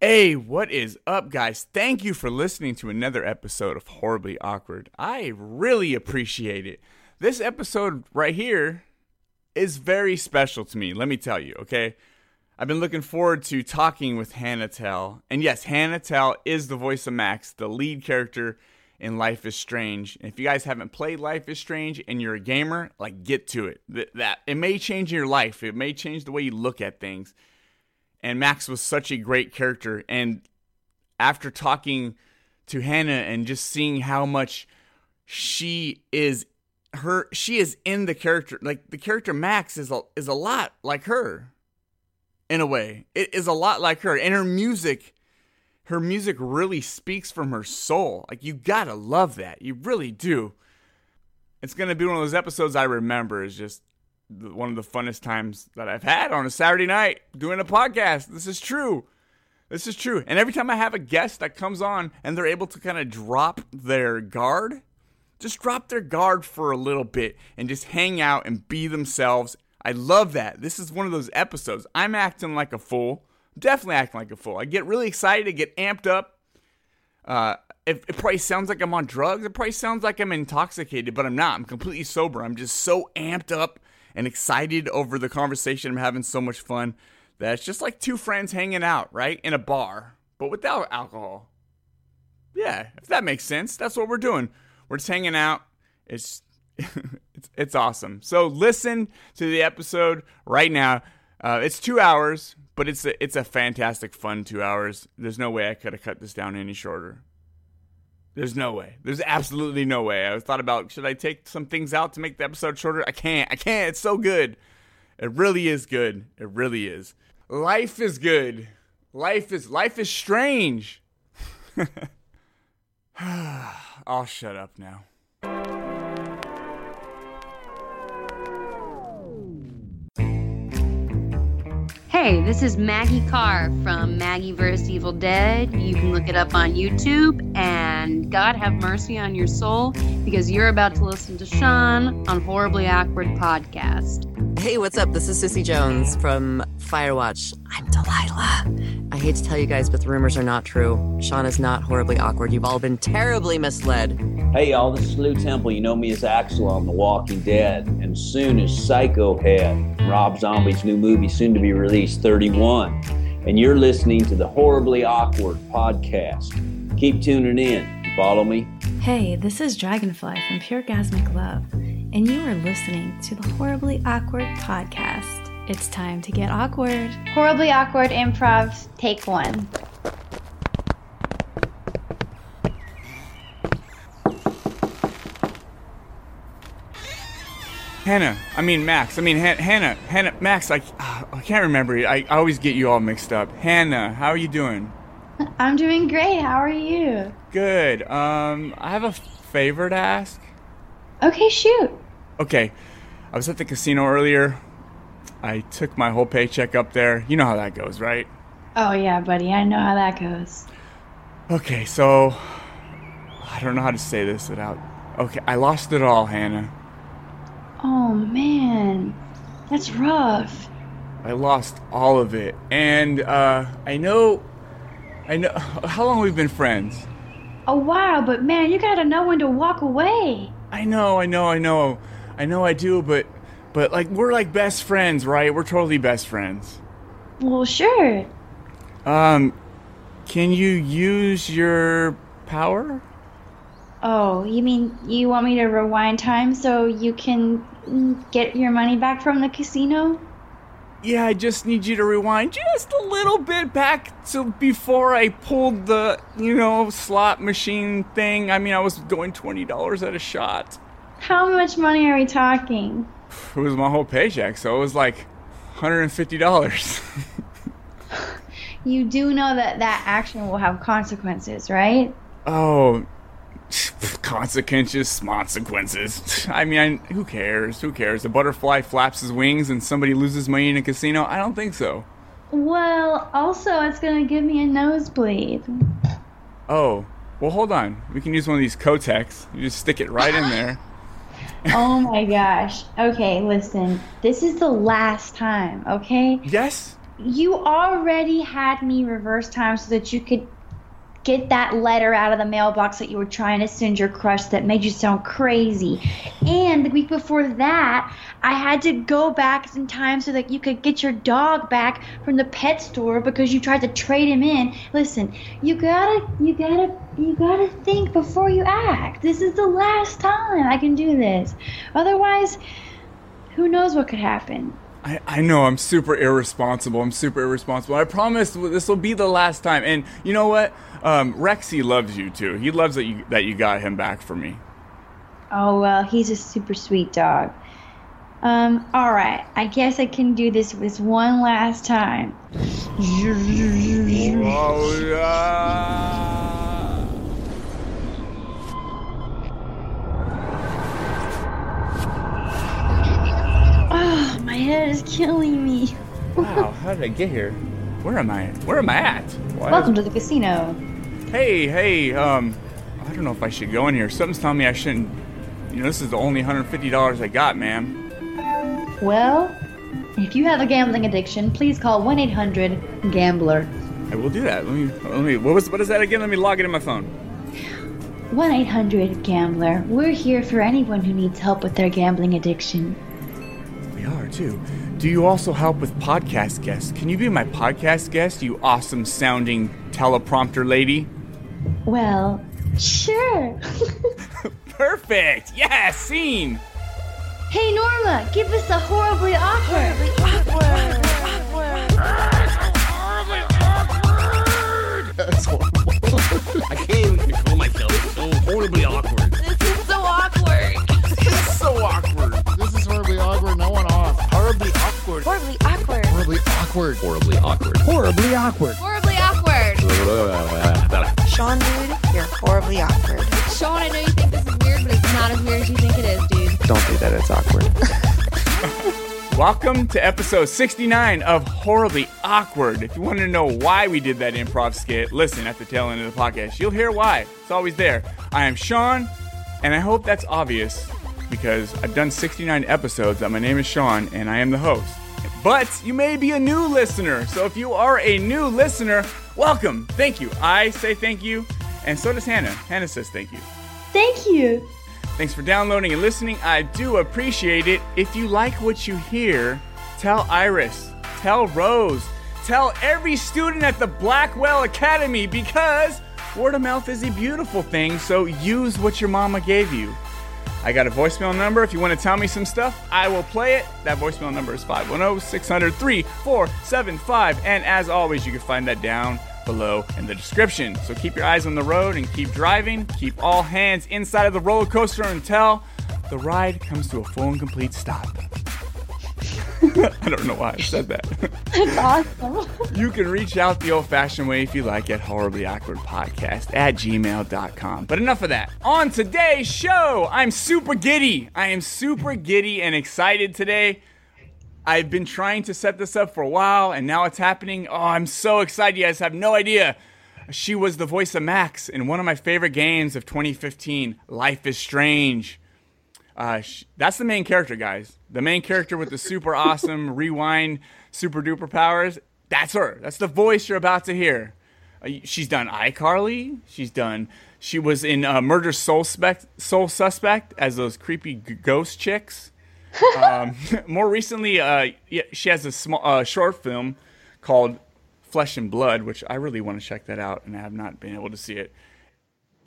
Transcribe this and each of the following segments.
Hey, what is up, guys? Thank you for listening to another episode of Horribly Awkward. I really appreciate it. This episode right here is very special to me, let me tell you, okay? I've been looking forward to talking with Hannah Telle. And yes, Hannah Telle is the voice of Max, the lead character in Life is Strange. And if you guys haven't played Life is Strange and you're a gamer, like get to it. That, that it may change your life. It may change the way you look at things and Max was such a great character. And after talking to Hannah and just seeing how much she is her she is in the character like the character Max is a, is a lot like her in a way. It is a lot like her. And her music her music really speaks from her soul. Like you gotta love that. You really do. It's gonna be one of those episodes I remember is just one of the funnest times that I've had on a Saturday night doing a podcast. This is true. This is true. And every time I have a guest that comes on and they're able to kind of drop their guard, just drop their guard for a little bit and just hang out and be themselves. I love that. This is one of those episodes. I'm acting like a fool. I'm definitely acting like a fool. I get really excited, I get amped up. Uh, it, it probably sounds like I'm on drugs. It probably sounds like I'm intoxicated, but I'm not. I'm completely sober. I'm just so amped up and excited over the conversation. I'm having so much fun that it's just like two friends hanging out, right? In a bar, but without alcohol. Yeah, if that makes sense. That's what we're doing. We're just hanging out. It's it's, it's awesome. So listen to the episode right now. Uh, it's two hours, but it's a, it's a fantastic fun two hours. There's no way I could have cut this down any shorter. There's no way. There's absolutely no way. I thought about should I take some things out to make the episode shorter? I can't. I can't. It's so good. It really is good. It really is. Life is good. Life is life is strange. I'll shut up now. Hey, this is Maggie Carr from Maggie vs. Evil Dead. You can look it up on YouTube. And God have mercy on your soul because you're about to listen to Sean on Horribly Awkward Podcast. Hey, what's up? This is Cissy Jones from Firewatch. I'm Delilah. I hate to tell you guys, but the rumors are not true. Sean is not horribly awkward. You've all been terribly misled. Hey, y'all, this is Lew Temple. You know me as Axel on The Walking Dead, and soon as Psycho Head, Rob Zombie's new movie, soon to be released, 31. And you're listening to the Horribly Awkward podcast. Keep tuning in. Follow me? Hey, this is Dragonfly from Pure Gasmic Love, and you are listening to the Horribly Awkward podcast. It's time to get awkward. Horribly awkward improv, take one. Hannah, I mean Max, I mean Han- Hannah, Hannah, Max. I, I can't remember. I, I always get you all mixed up. Hannah, how are you doing? I'm doing great. How are you? Good. Um, I have a favor to ask. Okay, shoot. Okay, I was at the casino earlier. I took my whole paycheck up there. You know how that goes, right? Oh yeah, buddy. I know how that goes. Okay, so I don't know how to say this without. Okay, I lost it all, Hannah. Oh man, that's rough. I lost all of it, and uh, I know, I know. How long we've been friends? A while, but man, you gotta know when to walk away. I know, I know, I know, I know, I do, but, but like we're like best friends, right? We're totally best friends. Well, sure. Um, can you use your power? Oh, you mean you want me to rewind time so you can get your money back from the casino? Yeah, I just need you to rewind just a little bit back to before I pulled the, you know, slot machine thing. I mean, I was going $20 at a shot. How much money are we talking? It was my whole paycheck, so it was like $150. You do know that that action will have consequences, right? oh, consequences, consequences. I mean, I, who cares? Who cares? A butterfly flaps his wings and somebody loses money in a casino? I don't think so. Well, also, it's gonna give me a nosebleed. Oh, well, hold on. We can use one of these Kotex. You just stick it right in there. oh my gosh. Okay, listen. This is the last time, okay? Yes? you already had me reverse time so that you could get that letter out of the mailbox that you were trying to send your crush that made you sound crazy. And the week before that, I had to go back in time so that you could get your dog back from the pet store because you tried to trade him in. Listen, you gotta, you gotta, you gotta think before you act. This is the last time I can do this. Otherwise, who knows what could happen. I, I know I'm super irresponsible. I'm super irresponsible. I promise this will be the last time. And you know what? Um, Rexy loves you too. He loves that you that you got him back for me. Oh well, he's a super sweet dog. Um, all right. I guess I can do this this one last time. Oh. My head is killing me. Wow, how did I get here? Where am I? Where am I at? Why Welcome is- to the casino. Hey, hey, um, I don't know if I should go in here. Something's telling me I shouldn't. You know, this is the only $150 I got, ma'am. Well, if you have a gambling addiction, please call 1-800-GAMBLER. I will do that. Let me, let me, what was, what is that again? Let me log it in my phone. 1-800-GAMBLER. We're here for anyone who needs help with their gambling addiction. We are too. Do you also help with podcast guests? Can you be my podcast guest, you awesome sounding teleprompter lady? Well, sure. Perfect! Yeah, scene! hey Norma, give us a horribly awkward. That's horrible. I can't even control myself. It's so horribly awkward. This is so awkward. So awkward. Horribly awkward. Horribly awkward. Horribly awkward. Horribly awkward. Horribly awkward. Horribly awkward. Sean, dude, you're horribly awkward. Sean, I know you think this is weird, but it's not as weird as you think it is, dude. Don't do that. It's awkward. Welcome to episode 69 of Horribly Awkward. If you want to know why we did that improv skit, listen at the tail end of the podcast. You'll hear why. It's always there. I am Sean, and I hope that's obvious because I've done 69 episodes that my name is Sean and I am the host. But you may be a new listener. So if you are a new listener, welcome. Thank you. I say thank you, and so does Hannah. Hannah says thank you. Thank you. Thanks for downloading and listening. I do appreciate it. If you like what you hear, tell Iris, tell Rose, tell every student at the Blackwell Academy because word of mouth is a beautiful thing, so use what your mama gave you. I got a voicemail number. If you want to tell me some stuff, I will play it. That voicemail number is 510 600 3475. And as always, you can find that down below in the description. So keep your eyes on the road and keep driving. Keep all hands inside of the roller coaster until the ride comes to a full and complete stop. I don't know why I said that. That's awesome. You can reach out the old fashioned way if you like at horribly awkward podcast at gmail.com. But enough of that. On today's show, I'm super giddy. I am super giddy and excited today. I've been trying to set this up for a while and now it's happening. Oh, I'm so excited. You guys have no idea. She was the voice of Max in one of my favorite games of 2015, Life is Strange. Uh, sh- that's the main character, guys. The main character with the super awesome rewind, super duper powers. That's her. That's the voice you're about to hear. Uh, she's done iCarly. She's done. She was in uh, Murder Soul, Spec- Soul Suspect as those creepy g- ghost chicks. um, more recently, uh, yeah, she has a small uh, short film called Flesh and Blood, which I really want to check that out, and I have not been able to see it.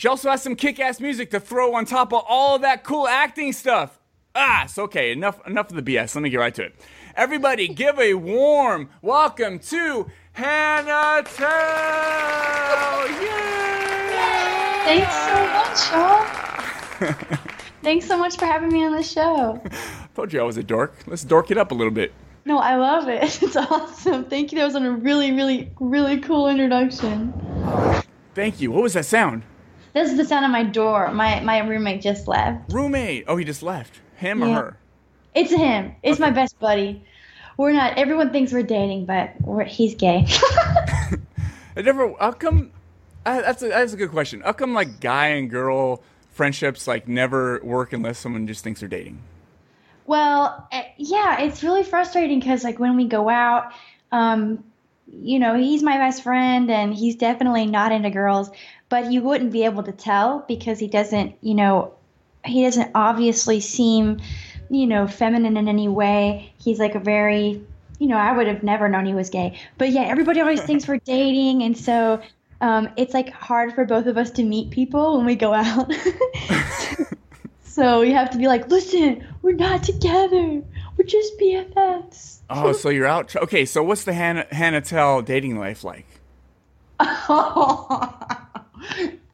She also has some kick-ass music to throw on top of all of that cool acting stuff. Ah, it's okay. Enough, enough of the BS. Let me get right to it. Everybody, give a warm welcome to Hannah Telle. Yay! Thanks so much, Sean. Thanks so much for having me on the show. Told you I was a dork. Let's dork it up a little bit. No, I love it. It's awesome. Thank you. That was a really, really, really cool introduction. Thank you. What was that sound? This is the sound of my door. My my roommate just left. Roommate. Oh, he just left. Him or Yeah. her? It's him. It's my best buddy. We're not. Everyone thinks we're dating, but we're, he's gay. I never. How come? Uh, that's a that's a good question. How come like guy and girl friendships like never work unless someone just thinks they're dating? Well, eh, yeah, it's really frustrating because like when we go out, um, you know, he's my best friend and he's definitely not into girls, but you wouldn't be able to tell because he doesn't, you know, he doesn't obviously seem, you know, feminine in any way. He's like a very, you know, I would have never known he was gay. But yeah, everybody always thinks we're dating. And so um, it's like hard for both of us to meet people when we go out. so we have to be like, listen, we're not together. We're just BFFs. Oh, so you're out. Okay, so what's the Hannah Hannah Telle dating life like?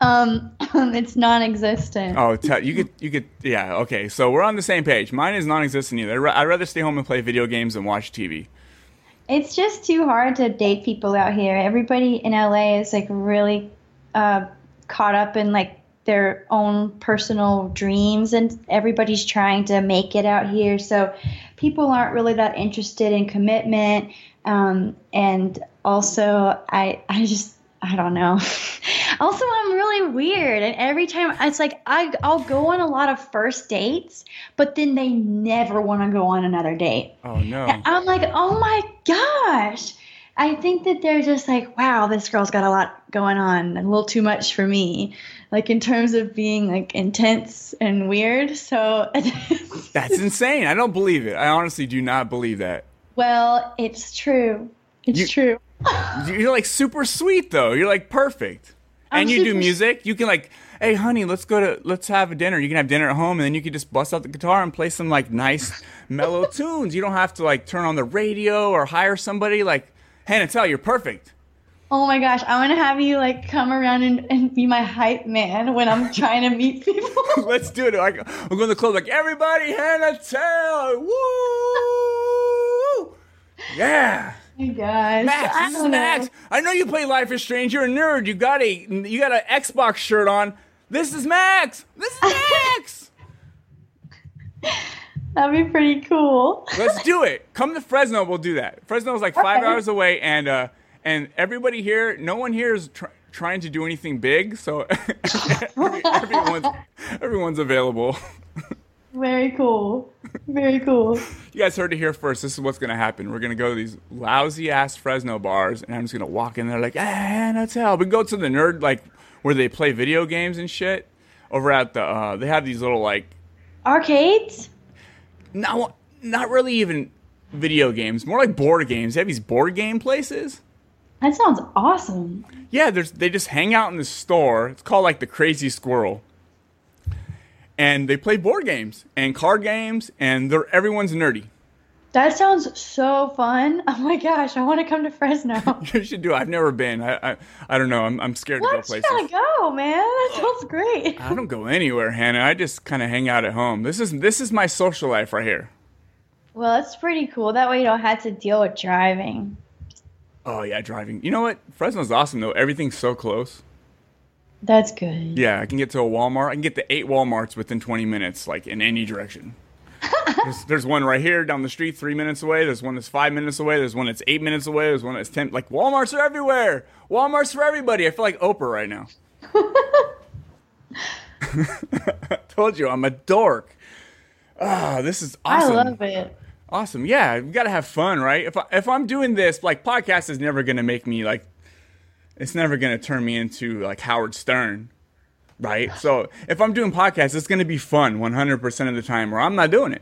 um, it's non-existent. Oh, tell you could you could yeah. Okay, so we're on the same page. Mine is non-existent either. I'd rather stay home and play video games than watch TV. It's just too hard to date people out here. Everybody in LA is like really uh, caught up in like their own personal dreams, and everybody's trying to make it out here. So people aren't really that interested in commitment. Um, and also, I I just I don't know. also, I'm really weird, and every time it's like I I'll go on a lot of first dates, but then they never want to go on another date. Oh no. And I'm like, oh my gosh. I think that they're just like, wow, this girl's got a lot going on, a little too much for me, like in terms of being like intense and weird. So, That's insane. I don't believe it. I honestly do not believe that. well, it's true. It's You- true. You're like super sweet though. You're like perfect. I'm and you do music. You can like, hey honey, let's go to let's have a dinner. You can have dinner at home and then you can just bust out the guitar and play some like nice mellow tunes. You don't have to like turn on the radio or hire somebody like Hannah Telle, you're perfect. Oh my gosh, I want to have you like come around and, and be my hype man when I'm trying to meet people. Let's do it. Like we're going to the club like everybody Hannah Telle. Woo! Yeah. My gosh. Max, I this is know. Max. I know you play Life is Strange. You're a nerd. You got a you got an Xbox shirt on. This is Max. This is Max. That'd be pretty cool. Let's do it. Come to Fresno. We'll do that. Fresno's like five Okay. hours away, and uh, and everybody here, no one here is tr- trying to do anything big, so everyone's everyone's available. Very cool. Very cool. You guys heard it here first. This is what's gonna happen. We're gonna go to these lousy ass Fresno bars, and I'm just gonna walk in there like, ah, that's how. We go to the nerd like where they play video games and shit. Over at the, uh, they have these little like, Arcades? not not really even video games, more like board games. They have these board game places. That sounds awesome. Yeah, there's they just hang out in the store. It's called like the Crazy Squirrel. And they play board games and card games and they're everyone's nerdy. That sounds so fun. Oh my gosh, I want to come to Fresno. You should do. it. I've never been. I I, I don't know. I'm I'm scared to go places. gotta go, man. That sounds great. I don't go anywhere, Hannah. I just kind of hang out at home. This is this is my social life right here. Well, that's pretty cool. That way you don't have to deal with driving. Oh yeah, driving. You know what? Fresno's awesome though. Everything's so close. That's good. Yeah, I can get to a Walmart. I can get to eight WalMarts within 20 minutes, like in any direction. there's, there's one right here down the street, three minutes away. There's one that's five minutes away. There's one that's eight minutes away. There's one that's ten. Like Walmarts are everywhere. Walmarts for everybody. I feel like Oprah right now. Told you I'm a dork. Ah, this is awesome. I love it. Awesome. Yeah, we gotta have fun, right? If I, if I'm doing this, like podcast is never gonna make me like, it's never gonna turn me into like Howard Stern, right? So if I'm doing podcasts, it's gonna be fun 100% of the time, or I'm not doing it.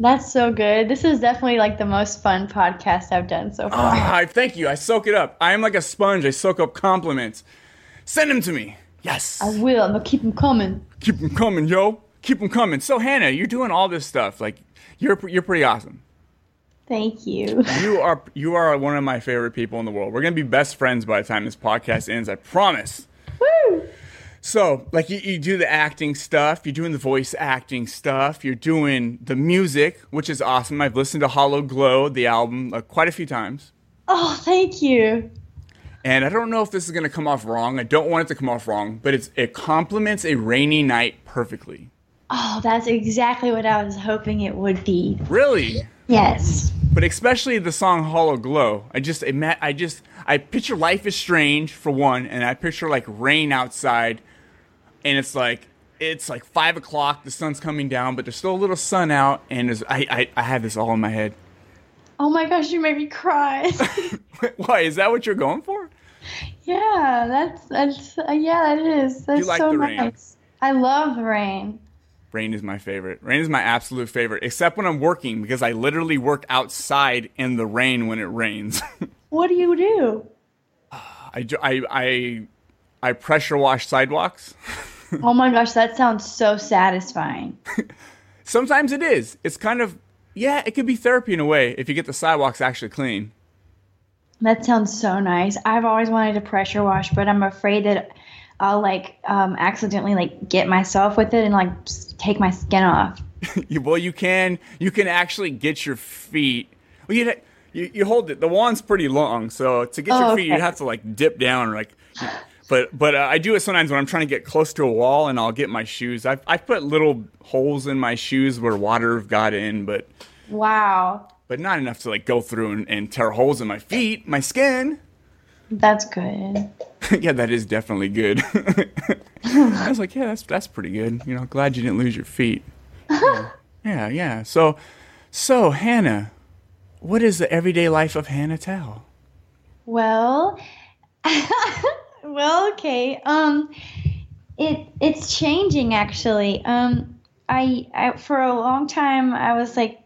That's so good. This is definitely like the most fun podcast I've done so far. Ah, I thank you. I soak it up. I am like a sponge. I soak up compliments. Send them to me. Yes. I will. I'm gonna keep them coming. Keep them coming, yo. Keep them coming. So Hannah, you're doing all this stuff. Like you're you're pretty awesome. Thank you. You are you are one of my favorite people in the world. We're gonna be best friends by the time this podcast ends. I promise. Woo! So, like, you, you do the acting stuff, you're doing the voice acting stuff, you're doing the music, which is awesome. I've listened to Hollow Glow, the album, uh, quite a few times. Oh, thank you. And I don't know if this is gonna come off wrong. I don't want it to come off wrong, but it's it complements a rainy night perfectly. Oh, that's exactly what I was hoping it would be. Really? Yes. But especially the song Hollow Glow. I just ima- I just I picture life is strange for one, and I picture like rain outside, and it's like it's like five o'clock, the sun's coming down, but there's still a little sun out, and I, I I have this all in my head. Oh my gosh, you made me cry. Why is that what you're going for? yeah, that's that's uh, yeah, that is. That's like so the rain? nice. I love rain. Rain is my favorite. Rain is my absolute favorite, except when I'm working because I literally work outside in the rain when it rains. What do you do? I, I, I, I pressure wash sidewalks. oh my gosh, that sounds so satisfying. Sometimes it is. It's kind of, yeah, it could be therapy in a way if you get the sidewalks actually clean. That sounds so nice. I've always wanted to pressure wash, but I'm afraid that I'll like um, accidentally like get myself with it and like take my skin off. You- well, you can, you can actually get your feet. Well, you, you, you hold it. The wand's pretty long, so to get your Oh, feet, okay. you have to like dip down, or like. But but uh, I do it sometimes when I'm trying to get close to a wall, and I'll get my shoes. I've I've put little holes in my shoes where water have got in, but Wow, but not enough to like go through and, and tear holes in my feet, my skin. That's good. yeah, that is definitely good. I was like, yeah, that's that's pretty good. You know, glad you didn't lose your feet. yeah, yeah, yeah. So, so Hannah, what is the everyday life of Hannah Telle? Well, well, okay. Um, it it's changing actually. Um, I, I for a long time I was like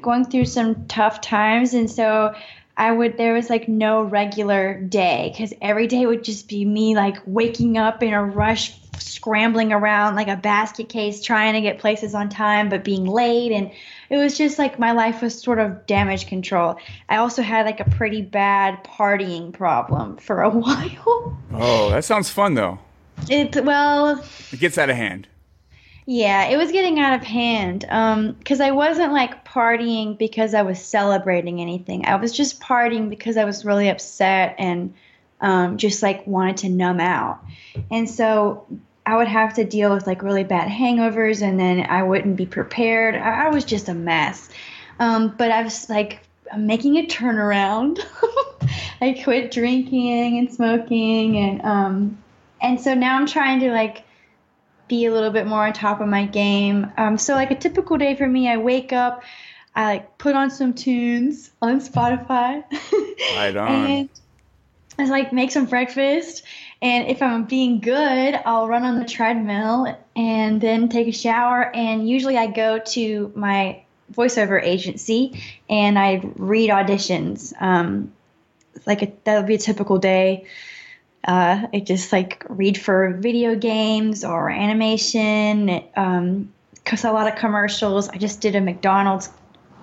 going through some tough times, and so I would there was like no regular day because every day would just be me like waking up in a rush, scrambling around like a basket case, trying to get places on time, but being late and it was just like my life was sort of damage control. I also had like a pretty bad partying problem for a while. Oh, that sounds fun though. It well, It gets out of hand. Yeah, it was getting out of hand. Um, because I wasn't like partying because I was celebrating anything. I was just partying because I was really upset and um, just like wanted to numb out. And so I would have to deal with like really bad hangovers, and then I wouldn't be prepared. I, I was just a mess. Um, but I was like I'm making a turnaround. I quit drinking and smoking, and um, and so now I'm trying to like be a little bit more on top of my game. Um, so like a typical day for me, I wake up, I like put on some tunes on Spotify, Right on. and I like make some breakfast. And if I'm being good, I'll run on the treadmill and then take a shower. And usually I go to my voiceover agency and I read auditions. Um, like a, that would be a typical day. Uh, I just like read for video games or animation. Um, cause a lot of commercials. I just did a McDonald's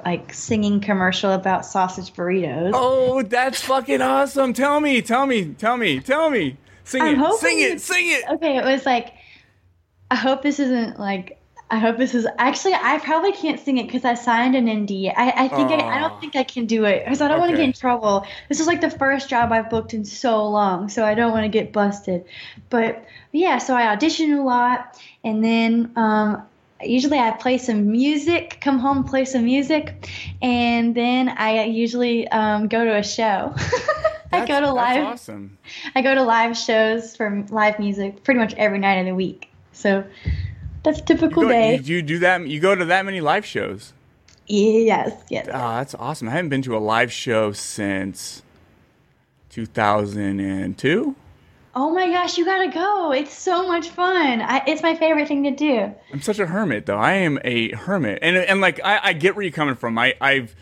like singing commercial about sausage burritos. Oh, that's fucking awesome. Tell me, tell me, tell me, tell me. Sing I'm it, sing it, sing it. Okay, it was like, I hope this isn't like. I hope this is actually. I probably can't sing it because I signed an NDA. I, I think I, I don't think I can do it because I don't want to get in trouble. This is like the first job I've booked in so long, so I don't want to get busted. But yeah, so I audition a lot, and then um, usually I play some music. Come home, play some music, and then I usually um, go to a show. I go to that's live. awesome. I go to live shows for live music pretty much every night of the week. So that's You, typical go, day. you, you do that? You go to that many live shows? yes, yes. Oh, that's awesome. I haven't been to a live show since 2002. Oh my gosh, you gotta go. It's so much fun. I, it's my favorite thing to do. I'm such a hermit, though. I am a hermit, and and like I, I get where you're coming from. I I've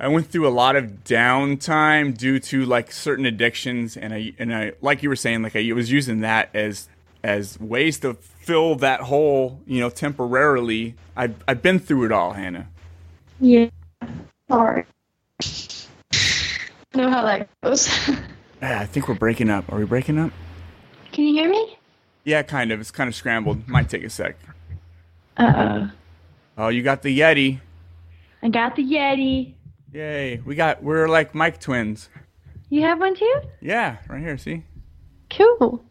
I went through a lot of downtime due to like certain addictions, and I and I like you were saying, like I was using that as as ways to fill that hole, you know, temporarily. I've I've been through it all, Hannah. Yeah. Sorry. know how that goes. Ah, I think we're breaking up. Are we breaking up? Can you hear me? Yeah, kind of. It's kind of scrambled. Might take a sec. Uh oh. Oh, you got the Yeti. I got the Yeti. Yay. We got we're like mic twins. You have one too? Yeah, right here, see? Cool.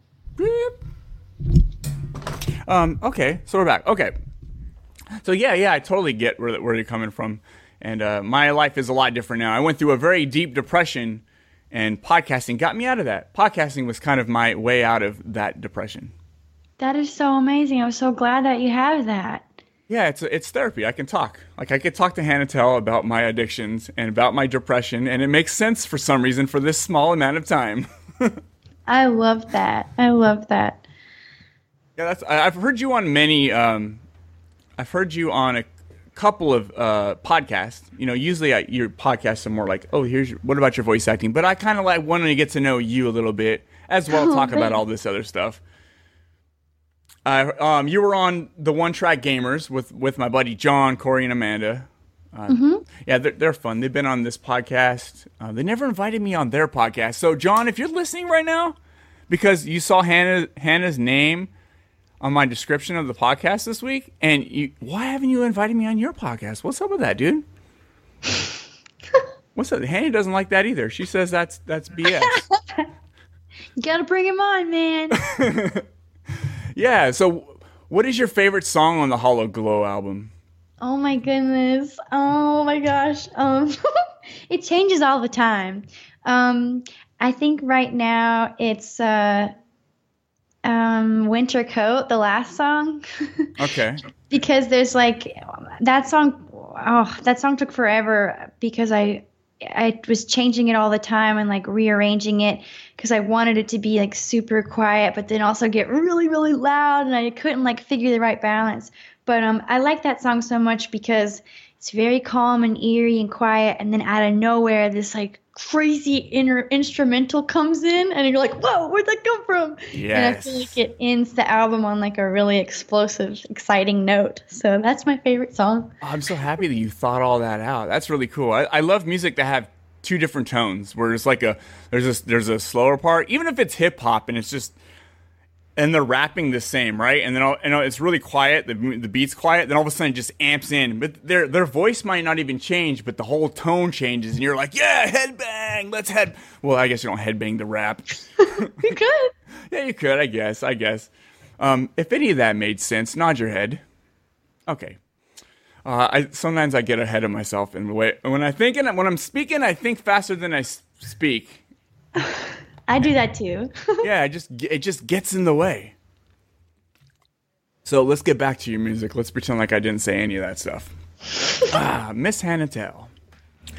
Um, okay, so we're back. Okay. So yeah, yeah, I totally get where where you're coming from. And uh, my life is a lot different now. I went through a very deep depression and podcasting got me out of that. Podcasting was kind of my way out of that depression. That is so amazing. I'm so glad that you have that. Yeah, it's it's therapy. I can talk. Like I could talk to Hannah Telle about my addictions and about my depression, and it makes sense for some reason for this small amount of time. I love that. I love that. Yeah, that's. I- I've heard you on many. Um, I've heard you on a couple of uh, podcasts. You know, usually I, your podcasts are more like, "Oh, here's your, what about your voice acting?" But I kind of like wanting to get to know you a little bit as well. Oh, talk about all this other stuff. Uh, um, you were on the One Track Gamers with with my buddy John, Corey, and Amanda. Uh, Mhm. Yeah, they're, they're fun. They've been on this podcast. Uh, they never invited me on their podcast. So, John, if you're listening right now, because you saw Hannah Hannah's name on my description of the podcast this week, and you, why haven't you invited me on your podcast? What's up with that, dude? What's up? Hannah doesn't like that either. She says that's that's BS. You gotta bring him on, man. yeah. So, what is your favorite song on the Hollow Glow album? Oh my goodness. Oh my gosh. Um it changes all the time. Um I think right now it's uh um Winter Coat, the last song. Okay. because there's like that song oh that song took forever because I I was changing it all the time and like rearranging it because I wanted it to be like super quiet but then also get really really loud and I couldn't like figure the right balance. But um I like that song so much because it's very calm and eerie and quiet and then out of nowhere this like crazy inner instrumental comes in and you're like, "Whoa, where'd that come from?" And I feel like it ends the album on like a really explosive, exciting note. So that's my favorite song. I'm so happy that you thought all that out. That's really cool. I, I love music that have two different tones, where it's like a there's a there's a slower part, even if it's hip hop and it's just and they're rapping the same, right? And then all, and it's really quiet. The the beat's quiet. Then all of a sudden, it just amps in. But their their voice might not even change, but the whole tone changes, and you're like, yeah, headbang, let's head. Well, I guess you don't headbang the rap. you could. Yeah, you could. I guess. I guess. Um, if any of that made sense, nod your head. Okay. Uh, I sometimes I get ahead of myself in the way when I think and when I'm speaking, I think faster than I s- speak. I do that too. yeah, it just it just gets in the way. So let's get back to your music. Let's pretend like I didn't say any of that stuff. ah, Miss Hannah Telle.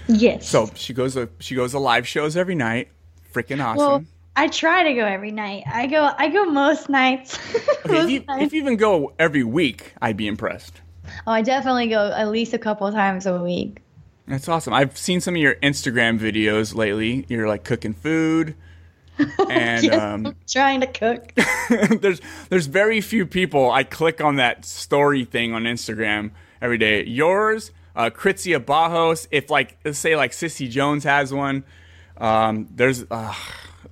yes. So she goes to she goes to live shows every night. Freaking awesome. Well, I try to go every night. I go. I go most nights. okay, if you, if you even go every week, I'd be impressed. oh, I definitely go at least a couple times a week. That's awesome. I've seen some of your Instagram videos lately. You're like cooking food, and Yes, um, I'm trying to cook. there's there's very few people I click on that story thing on Instagram every day. Yours, uh, Krizia Bajos. If like let's say like Cissy Jones has one, um, there's uh,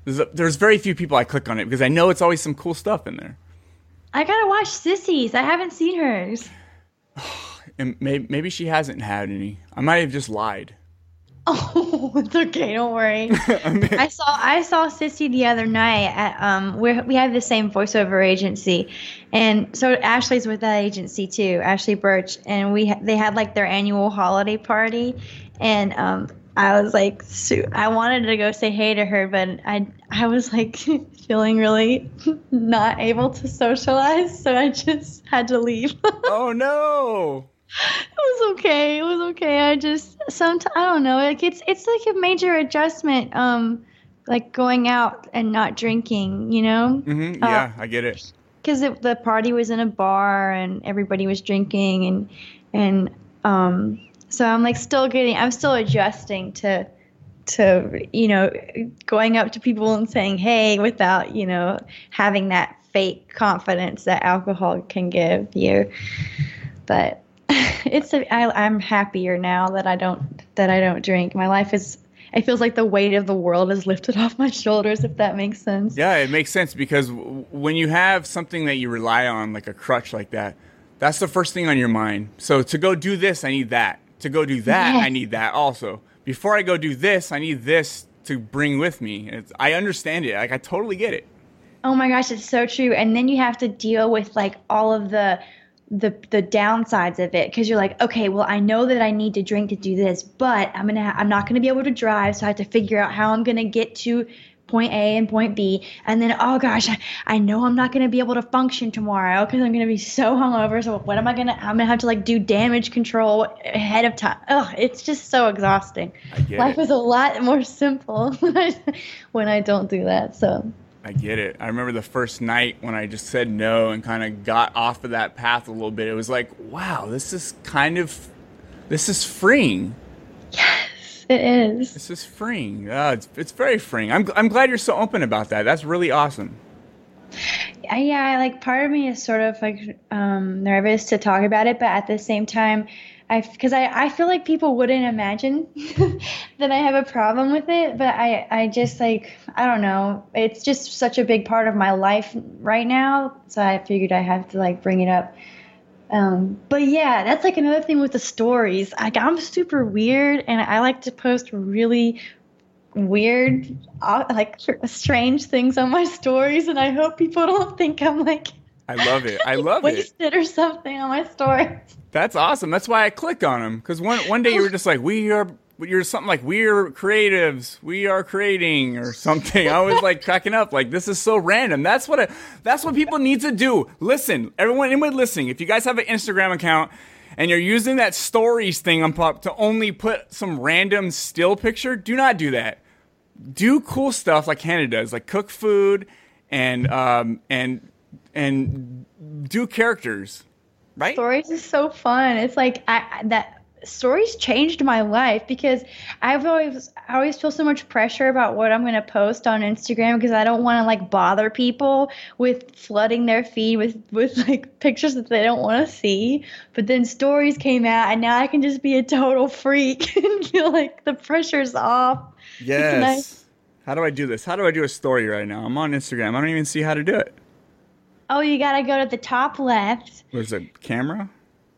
there's, there's very few people I click on it because I know it's always some cool stuff in there. I gotta watch Cissy's. I haven't seen hers. And maybe maybe she hasn't had any. I might have just lied. Oh, it's okay. Don't worry. I saw I saw Cissy the other night at um we we have the same voiceover agency, and so Ashley's with that agency too, Ashley Burch, and we they had like their annual holiday party, and um I was like I wanted to go say hey to her, but I I was like feeling really not able to socialize, so I just had to leave. oh no. It was okay. It was okay. I just sometimes I don't know. Like it's it's like a major adjustment. Um, like going out and not drinking. You know, Mm-hmm. yeah, I get it. because the party was in a bar and everybody was drinking and and um. So I'm like still getting. I'm still adjusting to to you know going up to people and saying hey without you know having that fake confidence that alcohol can give you but it's a, I, I'm happier now that I don't that I don't drink. My life is it feels like the weight of the world is lifted off my shoulders if that makes sense. Yeah, it makes sense because w- when you have something that you rely on, like a crutch like that, that's the first thing on your mind. So to go do this, I need that. To go do that, I need that also. Before I go do this, I need this to bring with me. It's, I understand it. Like I totally get it. Oh my gosh, it's so true. And then you have to deal with like all of the the the downsides of it because you're like, okay, well, I know that I need to drink to do this, but I'm gonna ha- I'm not gonna be able to drive, so I have to figure out how I'm gonna get to point A and point B, and then oh gosh, I, I know I'm not gonna be able to function tomorrow because I'm gonna be so hungover. So what am I gonna? I'm gonna have to like do damage control ahead of time. Oh, it's just so exhausting. Life it. is a lot more simple when I when I don't do that. So I get it. I remember the first night when I just said no and kind of got off of that path a little bit. It was like, wow, this is kind of, this is freeing. Yes, it is. This is freeing. Uh, it's, it's very freeing. I'm, I'm glad you're so open about that. That's really awesome. I, yeah, like part of me is sort of like um, nervous to talk about it, but at the same time, I because I, I feel like people wouldn't imagine that I have a problem with it, but I I just like I don't know, it's just such a big part of my life right now, so I figured I have to like bring it up. Um, but yeah, that's like another thing with the stories. Like I'm super weird, and I like to post really weird, uh, like strange things on my stories, and I hope people don't think I'm like I love it. I love it. wasted or something on my stories. That's awesome. That's why I click on them. Because one, one day you were just like, we are, you're something like, we're creatives. We are creating or something. I was like cracking up. Like, this is so random. That's what, I, that's what people need to do. Listen, everyone, anyone listening, if you guys have an Instagram account and you're using that stories thing on pop to only put some random still picture, do not do that. Do cool stuff like Hannah does, like cook food and, um, and, and do characters. Right? Stories is so fun. It's like I that stories changed my life because I've always I always feel so much pressure about what I'm going to post on Instagram because I don't want to like bother people with flooding their feed with with like pictures that they don't want to see. But then stories came out and now I can just be a total freak and feel like the pressure's off. Yes. nice. How do I do this? How do I do a story right now? I'm on Instagram. I don't even see how to do it. Oh, you got to go to the top left. There's a camera?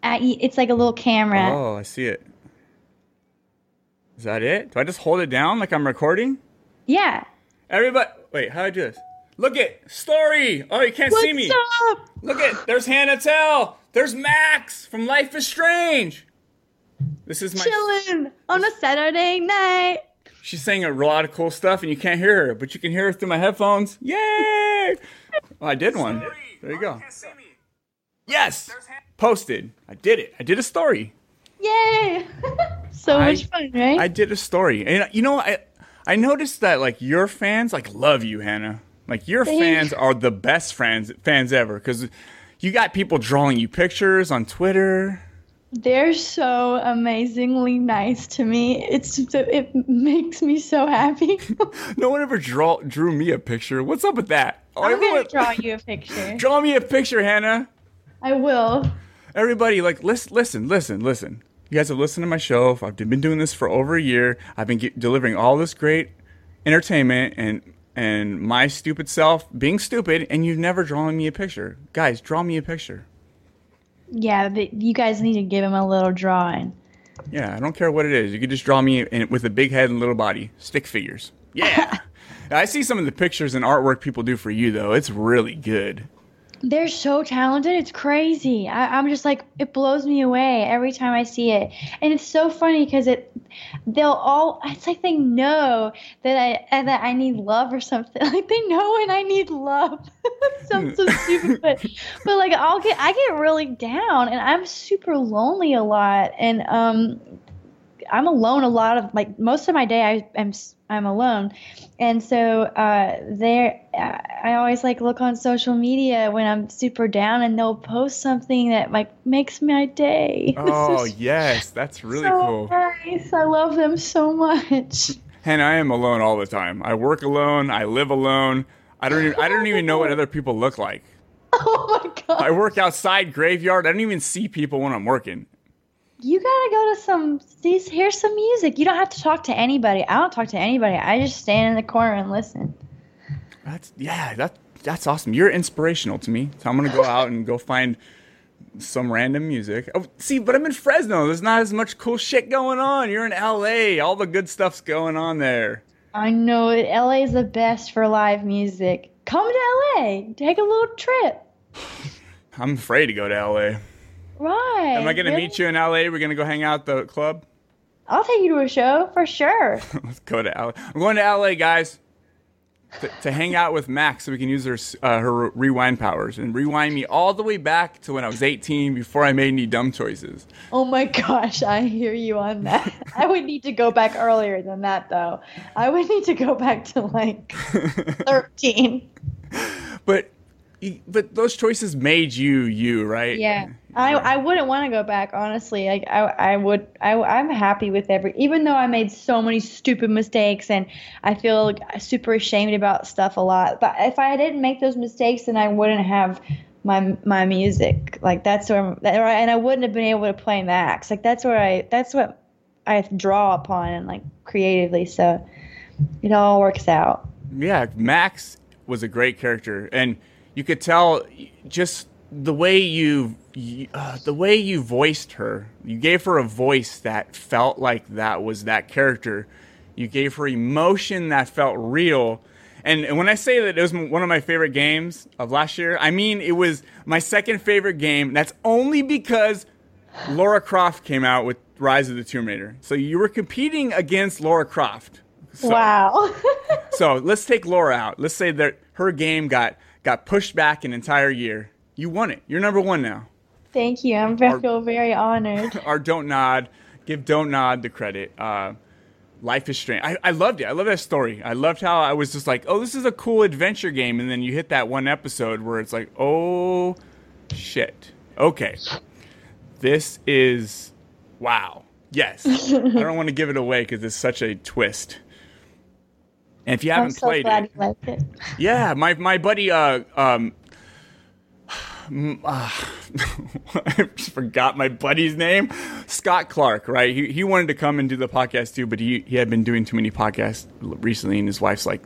At, it's like a little camera. Oh, I see it. Is that it? Do I just hold it down like I'm recording? Yeah. Everybody, wait, how do I do this? Look at story. Oh, you can't see me. What's up? Look at there's Hannah Telle. There's Max from Life is Strange. This is my. Chilling on a Saturday night. She's saying a lot of cool stuff, and you can't hear her, but you can hear her through my headphones. Yay! Oh, I did one. There you go. Yes, posted. I did it. I did a story. Yay! so I- much fun, right? I did a story, and you know, I I noticed that like your fans like love you, Hannah. Like your Thank- fans are the best fans fans ever because you got people drawing you pictures on Twitter. They're so amazingly nice to me. It's it makes me so happy. No one ever draw drew me a picture. What's up with that? I'm everyone- gonna draw you a picture. draw me a picture, Hannah. I will. Everybody, like, listen, listen, listen, listen. You guys have listened to my show. I've been doing this for over a year. I've been delivering all this great entertainment and and my stupid self being stupid, and you've never drawn me a picture. Guys, draw me a picture. Yeah, but you guys need to give him a little drawing. Yeah, I don't care what it is. You can just draw me in, with a big head and little body. Stick figures. Yeah. I see some of the pictures and artwork people do for you, though. It's really good. They're so talented. It's crazy. I, I'm just like it blows me away every time I see it, and it's so funny because it they'll all it's like they know that I that I need love or something. Like they know when I need love. Sounds so stupid, but but like I'll get I get really down, and I'm super lonely a lot, and um I'm alone a lot of like most of my day I am I'm alone, and so uh, there I always like look on social media when I'm super down, and they'll post something that like makes my day. Oh, yes. That's really so cool. nice. I love them so much. And I am alone all the time. I work alone. I live alone. I don't. Even, I don't even know what other people look like. Oh my god! I work outside graveyard. I don't even see people when I'm working. You gotta go to some. These here's some music. You don't have to talk to anybody. I don't talk to anybody. I just stand in the corner and listen. That's yeah. That that's awesome. You're inspirational to me. So I'm gonna go out and go find some random music. Oh, see, but I'm in Fresno. There's not as much cool shit going on. You're in LA. All the good stuff's going on there. I know. LA is the best for live music. Come to LA. Take a little trip. I'm afraid to go to LA. Right. Am I gonna meet you in LA? We're gonna go hang out at the club. I'll take you to a show for sure. Let's go to LA. I'm going to LA, guys. To, to hang out with Max so we can use her uh, her rewind powers and rewind me all the way back to when I was 18 before I made any dumb choices. Oh my gosh, I hear you on that. I would need to go back earlier than that, though. I would need to go back to like 13. But but those choices made you you, right? Yeah, I I wouldn't want to go back honestly. Like I I would I I'm happy with every even though I made so many stupid mistakes and I feel like super ashamed about stuff a lot. But if I didn't make those mistakes, then I wouldn't have my my music. Like that's where and I wouldn't have been able to play Max. Like that's where I that's what I draw upon and like creatively. So it all works out. yeah, Max was a great character, and you could tell just the way you, uh, the way you voiced her. You gave her a voice that felt like that was that character. You gave her emotion that felt real. And, and when I say that it was one of my favorite games of last year, I mean it was my second favorite game. That's only because Laura Croft came out with Rise of the Tomb Raider. So you were competing against Laura Croft. So- wow. so let's take Laura out. Let's say that her game got got pushed back an entire year. You won it. You're number one now. Thank you. I'm I feel very honored. Or Dontnod. Give Dontnod the credit. Uh, Life is Strange. I, I loved it. I love that story. I loved how I was just like, oh, this is a cool adventure game, and then you hit that one episode where it's like, oh, shit. Okay, this is wow. Yes, I don't want to give it away because it's such a twist. And if you haven't so played it, it. yeah, my my buddy uh um uh, I just forgot my buddy's name. Scott Clark, right? He he wanted to come and do the podcast too, but he he had been doing too many podcasts recently and his wife's like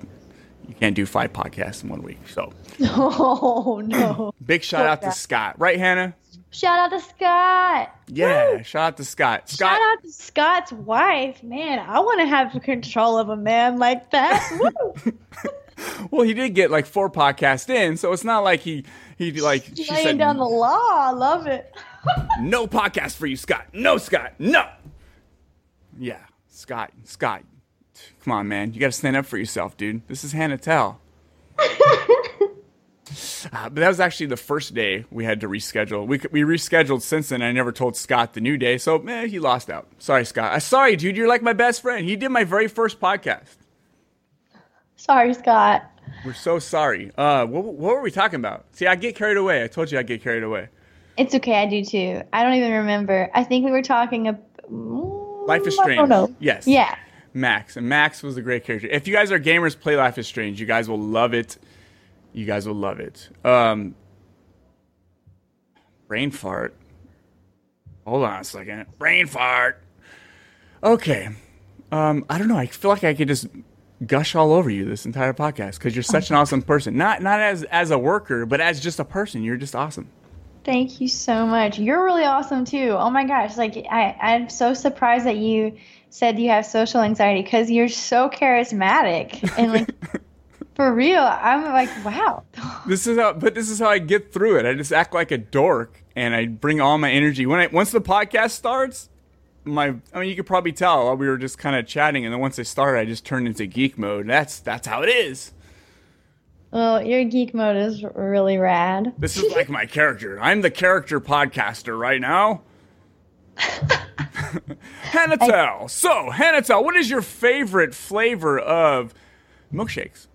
you can't do five podcasts in one week. So, Oh no. big shout out to. Scott. Right, Hannah? Shout out to Scott. Yeah, shout out to Scott. Scott Shout out to Scott's wife. Man, I want to have control of a man like that. Well, he did get like four podcasts in, so it's not like he he like she Laying said down the law. I love it. no podcast for you, Scott. No, Scott. No. Yeah, Scott. Scott. Come on, man. You got to stand up for yourself, dude. This is Hannah Telle. Uh, but that was actually the first day we had to reschedule. We we rescheduled since then. I never told Scott the new day, so man, he lost out. Sorry, Scott. I sorry, dude. You're like my best friend. He did my very first podcast. Sorry, Scott. We're so sorry. Uh, what, what were we talking about? See, I get carried away. I told you I get carried away. It's okay. I do too. I don't even remember. I think we were talking about. Life is Strange. Yes. Yeah. Max. And Max was a great character. If you guys are gamers, play Life is Strange. You guys will love it. You guys will love it. Um, brain fart. Hold on a second. Brain fart. Okay. Um, I don't know. I feel like I could just gush all over you this entire podcast because you're such an awesome person. Not not as as a worker, but as just a person. You're just awesome. Thank you so much. You're really awesome too. Oh my gosh, like I, I'm so surprised that you said you have social anxiety because you're so charismatic and like for real. I'm like, wow. This is how, but this is how I get through it. I just act like a dork, and I bring all my energy. When I once the podcast starts, my I mean, you could probably tell we were just kind of chatting, and then once I started, I just turned into geek mode. That's that's how it is. Well, your geek mode is really rad. This is like my character. I'm the character podcaster right now. Hannah Telle. So, Hannah Telle, what is your favorite flavor of milkshakes?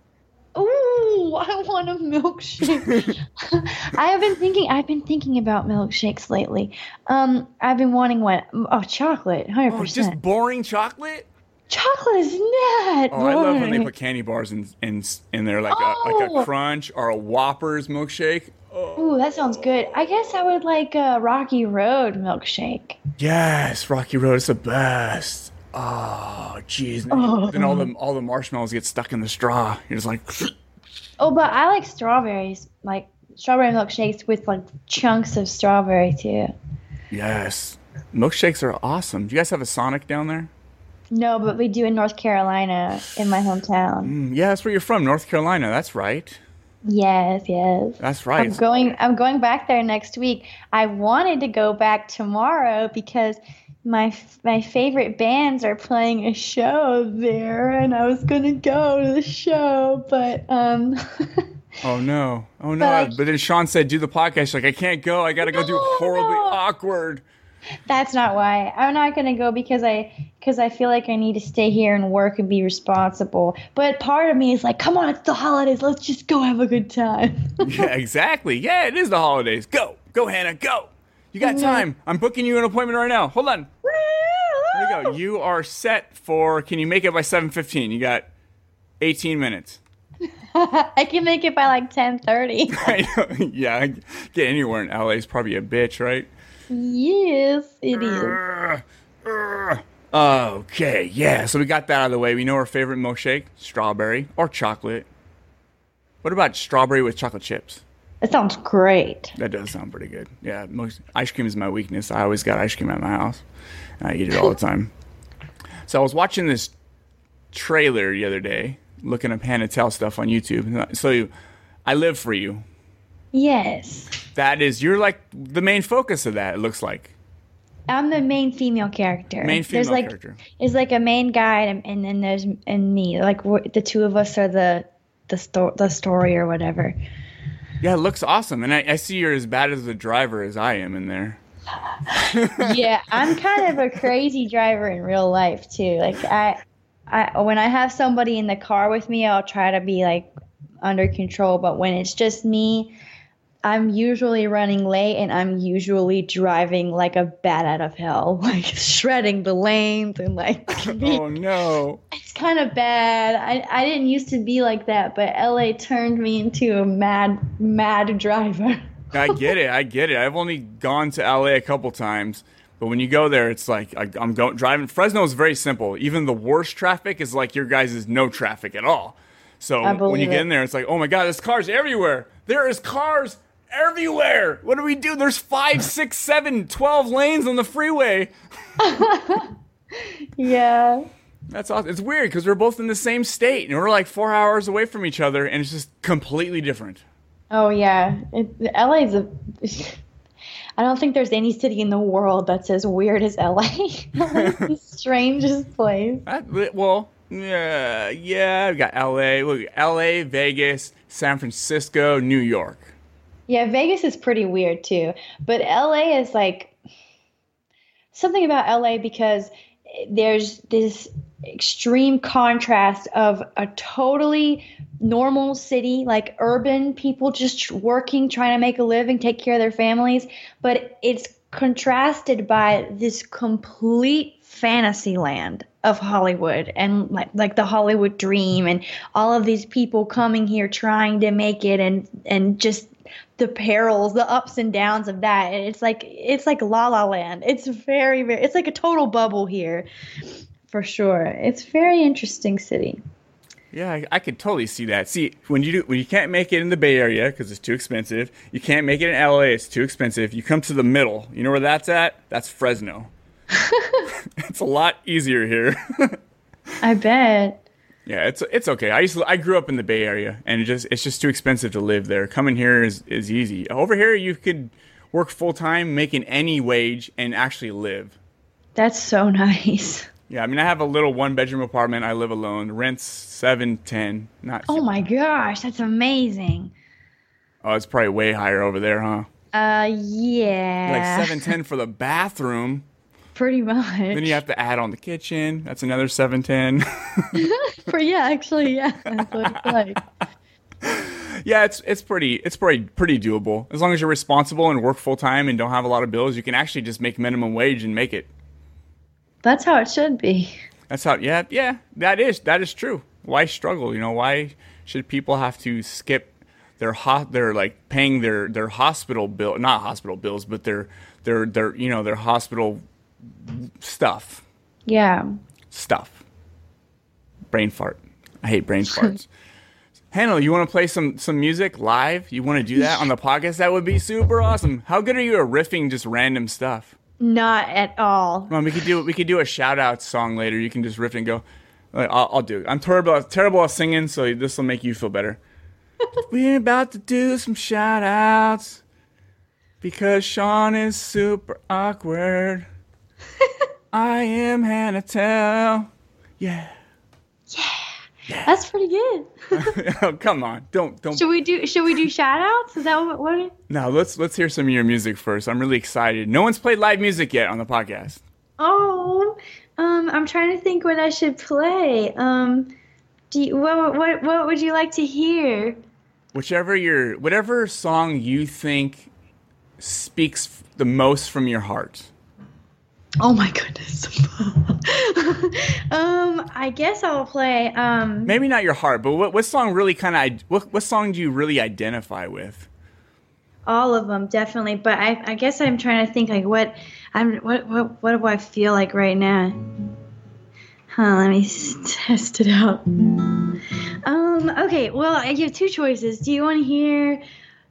Ooh, I want a milkshake. I have been thinking. I've been thinking about milkshakes lately. Um, I've been wanting one. Oh, chocolate, hundred Oh, percent. just boring chocolate? Chocolate is not. Oh, I love when they put candy bars in in, in there, like a, like a Oh. crunch or a Whoppers milkshake. Oh. Ooh, that sounds good. I guess I would like a Rocky Road milkshake. Yes, Rocky Road is the best. Oh, jeez. Oh. Then all the all the marshmallows get stuck in the straw. You're just like, Oh, but I like strawberries, like strawberry milkshakes with like chunks of strawberry too. yes. Milkshakes are awesome. Do you guys have a Sonic down there? No, but we do in North Carolina, in my hometown. Mm, yeah, that's where you're from, North Carolina. That's right. Yes, yes. That's right. I'm going. I'm going back there next week. I wanted to go back tomorrow because my my favorite bands are playing a show there, and I was gonna go to the show, but um. Oh no! Oh no! But I- But, then Sean said, "Do the podcast." Like, I can't go. I gotta go do horribly no. awkward. That's not why. I'm not gonna go because I because I feel like I need to stay here and work and be responsible. But part of me is like, come on, it's the holidays. Let's just go have a good time. yeah, exactly. Yeah, it is the holidays. Go, go, Hannah, go. You got mm-hmm. time. I'm booking you an appointment right now. Hold on. There you go. You are set for. Can you make it by 7:15? You got 18 minutes. I can make it by like 10:30. Yeah, get anywhere in LA is probably a bitch, right? yes, it is. Okay, yeah. So we got that out of the way. We know our favorite milkshake: strawberry or chocolate. What about strawberry with chocolate chips? That sounds great. That does sound pretty good. Yeah, most ice cream is my weakness. I always got ice cream at my house. And I eat it all the time. So I was watching this trailer the other day, looking up Hannah Telle stuff on YouTube. So I live for you. Yes. That is, you're like the main focus of that. It looks like I'm the main female character. main female there's like, character. There's like a main guy, and, and then there's and me. Like the two of us are the the sto- the story or whatever. Yeah, it looks awesome, and I, I see you're as bad as a driver as I am in there. yeah, I'm kind of a crazy driver in real life too. Like I, I when I have somebody in the car with me, I'll try to be like under control. But when it's just me, I'm usually running late and I'm usually driving like a bat out of hell, like shredding the lanes and like Oh no! it's kind of bad. I I didn't used to be like that, but LA turned me into a mad mad driver. I get it. I get it. I've only gone to LA a couple times, but when you go there, it's like I, I'm going driving. Fresno is very simple. Even the worst traffic is like your guys' is no traffic at all. So when you get in there, it's like, oh my god, there's cars everywhere. There is cars everywhere. What do we do? There's five, six, seven, twelve lanes on the freeway. yeah. That's awesome. It's weird because we're both in the same state and we're like four hours away from each other, and it's just completely different. Oh yeah, it, LA's a. I don't think there's any city in the world that's as weird as LA. LA's the strangest place. That, well, yeah, yeah. We got L.A. Look, L.A., Vegas, San Francisco, New York. Yeah, Vegas is pretty weird too, but LA is like something about LA because there's this extreme contrast of a totally normal city, like urban people just working, trying to make a living, take care of their families, but it's contrasted by this complete fantasy land of Hollywood and like like the Hollywood dream and all of these people coming here trying to make it and and just the perils, the ups and downs of that. And it's like it's like La La Land. It's very very it's like a total bubble here. For sure. It's very interesting city. Yeah, I, I could totally see that. See, when you do, when you can't make it in the Bay Area because it's too expensive, you can't make it in LA, it's too expensive. You come to the middle. You know where that's at? That's Fresno. it's a lot easier here. I bet. Yeah, it's it's okay. I used to, I grew up in the Bay Area, and it just it's just too expensive to live there. Coming here is is easy. Over here, you could work full time, making any wage, and actually live. That's so nice. Yeah, I mean, I have a little one bedroom apartment. I live alone. Rent's seven ten. Not Oh my gosh, that's amazing. oh, it's probably way higher over there, huh? Uh yeah. Like seven ten for the bathroom. Pretty much. Then you have to add on the kitchen. That's another seven ten. For yeah, actually, yeah. That's what it's like. yeah, it's it's pretty it's pretty pretty doable as long as you're responsible and work full time and don't have a lot of bills. You can actually just make minimum wage and make it. That's how it should be. That's how. Yeah, yeah. That is that is true. Why struggle? You know, why should people have to skip their ho- their like paying their their hospital bill, not hospital bills, but their their their you know their hospital stuff Yeah. stuff. Brain fart. I hate brain farts. Hannah, you want to play some some music live? You want to do that on the podcast? That would be super awesome. How good are you at riffing just random stuff? Not at all. On, we could do we could do a shout out song later. You can just riff and go. Like, I'll, I'll do it. I'm terrible terrible at singing, so this will make you feel better. We're about to do some shout outs because Sean is super awkward. I am Hannah Telle. Yeah. Yeah. That's pretty good. oh, come on. Don't don't Should we do should we do shout outs? Is that what, what No, let's let's hear some of your music first. I'm really excited. No one's played live music yet on the podcast. Oh, um, I'm trying to think what I should play. Um, do you, what what what would you like to hear? Whichever your whatever song you think speaks the most from your heart. Oh my goodness. um, I guess I'll play. Um, Maybe not your heart, but what what song really kind of what what song do you really identify with? all of them definitely, but I I guess I'm trying to think like what I'm what what what do I feel like right now? Huh, let me test it out. Um, okay, well, I have two choices. Do you want to hear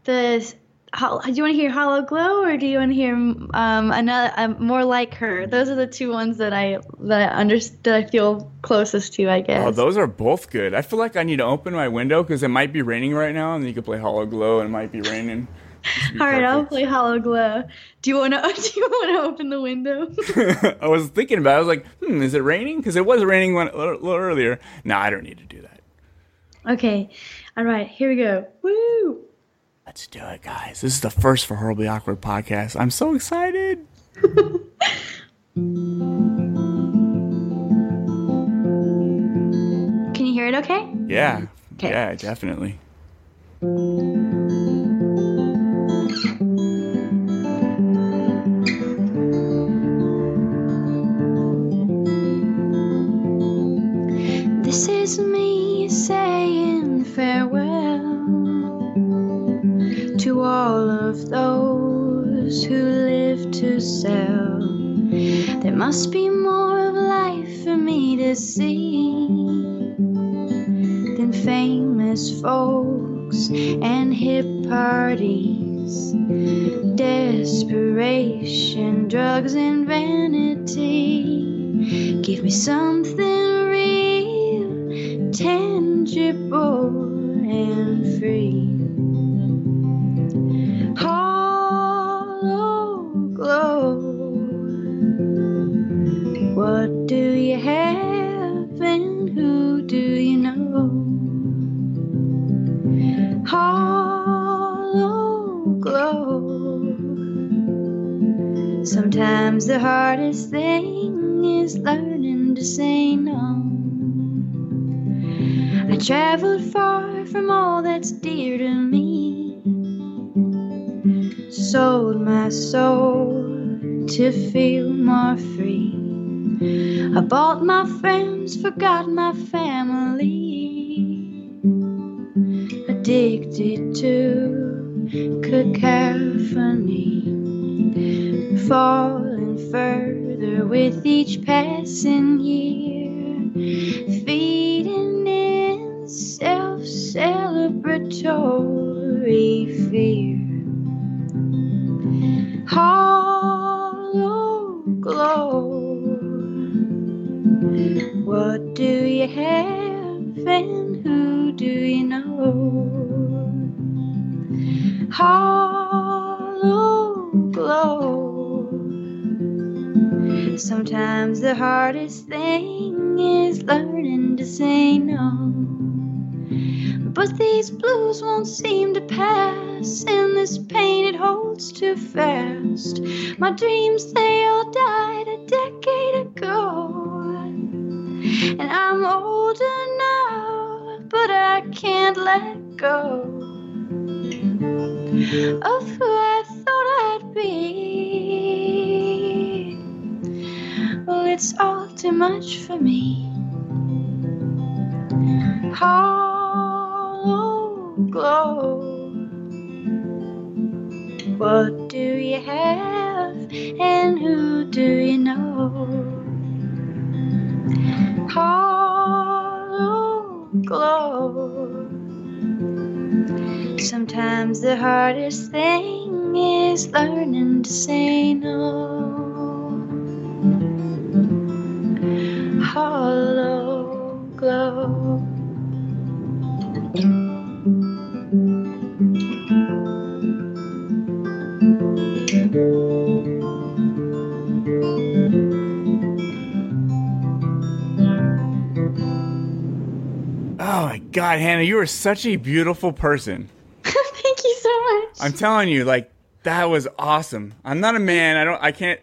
the do you want to hear Hollow Glow or do you want to hear um another um, more like her? Those are the two ones that I that I understand that I feel closest to, I guess. Oh, those are both good. I feel like I need to open my window because it might be raining right now, and you could play Hollow Glow, and it might be raining. Be All right, I'll play Hollow Glow. Do you want to do you want to open the window? I was thinking about. it. I was like, hmm, is it raining? Because it was raining one, a little little earlier. No, I don't need to do that. Okay. All right, here we go. Woo! Let's do it, guys. This is the first for Horribly Awkward podcast. I'm so excited. Can you hear it okay? Yeah. Okay. Yeah, definitely. This is me saying farewell all of those who live to sell. There must be more of life for me to see than famous folks and hip parties, desperation, drugs, and vanity. Give me something real, tangible, and free. What do you have, and who do you know? Hollow glow. Sometimes the hardest thing is learning to say no. I traveled far from all that's dear to me. Sold my soul to feel more free. I bought my friends, forgot my family. Addicted to cacophony falling further with each passing year, feeding in self celebratory fear. Sometimes the hardest thing is learning to say no. But these blues won't seem to pass, and this pain it holds too fast. My dreams, they all died a decade ago. And I'm older now, but I can't let go of who it's all too much for me. Hollow glow. What do you have, and who do you know? Hollow glow. Sometimes the hardest thing is learning to say no. glow. Oh my God, Hannah, you are such a beautiful person. Thank you so much. I'm telling you, like that was awesome. I'm not a man. I don't. I can't.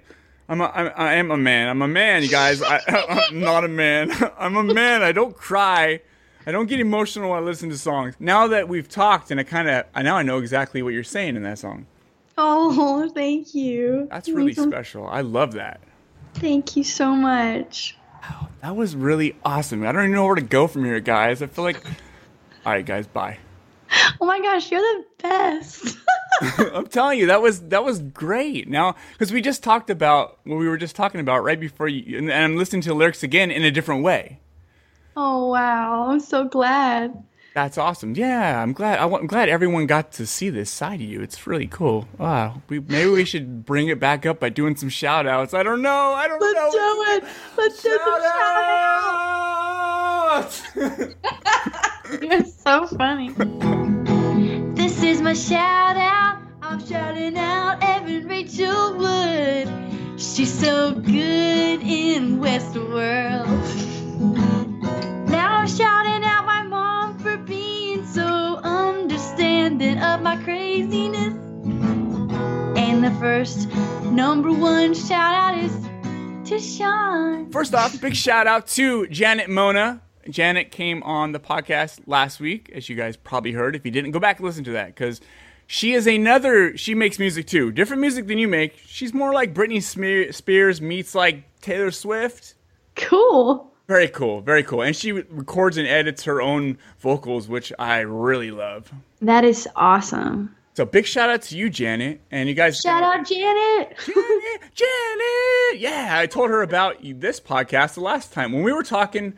I'm. A, I'm I am a man. I'm a man, you guys. I, I'm not a man. I'm a man. I don't cry. I don't get emotional when I listen to songs. Now that we've talked, and I kind of, I now I know exactly what you're saying in that song. Oh, thank you. That's really special. I love that. Thank you so much. That was really awesome. I don't even know where to go from here, guys. I feel like. All right, guys. Bye. Oh my gosh, you're the best. I'm telling you, that was that was great. Now, because we just talked about what we were just talking about right before you, and and I'm listening to the lyrics again in a different way. oh wow, I'm so glad. That's awesome. Yeah, I'm glad. I, am glad everyone got to see this side of you. It's really cool. Wow. We maybe we should bring it back up by doing some shout outs. I don't know. I don't know. Let's do it. Let's do some shout Shout-outs! You're so funny. This is my shout out. I'm shouting out Evan Rachel Wood. She's so good in Westworld. Now I'm shouting out my mom for being so understanding of my craziness. And the first number one shout out is to Sean. First off, big shout out to Janet Mona. Janet came on the podcast last week, as you guys probably heard. If you didn't, go back and listen to that because she is another. She makes music too, different music than you make. She's more like Britney Spears meets like Taylor Swift. Cool. Very cool, very cool. And she records and edits her own vocals, which I really love. That is awesome. So big shout out to you, Janet, and you guys. Shout out Janet. Janet, Janet. Yeah, I told her about this podcast the last time when we were talking.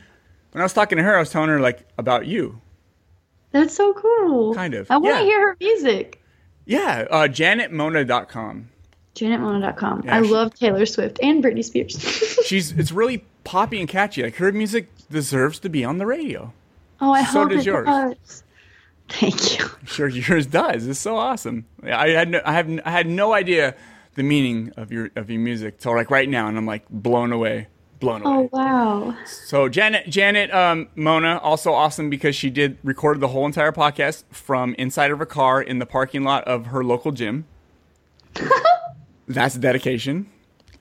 When I was talking to her, I was telling her like about you. That's so cool. Kind of, I want to yeah. hear her music. Yeah, uh, JanetMona.com. JanetMona.com. Yeah, I she- love Taylor Swift and Britney Spears. She's it's really poppy and catchy. Like her music deserves to be on the radio. oh, I So hope does it yours. does. Thank you. I'm sure yours does. It's so awesome. I had no, I have I had no idea the meaning of your of your music till like right now, and I'm like blown away, blown away. Oh wow. So Janet Janet um, Mona also awesome because she did record the whole entire podcast from inside of a car in the parking lot of her local gym. That's dedication.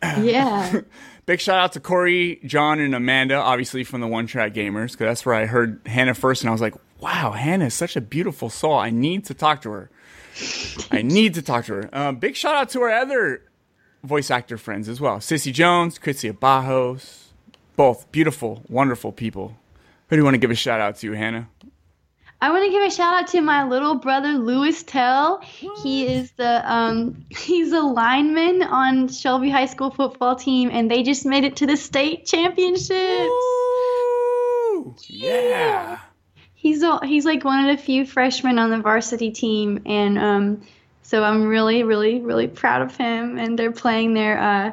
Yeah. Big shout out to Corey, John, and Amanda, obviously from the One Track Gamers, because that's where I heard Hannah first, and I was like, "Wow, Hannah is such a beautiful soul. I need to talk to her. I need to talk to her." Uh, big shout out to our other voice actor friends as well, Cissy Jones, Krizia Abajos, both beautiful, wonderful people. Who do you want to give a shout out to, Hannah? I want to give a shout out to my little brother Lewis Telle. He is the um he's a lineman on Shelby High School football team and they just made it to the state championships. Woo! Yeah. He's a, he's like one of the few freshmen on the varsity team and um so I'm really really really proud of him and they're playing their uh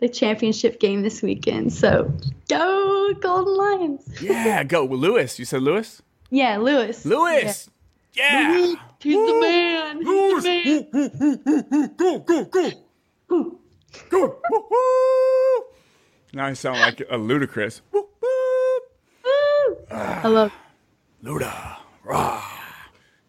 the championship game this weekend. So go Golden Lions. Yeah, go. Lewis. You said Lewis? Yeah, Louis. Lewis. Yeah. He's the man. He's the man. Go, go, go. Go. Woo-hoo. Now I sound like a Ludacris. Woo, woo. I love Luda. Rah.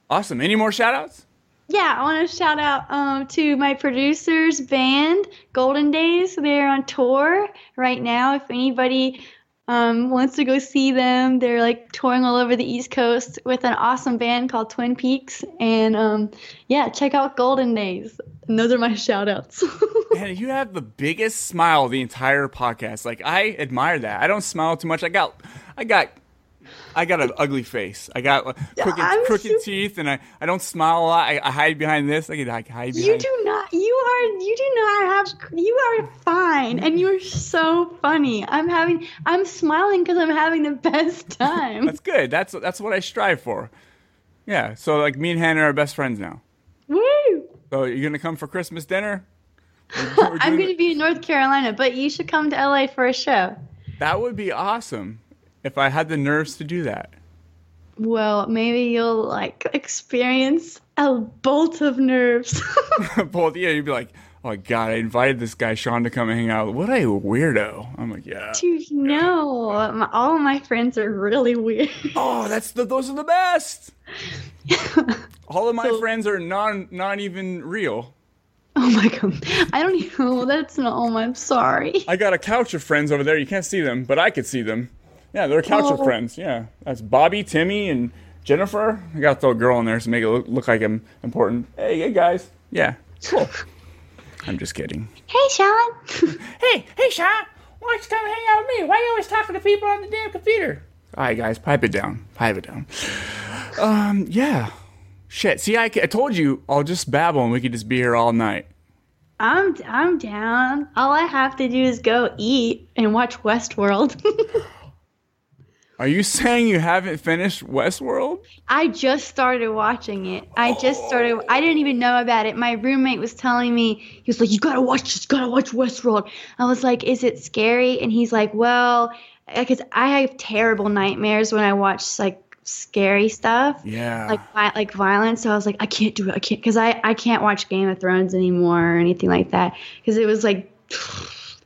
Awesome. Any more shout outs? Yeah, I want to shout out um, to my producers band, Golden Days. They're on tour right now. If anybody um, wants to go see them, they're like touring all over the East Coast with an awesome band called Twin Peaks. And um, yeah, check out Golden Days. And those are my shout outs. Man, you have the biggest smile the entire podcast. Like I admire that. I don't smile too much. I got, I got, I got an ugly face. I got uh, crooked, I'm crooked teeth, and I, I don't smile a lot. I, I hide behind this. I can like, hide behind. you do not. You are. You do not have. You are fine, and you're so funny. I'm having. I'm smiling because I'm having the best time. That's good. That's that's what I strive for. Yeah. So like me and Hannah are best friends now. Woo! So you're gonna come for Christmas dinner? I'm going to be in North Carolina, but you should come to LA for a show. That would be awesome if I had the nerves to do that. Well, maybe you'll like experience a bolt of nerves. bolt, yeah, you'd be like, Oh my God, I invited this guy Sean to come and hang out. What a weirdo! I'm like, yeah. Dude, no. My, all of my friends are really weird. Oh, that's the those are the best. all of my friends are non not even real. Oh my god. I don't even know. That's not. Oh, I'm sorry. I got a couch of friends over there. You can't see them, but I could see them. Yeah, they're couch of Oh. friends. Yeah, that's Bobby, Timmy, and Jennifer. I got to throw a girl in there to make it look, look like I'm important. Hey, hey guys. Yeah, cool. I'm just kidding. Hey, Sean. Hey, hey, Sean. Why don't you come hang out with me? Why are you always talking to people on the damn computer? All right, guys, pipe it down. Pipe it down. Um, yeah. Shit. See, I, I told you I'll just babble and we could just be here all night. I'm I'm down. All I have to do is go eat and watch Westworld. Are you saying you haven't finished Westworld? I just started watching it. I just started. I didn't even know about it. My roommate was telling me he was like, "You gotta watch this. You gotta watch Westworld." I was like, "Is it scary?" And he's like, "Well, because I have terrible nightmares when I watch like scary stuff, Yeah. like like violence." So I was like, "I can't do it. I can't because I I can't watch Game of Thrones anymore or anything like that because it was like."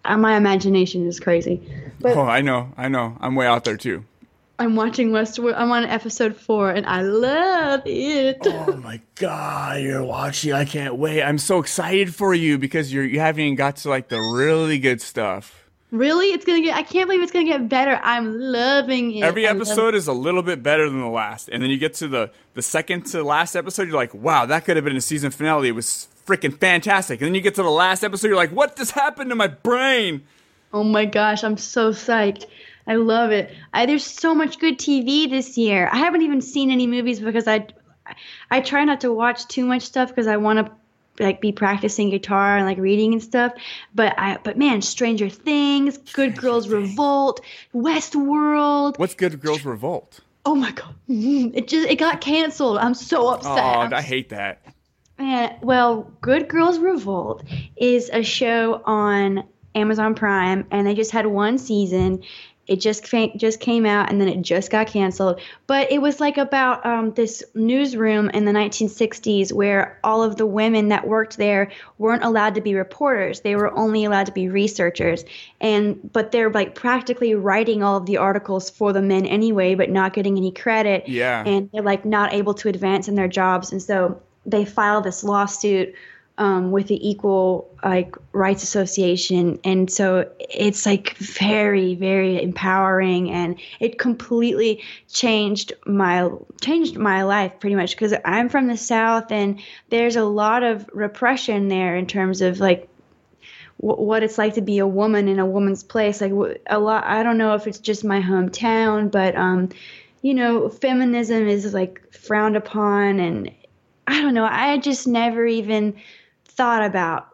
My imagination is crazy. But oh, I know. I know. I'm way out there too. I'm watching Westworld. I'm on episode four, and I love it. Oh my god, you're watching. I can't wait. I'm so excited for you because you're you haven't even got to like the really good stuff. Really, it's gonna get. I can't believe it's gonna get better. I'm loving it. Every episode is a little bit better than the last, and then you get to the the second to last episode. You're like, wow, that could have been a season finale. It was freaking fantastic. And then you get to the last episode. You're like, what just happened to my brain? Oh my gosh, I'm so psyched. I love it. I, there's so much good TV this year. I haven't even seen any movies because I, I try not to watch too much stuff because I want to like be practicing guitar and like reading and stuff. But I, but man, Stranger Things, Good Girls Revolt, Westworld. What's Good Girls Revolt? Oh my god, mm-hmm. it just it got canceled. I'm so upset. Oh, I hate that. Man, well, Good Girls Revolt is a show on Amazon Prime, and they just had one season. It just fa- just came out, and then it just got canceled. But it was like about um, this newsroom in the 1960s where all of the women that worked there weren't allowed to be reporters; they were only allowed to be researchers. And but they're like practically writing all of the articles for the men anyway, but not getting any credit Yeah. and they're like not able to advance in their jobs and so they file this lawsuit um, with the equal like rights association. And so it's like very very empowering. And it completely changed my changed my life pretty much because i'm from the south and there's a lot of repression there in terms of like wh- what it's like to be a woman in a woman's place. Like a lot i don't know if it's just my hometown but um you know feminism is like frowned upon. And i don't know i just never even thought about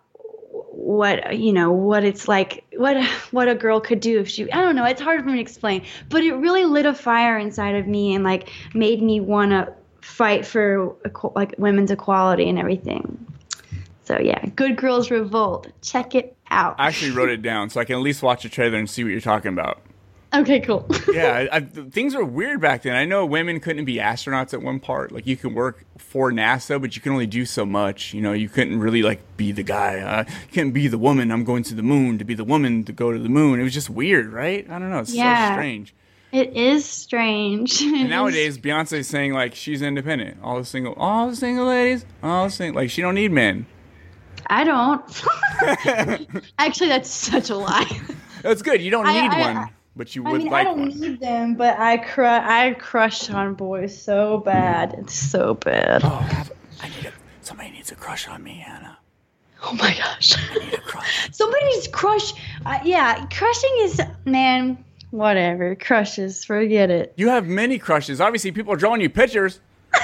what you know what it's like what what a girl could do if she i don't know it's hard for me to explain but it really lit a fire inside of me and like made me want to fight for like women's equality and everything so yeah good girls revolt check it out I actually wrote it down so I can at least watch the trailer and see what you're talking about. Okay cool yeah, I, I, things were weird back then. I know women couldn't be astronauts at one part. Like you could work for NASA, but you can only do so much. You know, you couldn't really like be the guy. Uh, you couldn't be the woman. I'm going to the moon to be the woman to go to the moon. It was just weird, right? I don't know. It's Yeah. so strange. it is strange And nowadays, Beyonce's saying like she's independent. All the single, all the single ladies, all the single, like she don't need men. i don't actually that's such a lie That's good. You don't need I- one, I- but you I would mean, like I don't one. need them, but I cru- I crush on boys so bad. It's so bad. Oh, have, I need a, somebody needs a crush on me, Anna. Oh my gosh. I need a crush. Somebody's crush. Uh, yeah, crushing is man. Whatever. Crushes. Forget it. You have many crushes. Obviously, people are drawing you pictures.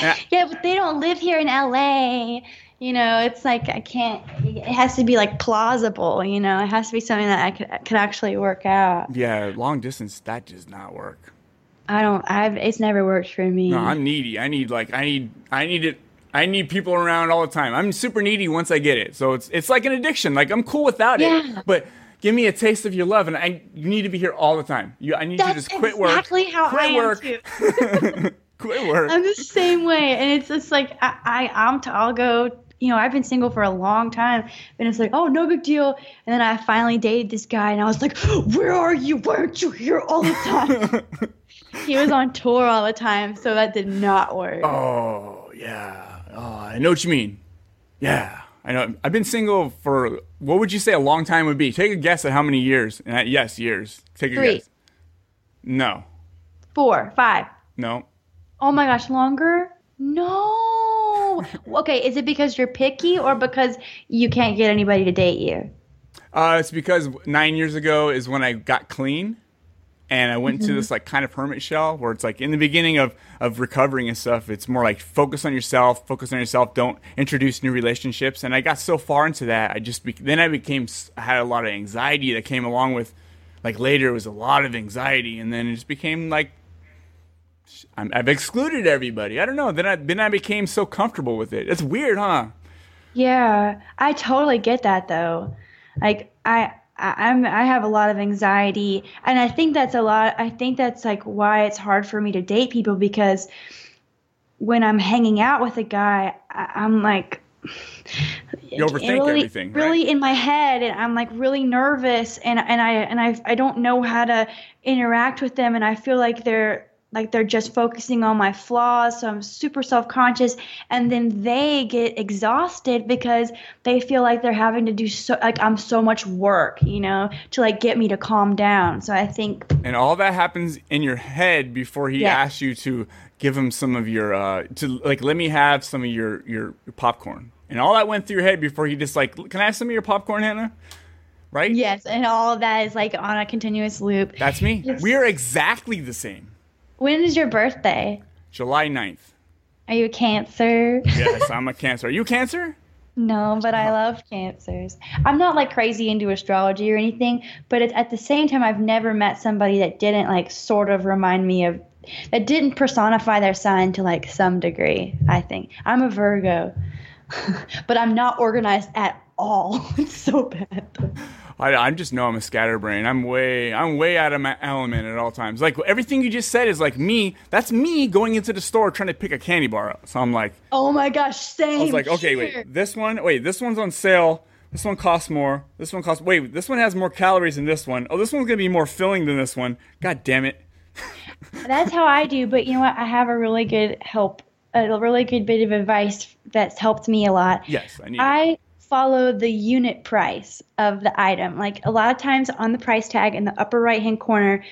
Yeah. Yeah, but they don't live here in LA. You know, it's like I can't. It has to be like plausible. You know, it has to be something that I could could actually work out. Yeah, long distance that does not work. I don't. I've. It's never worked for me. No, I'm needy. I need like I need I need it. I need people around all the time. I'm super needy once I get it. So it's it's like an addiction. Like I'm cool without Yeah. it. But give me a taste of your love, and I you need to be here all the time. You I need you to just quit work. exactly how quit I am work. too. quit work. I'm the same way, and it's just like I, I I'm t- I'll go you know, I've been single for a long time, and it's like, oh, no big deal. And then I finally dated this guy, and I was like, where are you? Why aren't you here all the time? he was on tour all the time, so that did not work. Oh yeah. Oh, I know what you mean. Yeah, I know. I've been single for what would you say a long time would be? Take a guess at how many years. And yes, years. Take a Three. guess. No, Four, five. no. Oh my gosh, longer? No. okay, is it because you're picky or because you can't get anybody to date you? Uh, it's because nine years ago is when I got clean, and I went to this like kind of hermit shell where it's like in the beginning of of recovering and stuff. It's more like focus on yourself, focus on yourself. Don't introduce new relationships. And I got so far into that, I just be- then I became I had a lot of anxiety that came along with. Like later, it was a lot of anxiety, and then it just became like I'm, I've excluded everybody. I don't know. Then I then I became so comfortable with it. It's weird, huh? Yeah, I totally get that though. Like I, I I'm I have a lot of anxiety, and I think that's a lot. I think that's like why it's hard for me to date people because when I'm hanging out with a guy, I, I'm like. You overthink really, everything, right? really in my head and i'm like really nervous and and i and i i don't know how to interact with them and i feel like they're like they're just focusing on my flaws so i'm super self-conscious. And then they get exhausted because they feel like they're having to do so like i'm so much work you know to like get me to calm down. So i think and all that happens in your head before he Yeah. asks you to give him some of your uh to like let me have some of your your, your popcorn. And all that went through your head before he just like can i have some of your popcorn hannah? Right? Yes and all of that is like on a continuous loop. That's me. Yes. we are exactly the same when is your birthday july 9th are you a cancer yes i'm a cancer are you cancer No, but I oh. love cancers. I'm not like crazy into astrology or anything, but at the same time, I've never met somebody that didn't like sort of remind me of, that didn't personify their sign to like some degree. I think I'm a Virgo, but I'm not organized at all. It's so bad. I, I just know I'm a scatterbrain. I'm way, I'm way out of my element at all times. Like everything you just said is like me. That's me going into the store trying to pick a candy bar up. So I'm like, Oh my gosh, same. I was like, okay, here. wait, this one, wait, this one's on sale. This one costs more. This one costs. Wait, this one has more calories than this one. Oh, this one's gonna be more filling than this one. God damn it! That's how I do. But you know what? I have a really good help, a really good bit of advice that's helped me a lot. Yes, I need. it. Follow the unit price of the item. Like a lot of times on the price tag in the upper right hand corner,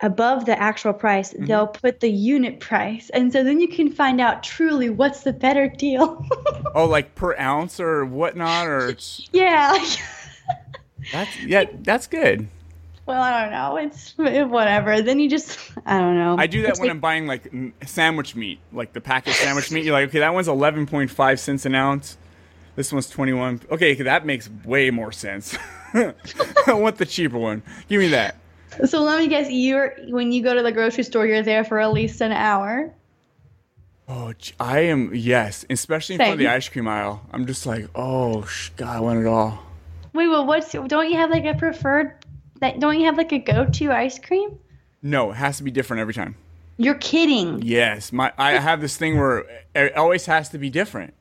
above the actual price, Mm-hmm. they'll put the unit price. And so then you can find out truly what's the better deal. Oh, like per ounce or whatnot, or it's, yeah. that's yeah, that's good. well, I don't know. It's whatever. Then you just, I don't know. I do that It's when like- I'm buying like sandwich meat, like the packaged sandwich meat. You're like, okay, that one's 11.5 cents an ounce. This one's 21. Okay, that makes way more sense. I want the cheaper one. Give me that. So let me guess, you're when you go to the grocery store, you're there for at least an hour. Oh, I am yes, especially in front of the ice cream aisle. I'm just like, oh, sh- God, I want it all. Wait, well, what's don't you have like a preferred? That don't you have like a go-to ice cream? No, it has to be different every time. You're kidding. Yes, my I have this thing where it always has to be different.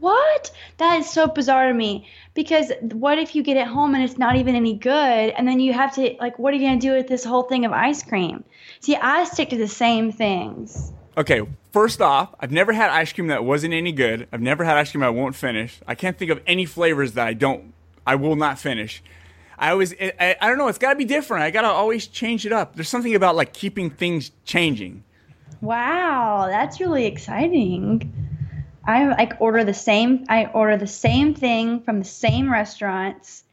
What? That is so bizarre to me. Because what if you get it home and it's not even any good, and then you have to like, what are you gonna do with this whole thing of ice cream? See, I stick to the same things. Okay, first off, I've never had ice cream that wasn't any good. I've never had ice cream I won't finish. I can't think of any flavors that I don't, I will not finish. I always, I, I, I don't know. It's got to be different. I got to always change it up. There's something about like keeping things changing. Wow, that's really exciting. I like order the same. I order the same thing from the same restaurants,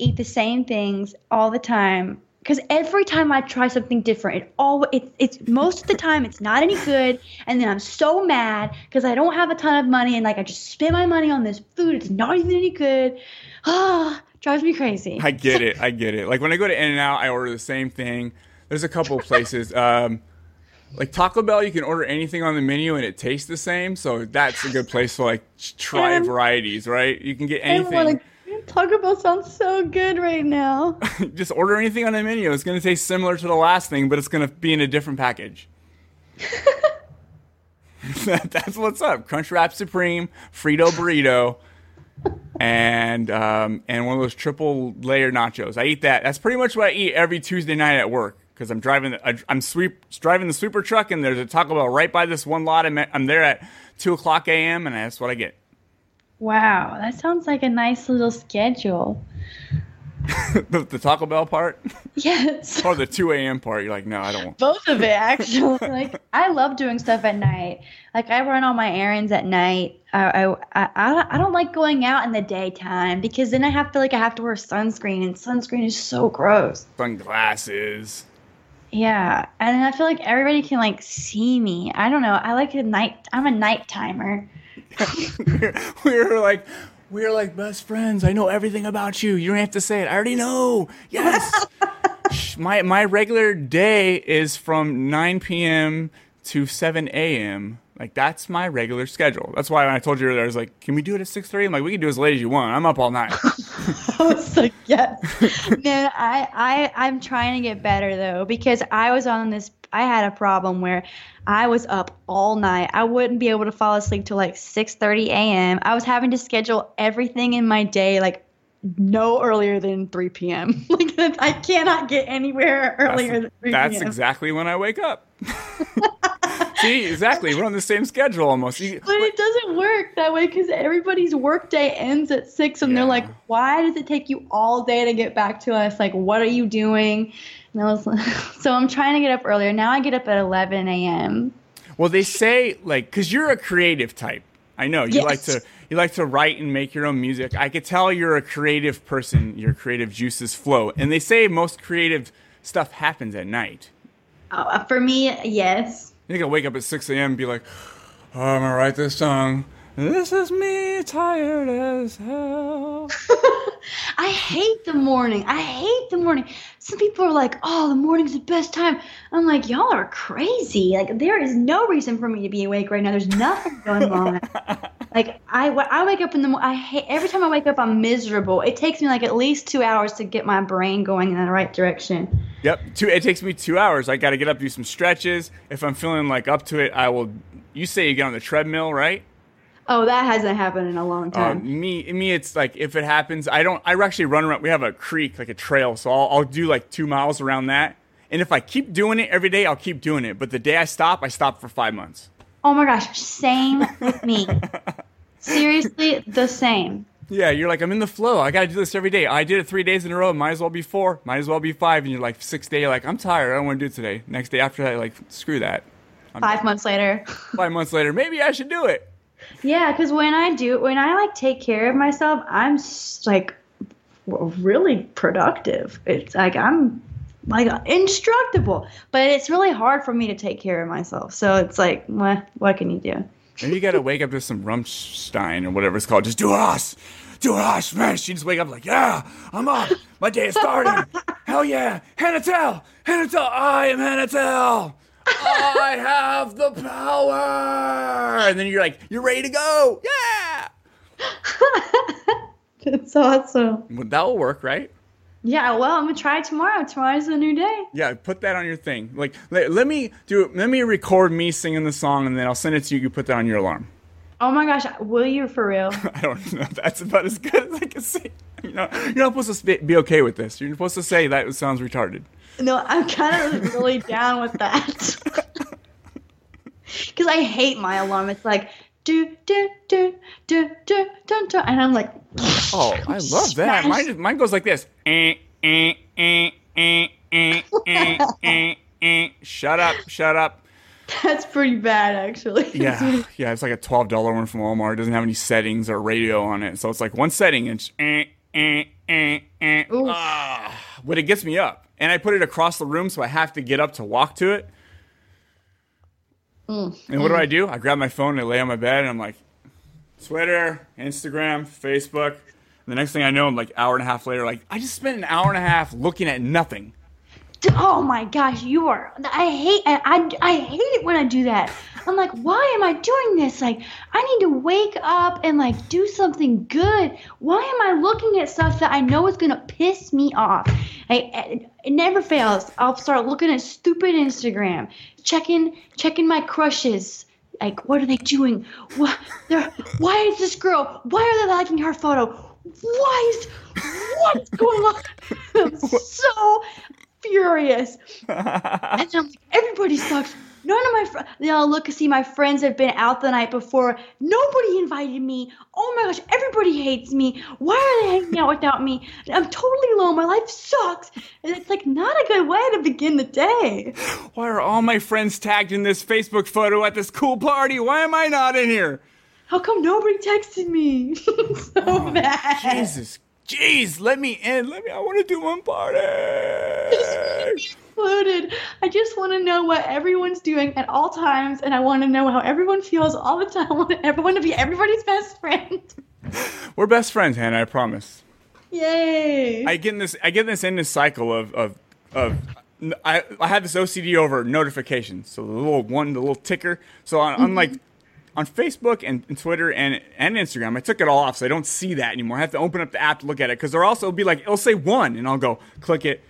eat the same things all the time. Because every time I try something different, it all it's it's most of the time it's not any good, and then I'm so mad because I don't have a ton of money and like I just spent my money on this food. It's not even any good. Ah, drives me crazy. I get it. I get it. Like when I go to In and Out, I order the same thing. There's a couple of places. Um, like Taco Bell, you can order anything on the menu and it tastes the same. So that's a good place to like try Um, varieties, right? You can get I wanna- anything. Taco Bell sounds so good right now. Just order anything on the menu. It's going to taste similar to the last thing, but it's going to be in a different package. That's what's up. Crunchwrap Supreme, Frito burrito, and um, and one of those triple layer nachos. I eat that. That's pretty much what I eat every Tuesday night at work because I'm driving. The, I- I'm sweep driving the sweeper truck, and there's a Taco Bell right by this one lot. I'm, at, I'm there at two o'clock a.m. and that's what I get. Wow, that sounds like a nice little schedule. the, the Taco Bell part Yes. or the two a.m. part. You're like, no, I don't want. Both of it, actually. like, I love doing stuff at night. Like, I run all my errands at night. I, I, I, I don't like going out in the daytime because then I have to like I have to wear sunscreen, and sunscreen is so gross. Sunglasses. Yeah, and I feel like everybody can like see me. I don't know. I like a night. I'm a night timer. We're like we're like best friends. I know everything about you. You don't have to say it. I already know. Yes. My my regular day is from 9 p.m. to 7 a.m. Like that's my regular schedule. That's why when I told you earlier, I was like, "Can we do it at 6:30?" I'm like, "We can do as late as you want. I'm up all night." I was like, yes. Man, I, I, I'm trying to get better though because I was on this. I had a problem where I was up all night. I wouldn't be able to fall asleep till like 6:30 a.m. I was having to schedule everything in my day like no earlier than 3 p.m. Like I cannot get anywhere earlier than 3 That's exactly when I wake up. See, exactly. We're on the same schedule almost. You- But it doesn't work that way because everybody's workday ends at six, and they're like, "Why does it take you all day to get back to us? Like, what are you doing?" And I was like, so I'm trying to get up earlier. Now I get up at 11 a.m. Well, they say like because you're a creative type. I know you Yes. like to you like to write and make your own music. I could tell you're a creative person. Your creative juices flow, and they say most creative stuff happens at night. Uh, for me, yes. You can wake up at 6 a.m. and be like, oh, I'm gonna write this song. This is me, tired as hell. I hate the morning. I hate the morning. Some people are like, "Oh, the morning's the best time." I'm like, "Y'all are crazy. Like, there is no reason for me to be awake right now. There's nothing going on." like, I I wake up in the mo- I hate every time I wake up. I'm miserable. It takes me like at least two hours to get my brain going in the right direction. Yep. Two, it takes me two hours. I got to get up, do some stretches. If I'm feeling like up to it, I will. You say you get on the treadmill, right? Oh, that hasn't happened in a long Uh, time. me, me, it's like if it happens, I don't. I actually run around. We have a creek, like a trail, so I'll, I'll do like two miles around that. And if I keep doing it every day, I'll keep doing it. But the day I stop, I stop for five months. oh my gosh, same with me. Seriously, the same. Yeah, you're like I'm in the flow. I got to do this every day. I did it three days in a row. Might as well be four. Might as well be five. And you're like six day. You're like I'm tired. I don't want to do it today. Next day after that, like screw that. Five months later. Five months later, maybe I should do it. Yeah, because when I do, when I like take care of myself, I'm like really productive. It's like I'm like instructable, but it's really hard for me to take care of myself. So it's like, what, what can you do? Maybe you got to wake up to some Rammstein or whatever it's called. Just do us. Do us, man. She just wake up like, yeah, I'm up. My day is starting. Hell yeah. Hannah Telle. Hanatel. I am Hannah Telle. I have the power. And then you're like, you're ready to go. Yeah. It's awesome. Well, that will work, right? Yeah, well, I'm gonna try tomorrow. Tomorrow's a new day. Yeah, put that on your thing. Like, let, let me do. Let me record me singing the song, and then I'll send it to you. You can put that on your alarm. Oh my gosh, will you for real? I don't know. That's about as good as I can say. You know, you're not supposed to be- be okay with this. You're supposed to say that it sounds retarded. No, I'm kind of really down with that. Because I hate my alarm. It's like do do do do do do do, and I'm like, Oh, I love that. Mine, mine goes like this. Eh, eh, eh, eh, eh, eh, eh, eh. Shut up, shut up. that's pretty bad actually. Yeah, yeah, it's like a twelve dollar one from Walmart. It doesn't have any settings or radio on it, so it's like one setting and it's eh, eh, eh, eh. Ah, but it gets me up, and I put it across the room, so I have to get up to walk to it. Mm. And what do I do? I grab my phone and I lay on my bed, and I'm like, Twitter, Instagram, Facebook. And the next thing I know, I'm like hour and a half later, like I just spent an hour and a half looking at nothing. Oh my gosh, you are. I hate. I, I I hate it when I do that. I'm like, why am I doing this? Like, I need to wake up and like do something good. Why am I looking at stuff that I know is gonna piss me off? I, I- it never fails. I'll start looking at stupid Instagram, checking checking my crushes, like, what are they doing? What? They're, why is this girl? Why are they liking her photo? Why is what's going on? I'm so furious. And I'm like, everybody sucks. None of my friends, you know, look, to see, my friends have been out the night before. Nobody invited me. Oh my gosh, everybody hates me. Why are they hanging out without me? I'm totally alone. My life sucks. And it's like not a good way to begin the day. Why are all my friends tagged in this Facebook photo at this cool party? Why am I not in here? How come nobody texted me? so oh, bad. Jesus, jeez, let me in. Let me. I want to do one party. Included. I just want to know what everyone's doing at all times, and I want to know how everyone feels all the time. I want everyone to be everybody's best friend. We're best friends, Hannah. I promise. Yay! I get in this. I get this in this cycle of of of. I I have this OCD over notifications. So the little one, the little ticker. So on, like on Facebook and, and Twitter and and Instagram, I took it all off, so I don't see that anymore. I have to open up the app to look at it because there also be like it'll say one, and I'll go click it.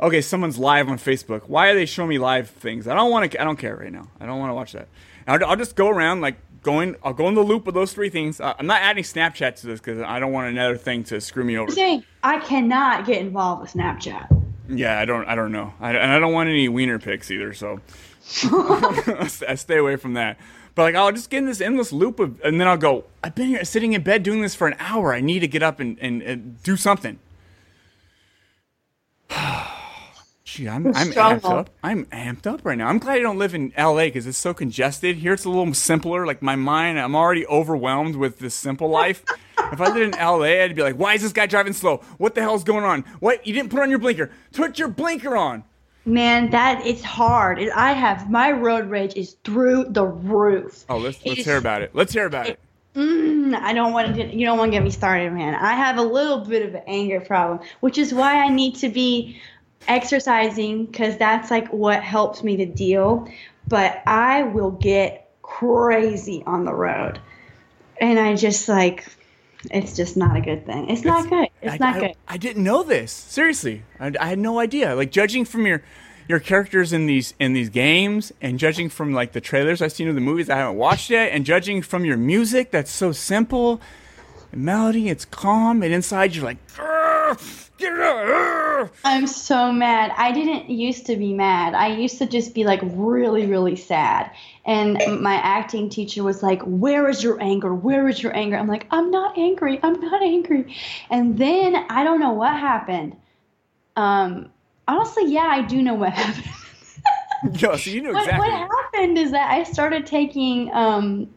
Okay, someone's live on Facebook. Why are they showing me live things? I don't want to. I don't care right now. I don't want to watch that. I'll, I'll just go around like going. I'll go in the loop with those three things. Uh, I'm not adding Snapchat to this because I don't want another thing to screw me over. saying I cannot get involved with Snapchat. Yeah, I don't. I don't know. I, and I don't want any wiener pics either. So I stay away from that. But like, I'll just get in this endless loop of, and then I'll go. I've been here sitting in bed doing this for an hour. I need to get up and, and, and do something. Gee, I'm, I'm amped up. I'm amped up right now. I'm glad I don't live in LA because it's so congested. Here it's a little simpler. Like my mind, I'm already overwhelmed with this simple life. if I lived in LA, I'd be like, why is this guy driving slow? What the hell's going on? What? You didn't put on your blinker. Put your blinker on. Man, that it's hard. It- I have my road rage is through the roof. Oh, let's let's It's- hear about it. Let's hear about it. Mm, I don't want to. You don't want to get me started, man. I have a little bit of an anger problem, which is why I need to be exercising because that's like what helps me to deal. But I will get crazy on the road, and I just like, it's just not a good thing. It's not good. It's I, not I- good. I didn't know this. Seriously, I, I had no idea. Like judging from your your characters in these in these games, and judging from like the trailers I've seen of the movies I haven't watched yet, and judging from your music that's so simple, and melody, it's calm, and inside you're like, "Grr, get it out, grr." I'm so mad. I didn't used to be mad. I used to just be like really, really sad. And my acting teacher was like, Where is your anger? Where is your anger? I'm like, I'm not angry. I'm not angry. And then I don't know what happened. Um, honestly, yeah, I do know what happened. Yo, so you know what, exactly. what happened is that I started taking um,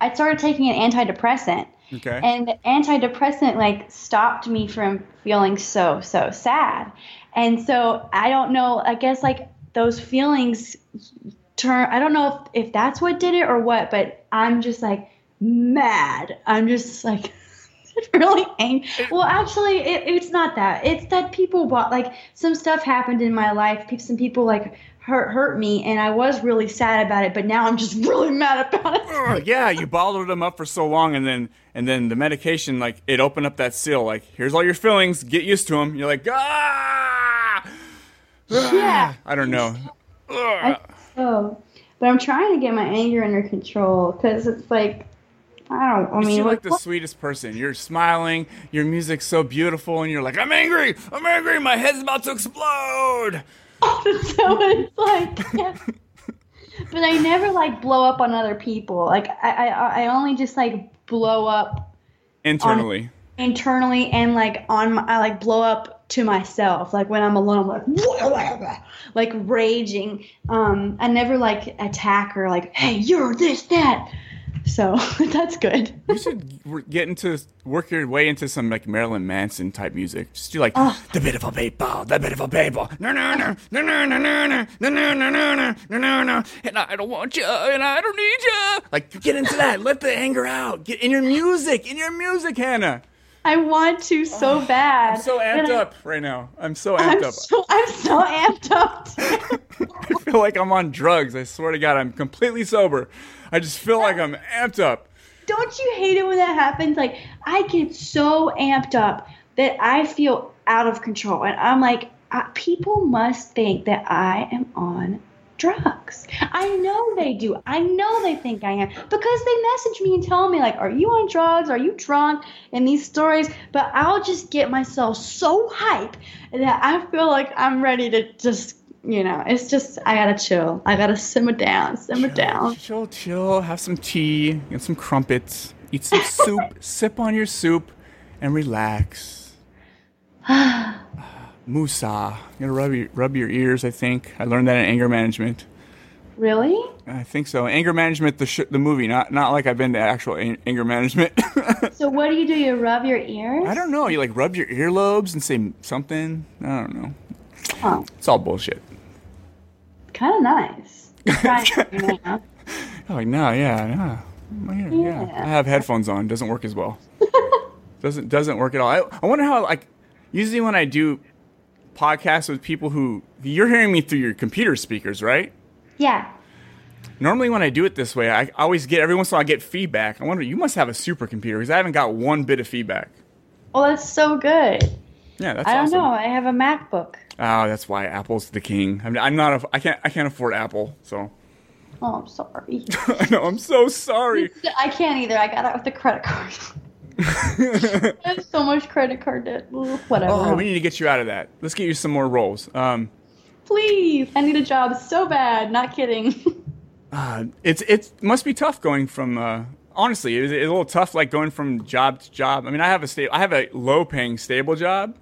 I started taking an antidepressant. Okay. And the antidepressant like stopped me from feeling so so sad. And so I don't know, I guess like those feelings turn I don't know if, if that's what did it or what, but I'm just like mad. I'm just like really angry. Well, actually, it, it's not that. It's that people bought like some stuff happened in my life. Some people like hurt hurt me, and I was really sad about it. But now I'm just really mad about it. Yeah, you bottled them up for so long, and then and then the medication like it opened up that seal. Like, here's all your feelings. Get used to them. You're like, ah. Yeah. I don't know. I, oh, but I'm trying to get my anger under control because it's like I don't. I mean, seem like what- the sweetest person. You're smiling. Your music's so beautiful, and you're like, I'm angry. I'm angry. My head's about to explode. so it's like. but I never like blow up on other people. Like I, I, I only just like blow up Internally. Internally and like on my, I like blow up to myself. Like when I'm alone, I'm like like raging. Um, I never like attack or like, hey, you're this that. So that's good. you should get into work your way into some like Marilyn Manson type music. Just do like Oh. the bit of a people, the bit of a people. No, no, no, no, no, no, no, no, no, no, no, no, no, no, no, no. And I don't want you, and I don't need you. Like get into that. Let the anger out. Get in your music. In your music, Hannah. I want to so bad. I'm so amped I- up right now. I'm so amped I'm up. so I'm so amped up. I feel like I'm on drugs. I swear to God, I'm completely sober. I just feel like I'm amped up. Don't you hate it when that happens? Like I get so amped up that I feel out of control, and I'm like, uh, people must think that I am on drugs. I know they do. I know they think I am because they message me and tell me like, "Are you on drugs? Are you drunk?" in these stories. But I'll just get myself so hype that I feel like I'm ready to just, you know, it's just I gotta chill. I gotta simmer down, simmer down. Chill, chill. Have some tea. Get some crumpets. Eat some soup. Sip on your soup, and relax. Musa. You gotta rub your rub your ears. I think I learned that in anger management. Really? I think so. Anger management, the sh- the movie, not not like I've been to actual an- anger management. So what do you do? You rub your ears? I don't know. You like rub your earlobes and say something. I don't know. Oh, It's all bullshit. kind of nice. Oh, like no, yeah, yeah, yeah. Yeah. I have headphones on. Doesn't work as well. doesn't doesn't work at all. I, I wonder how like usually when I do podcasts with people who you're hearing me through your computer speakers, right? Yeah. Normally when I do it this way, I always get every once in a while I get feedback. I wonder you must have a supercomputer because I haven't got one bit of feedback. Oh, that's so good. Yeah, that's I don't awesome. know. I have a MacBook. Oh, that's why Apple's the king. I'm, I'm not. A, I can't. I can't afford Apple. So Oh, I'm sorry. I know. I'm so sorry. I can't either. I got it with a credit card. I have so much credit card debt. Ugh, Whatever. Oh, we need to get you out of that. Let's get you some more roles. Um, Please, I need a job so bad. Not kidding. uh, it's it must be tough going from. Uh, honestly, it's, it's a little tough, like going from job to job. I mean, I have a sta- I have a low paying stable job,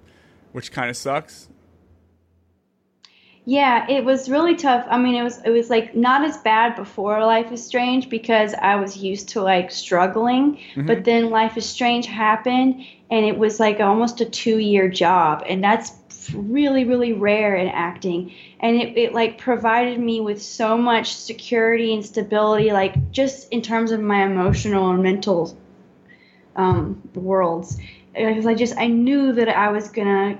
which kind of sucks. Yeah, it was really tough. I mean, it was it was like not as bad before Life is Strange because I was used to like struggling, but then Life is Strange happened and it was like almost a 2-year job and that's really really rare in acting. And it, it like provided me with so much security and stability like just in terms of my emotional and mental um, worlds. Because I just I knew that I was gonna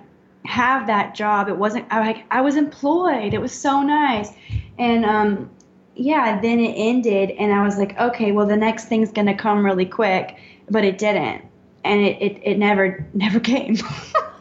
have that job. It wasn't I like I was employed. It was so nice, and um, yeah. Then it ended, and I was like, okay, well the next thing's gonna come really quick, but it didn't, and it it, it never never came.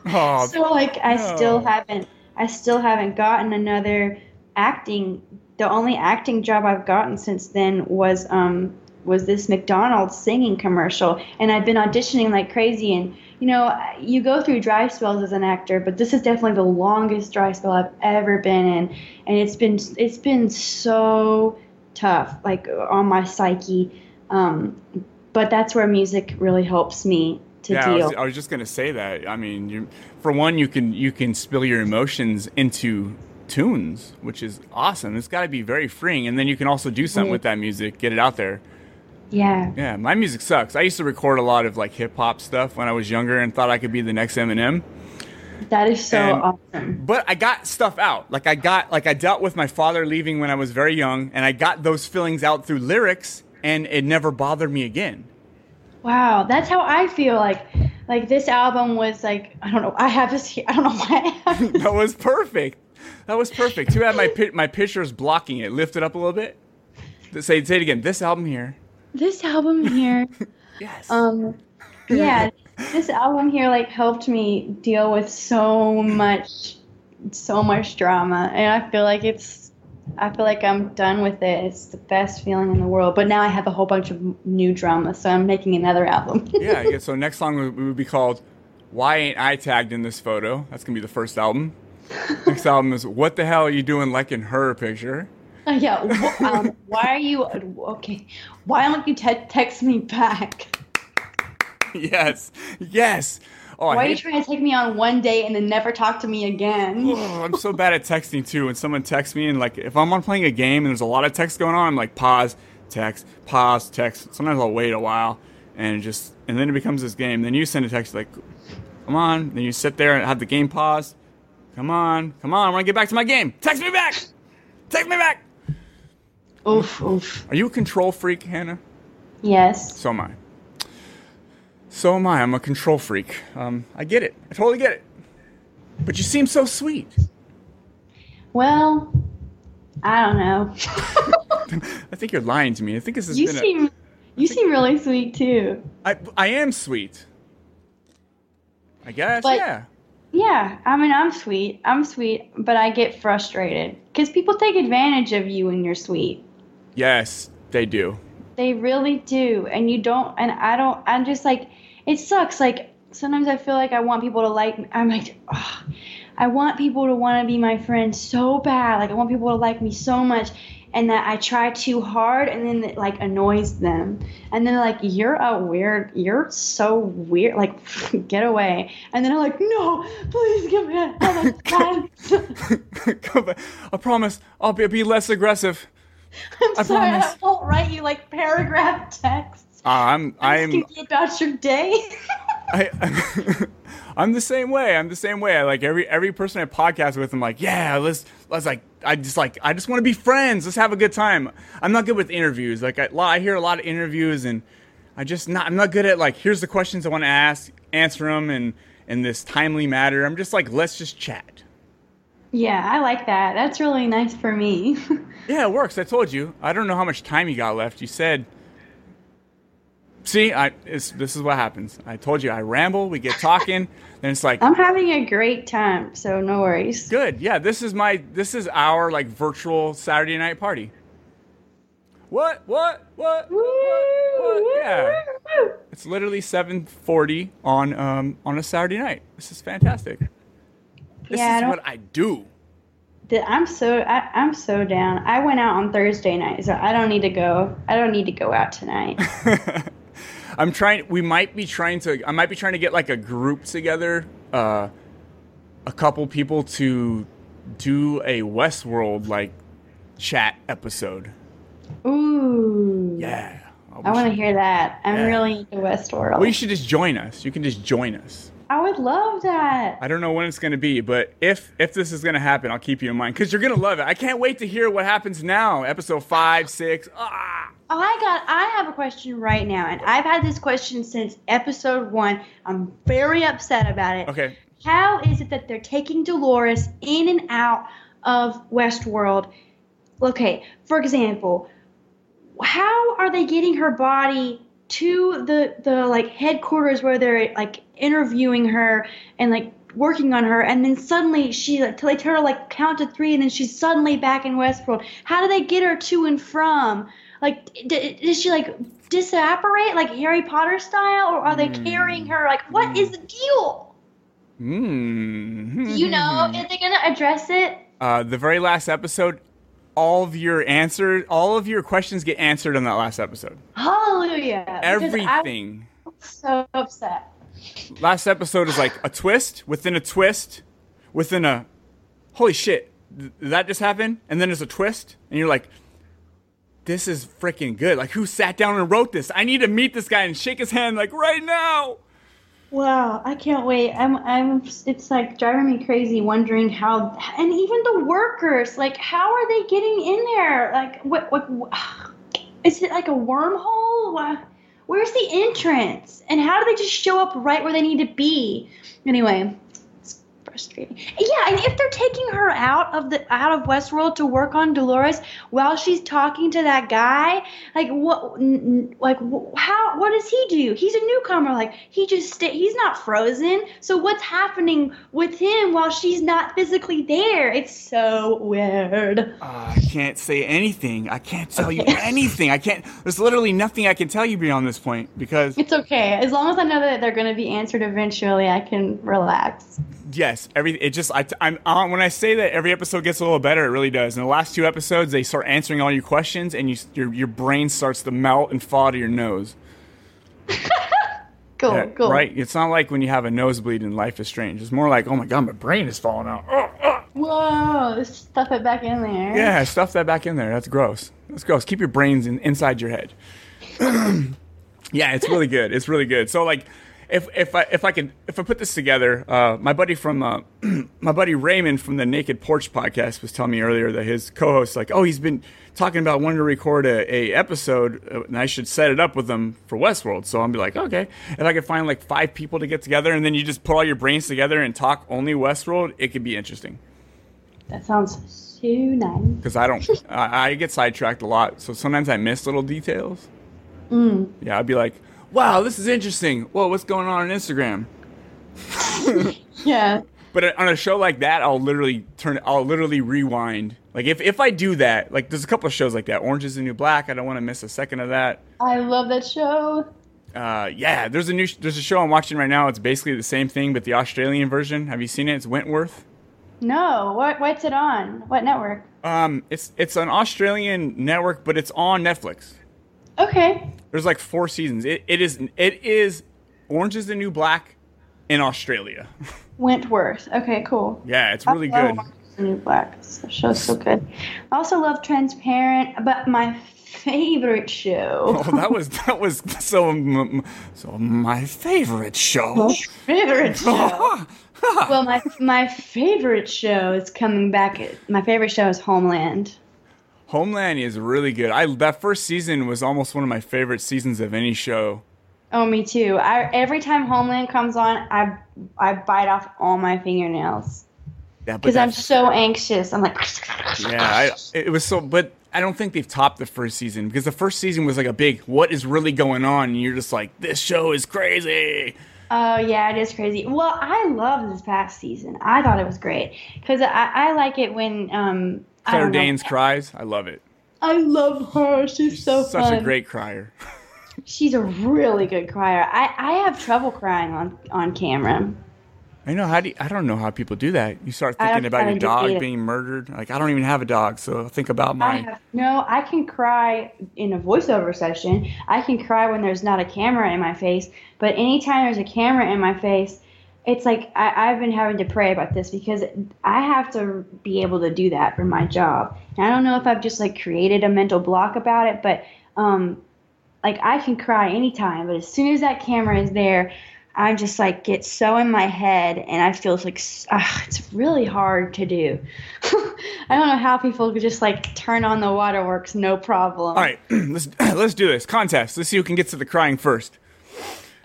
Oh, so like I still haven't I still haven't gotten another acting. The only acting job I've gotten since then was um was this McDonald's singing commercial, and I've been auditioning like crazy. And you know, you go through dry spells as an actor, but this is definitely the longest dry spell I've ever been in, and it's been it's been so tough, like on my psyche. Um, but that's where music really helps me to yeah, I deal. was, I was just gonna say that. I mean, you, for one, you can you can spill your emotions into tunes, which is awesome. It's got to be very freeing, and then you can also do something Mhm. with that music, get it out there. Yeah. Yeah, my music sucks. I used to record a lot of like hip hop stuff when I was younger and thought I could be the next Eminem. That is so And- awesome. But I got stuff out. Like I got like I dealt with my father leaving when I was very young, and I got those feelings out through lyrics, and it never bothered me again. Wow, that's how I feel. Like, like this album was like I don't know. I have this here. I don't know why. I have this. that was perfect. That was perfect. Too bad my my picture is blocking it. Lift it up a little bit. Say say it again. This album here. This album here. Yes. Um, yeah, this album here like helped me deal with so much, so much drama, and I feel like it's. I feel like I'm done with it. It's the best feeling in the world. But now I have a whole bunch of new drama, so I'm making another album. yeah, yeah. So next song would, would be called "Why Ain't I Tagged in This Photo." That's gonna be the first album. Next album is "What the Hell Are You Doing Liking Her Picture." yeah. wh- um, why are you okay? Why don't you te- text me back? yes, yes. Oh, Why are you trying to take me on one date and then never talk to me again? oh, I'm so bad at texting too. When someone texts me and like if I'm on playing a game and there's a lot of text going on, I'm like pause, text, pause, text. Sometimes I'll wait a while and just and then it becomes this game. Then you send a text like, "Come on." Then you sit there and have the game pause. Come on, come on. I want to get back to my game. Text me back. Text me back. Oof, oof. Are you a control freak, Hannah? Yes. So am I. So am I. I'm a control freak. Um, I get it. I totally get it. But you seem so sweet. Well, I don't know. I think you're lying to me. I think this has you been. seem you seem really sweet too. I I am sweet. I guess. But- yeah. Yeah, I mean, I'm sweet. I'm sweet, but I get frustrated because people take advantage of you when you're sweet. Yes, they do. They really do. And you don't, and I don't, I'm just like, it sucks. Like, sometimes I feel like I want people to like me. I'm like, oh, I want people to want to be my friend so bad. Like, I want people to like me so much. And that I try too hard and then it like annoys them. And then they're like, you're a weird, you're so weird. Like, get away. And then I'm like, no, please give me another chance. I promise I'll be, be less aggressive. I'm I sorry, I promise. won't write you like paragraph texts. Uh, I'm I'm Asking you about your day. I, I'm the same way. I'm the same way. I like every every person I podcast with. I'm like, yeah, let's let's like. I just like I just want to be friends. Let's have a good time. I'm not good with interviews. Like I, I hear a lot of interviews, and I just not. I'm not good at like. Here's the questions I want to ask, answer them, and in this timely matter. I'm just like, let's just chat. Yeah, I like that. That's really nice for me. Yeah, it works. I told you. I don't know how much time you got left. You said. See, I this is what happens. I told you I ramble. We get talking, then it's like I'm having a great time, so no worries. Good. Yeah, this is my this is our like virtual Saturday night party. What? What? What? What? what? Yeah. It's literally 7:40 on um on a Saturday night. This is fantastic. This Yeah, I is don't- what I do. I'm so I, I'm so down. I went out on Thursday night, so I don't need to go. I don't need to go out tonight. I'm trying we might be trying to I might be trying to get like a group together uh a couple people to do a Westworld like chat episode. Ooh. Yeah. I want to hear that. I'm Yeah. really into Westworld. Well, you should just join us. You can just join us. I would love that. I don't know when it's going to be, but if if this is going to happen, I'll keep you in mind because you're going to love it. I can't wait to hear what happens now. Episode five, six. Ah, I got. I have a question right now, and I've had this question since episode one. I'm very upset about it. okay. How is it that they're taking Dolores in and out of Westworld? Okay, for example, how are they getting her body to the the like headquarters where they're like interviewing her and like working on her and then suddenly she like till they tell her like count to three and then she's suddenly back in Westworld. How do they get her to and from? Like, d- does she like disapparate like Harry Potter style, or are they carrying her? Like, what is the deal? Hmm. You know? Is they gonna address it? Uh, the very last episode, all of your answers, all of your questions get answered on that last episode. Hallelujah! Everything. So upset. Last episode is like a twist within a twist within a. Holy shit! Th- that just happened? And then there's a twist, and you're like, "This is freaking good!" Like, who sat down and wrote this? I need to meet this guy and shake his hand like right now. Wow, I can't wait. I'm, I'm. It's like driving me crazy, wondering how, and even the workers, like, how are they getting in there? Like, what, what, is it like a wormhole? Where's the entrance? And how do they just show up right where they need to be? Anyway, frustrating. Yeah, and if they're taking her out of the out of Westworld to work on Dolores while she's talking to that guy, like what? Like how? What does he do? He's a newcomer. Like he just stay, he's not frozen. So what's happening with him while she's not physically there? It's so weird. Uh, I can't say anything. I can't tell you anything. I can't. There's literally nothing I can tell you beyond this point because It's okay as long as I know that they're going to be answered eventually. I can relax. yes, every it just I I'm uh, when I say that every episode gets a little better, it really does. In the last two episodes, they start answering all your questions, and you your your brain starts to melt and fall to your nose. Cool, Yeah, cool. Right? It's not like when you have a nosebleed in Life is Strange. It's more like, oh my god, my brain is falling out. Oh, oh. Whoa, stuff it back in there. Yeah, stuff that back in there. That's gross. That's gross. Keep your brains in, inside your head. yeah, it's really good. It's really good. So like, if if I if I can if I put this together, uh, my buddy from uh, my buddy Raymond from the Naked Porch podcast was telling me earlier that his co-host like, oh, he's been talking about wanting to record a, a episode, uh, and I should set it up with them for Westworld. So I'm be like, okay, if I could find like five people to get together, and then you just put all your brains together and talk only Westworld, it could be interesting That sounds so nice. because I don't. I, I get sidetracked a lot, so sometimes I miss little details. Mm. Yeah, I'd be like, "Wow, this is interesting. Whoa, what's going on on Instagram?" Yeah. But on a show like that, I'll literally turn. I'll literally rewind. Like if if I do that, like there's a couple of shows like that. Orange is the New Black. I don't want to miss a second of that. I love that show. Uh, yeah, there's a new there's a show I'm watching right now. It's basically the same thing, but the Australian version. Have you seen it? It's Wentworth. No, what what's it on? What network? Um, it's it's an Australian network, but it's on Netflix. Okay. There's like four seasons. It it is it is Orange is the New Black in Australia. Wentworth. Okay, cool. yeah, it's really I good. love The New Black. This show's so good. I also love Transparent, but my favorite show. Oh, that was that was so so my favorite show. My favorite show. well, my my favorite show is coming back. My favorite show is Homeland. Homeland is really good. I that first season was almost one of my favorite seasons of any show. Oh, me too. I every time Homeland comes on, I I bite off all my fingernails Yeah, because I'm so anxious. I'm like, yeah, I, it was so. But I don't think they've topped the first season because the first season was like a big what is really going on, and you're just like this show is crazy. Oh yeah, it is crazy. Well, I love this past season. I thought it was great because I, I like it when um. I Claire don't know. Danes cries. I love it. I love her. She's so Such fun. a great crier. She's a really good crier. I, I have trouble crying on on camera. I know how do you, I don't know how people do that. You start thinking about your how to do dog being murdered. Like I don't even have a dog, so think about I mine. have no. I can cry in a voiceover session. I can cry when there's not a camera in my face. But anytime there's a camera in my face, it's like I, I've been having to pray about this because I have to be able to do that for my job. And I don't know if I've just like created a mental block about it, but um, like I can cry anytime. But as soon as that camera is there, I just like get so in my head, and I feel like uh, it's really hard to do. I don't know how people could just like turn on the waterworks, no problem. All right, let's let's do this contest. Let's see who can get to the crying first.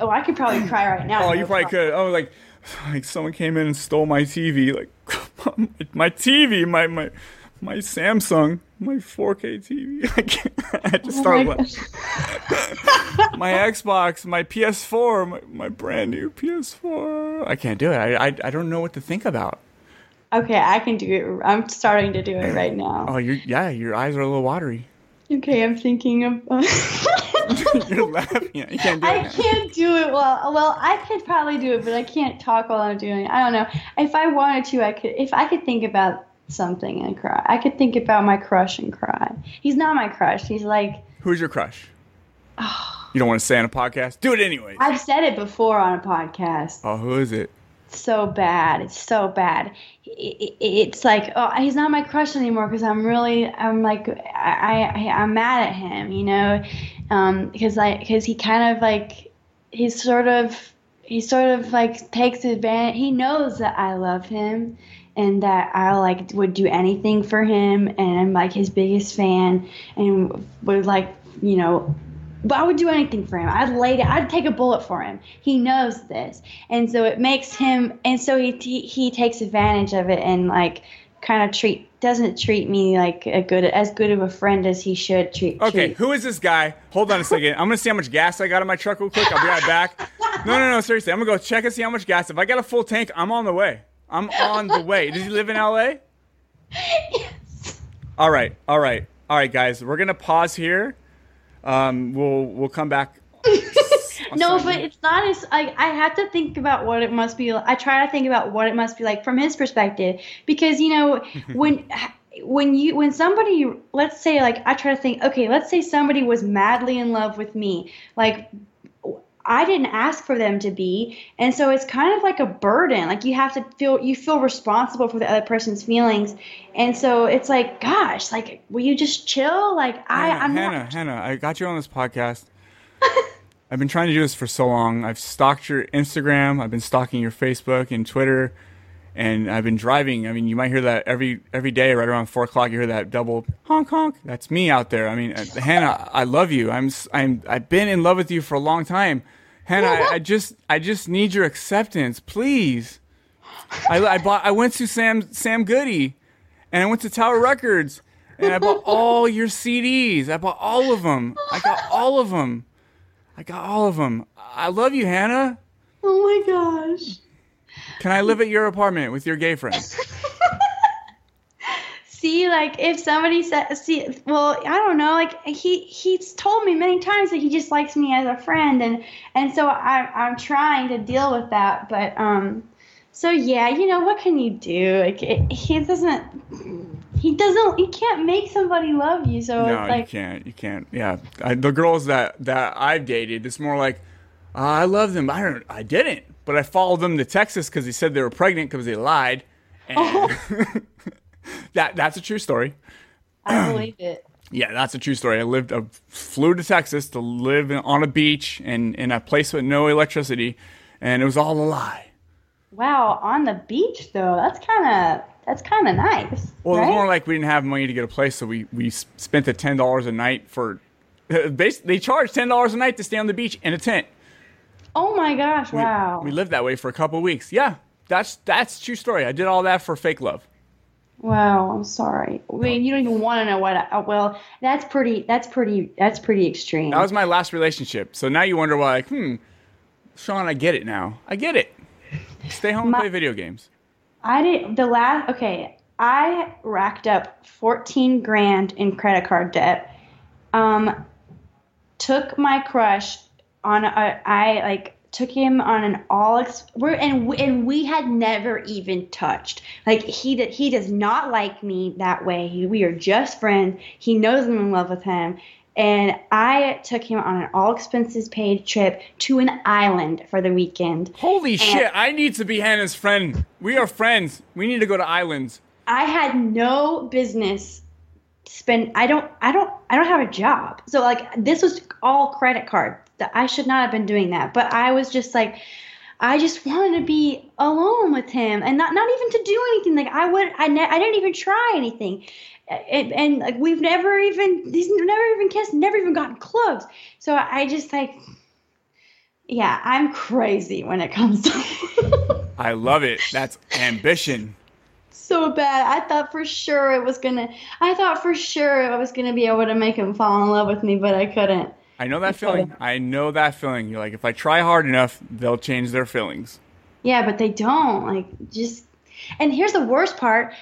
Oh, I could probably cry right now. Oh, no you probably problem. could. Oh, like like someone came in and stole my TV. Like my TV, my my my Samsung, my 4K TV. I, can't, I just Oh my my Xbox, my PS4, my, my brand new PS4. I can't do it. I, I I don't know what to think about. Okay, I can do it. I'm starting to do it right now. Oh, you yeah, your eyes are a little watery. Okay, I'm thinking of. Uh, You're laughing. You can't do I it. can't do it well. Well, I could probably do it, but I can't talk while I'm doing it. I don't know. If I wanted to, I could. If I could think about something and cry, I could think about my crush and cry. He's not my crush. He's like Who's your crush? You don't want to say on a podcast? Do it anyway. I've said it before on a podcast. Oh, who is it? So bad. It's so bad. It's like, oh, he's not my crush anymore because I'm really, I'm like, I, I, I'm mad at him, you know, um, because like, because he kind of like, he's sort of, he sort of like takes advantage. He knows that I love him and that I like would do anything for him and I'm like his biggest fan and would like, you know, but I would do anything for him. I'd lay down. I'd take a bullet for him. He knows this, and so it makes him. And so he he, he takes advantage of it and like kind of treat doesn't treat me like a good as good of a friend as he should treat. Okay, treat. who is this guy? Hold on a second. I'm gonna see how much gas I got in my truck real quick. I'll be right back. No, no, no, seriously. I'm gonna go check and see how much gas. If I got a full tank, I'm on the way. I'm on the way. Does he live in LA? Yes. All right, all right, all right, guys. We're gonna pause here. Um, we'll we'll come back. No, but it's not as like I have to think about what it must be. I try to think about what it must be like from his perspective because you know when when you when somebody let's say like I try to think okay let's say somebody was madly in love with me like I didn't ask for them to be and so it's kind of like a burden like you have to feel you feel responsible for the other person's feelings and so it's like gosh like will you just chill like I Hannah, I'm Hannah, not Hannah, I got you on this podcast. I've been trying to do this for so long. I've stalked your Instagram. I've been stalking your Facebook and Twitter, and I've been driving. I mean, you might hear that every every day, right around four o'clock. You hear that double honk honk. That's me out there. I mean, uh, Hannah, I love you. I'm I'm I've been in love with you for a long time. Hannah, I, I just I just need your acceptance, please. I, I bought I went to Sam Sam Goody, and I went to Tower Records, and I bought all your CDs. I bought all of them. I got all of them. I got all of them. I love you, Hannah. oh my gosh Can I live at your apartment with your gay friends? see like if somebody said see well i don't know like he he's told me many times that he just likes me as a friend and and so i i'm trying to deal with that but um so yeah you know what can you do like it, he doesn't he doesn't he can't make somebody love you so no, it's like you can't. You can't. Yeah, I, the girls that that I've dated, it's more like uh, I love them. I don't. I didn't, but I followed them to Texas because he said they were pregnant because they lied. And Oh. that that's a true story. i believe it Yeah, that's a true story. I lived, I flew to Texas to live in, on a beach and in a place with no electricity, and it was all a lie. wow on the beach though that's kind of that's kind of nice Well, it right? was more like we didn't have money to get a place, so we we spent the ten dollars a night for. Basically, they charged ten dollars a night to stay on the beach in a tent. oh my gosh We, wow we lived that way for a couple of weeks. Yeah, that's that's a true story. I did all that for fake love. Wow, I'm sorry. I mean, you don't even want to know what. I, well, that's pretty. That's pretty. That's pretty extreme. That was my last relationship. So now you wonder why, like, hmm, Sean, I get it now. I get it. Stay home and play video games. I did the last. Okay, I racked up 14 grand in credit card debt. Um, took my crush on a. I like took him on an all ex- we're, and and we had never even touched. Like he did, he does not like me that way. He, we are just friends. He knows I'm in love with him. And I took him on an all expenses paid trip to an island for the weekend. Holy shit! I need to be Hannah's friend. We are friends. We need to go to islands. I had no business spend I don't I don't I don't have a job. So like this was all credit card. That I should not have been doing that. But I was just like I just wanted to be alone with him and not not even to do anything. Like I would I ne- I didn't even try anything. And, and like we've never even he's never even kissed, never even gotten close. So I just like yeah, I'm crazy when it comes to I love it. That's ambition. so bad. I thought for sure it was gonna. I thought for sure I was gonna be able to make him fall in love with me, but I couldn't. I know that feeling. I know that feeling. You're like, if I try hard enough, they'll change their feelings. Yeah, but they don't. Like just. And here's the worst part.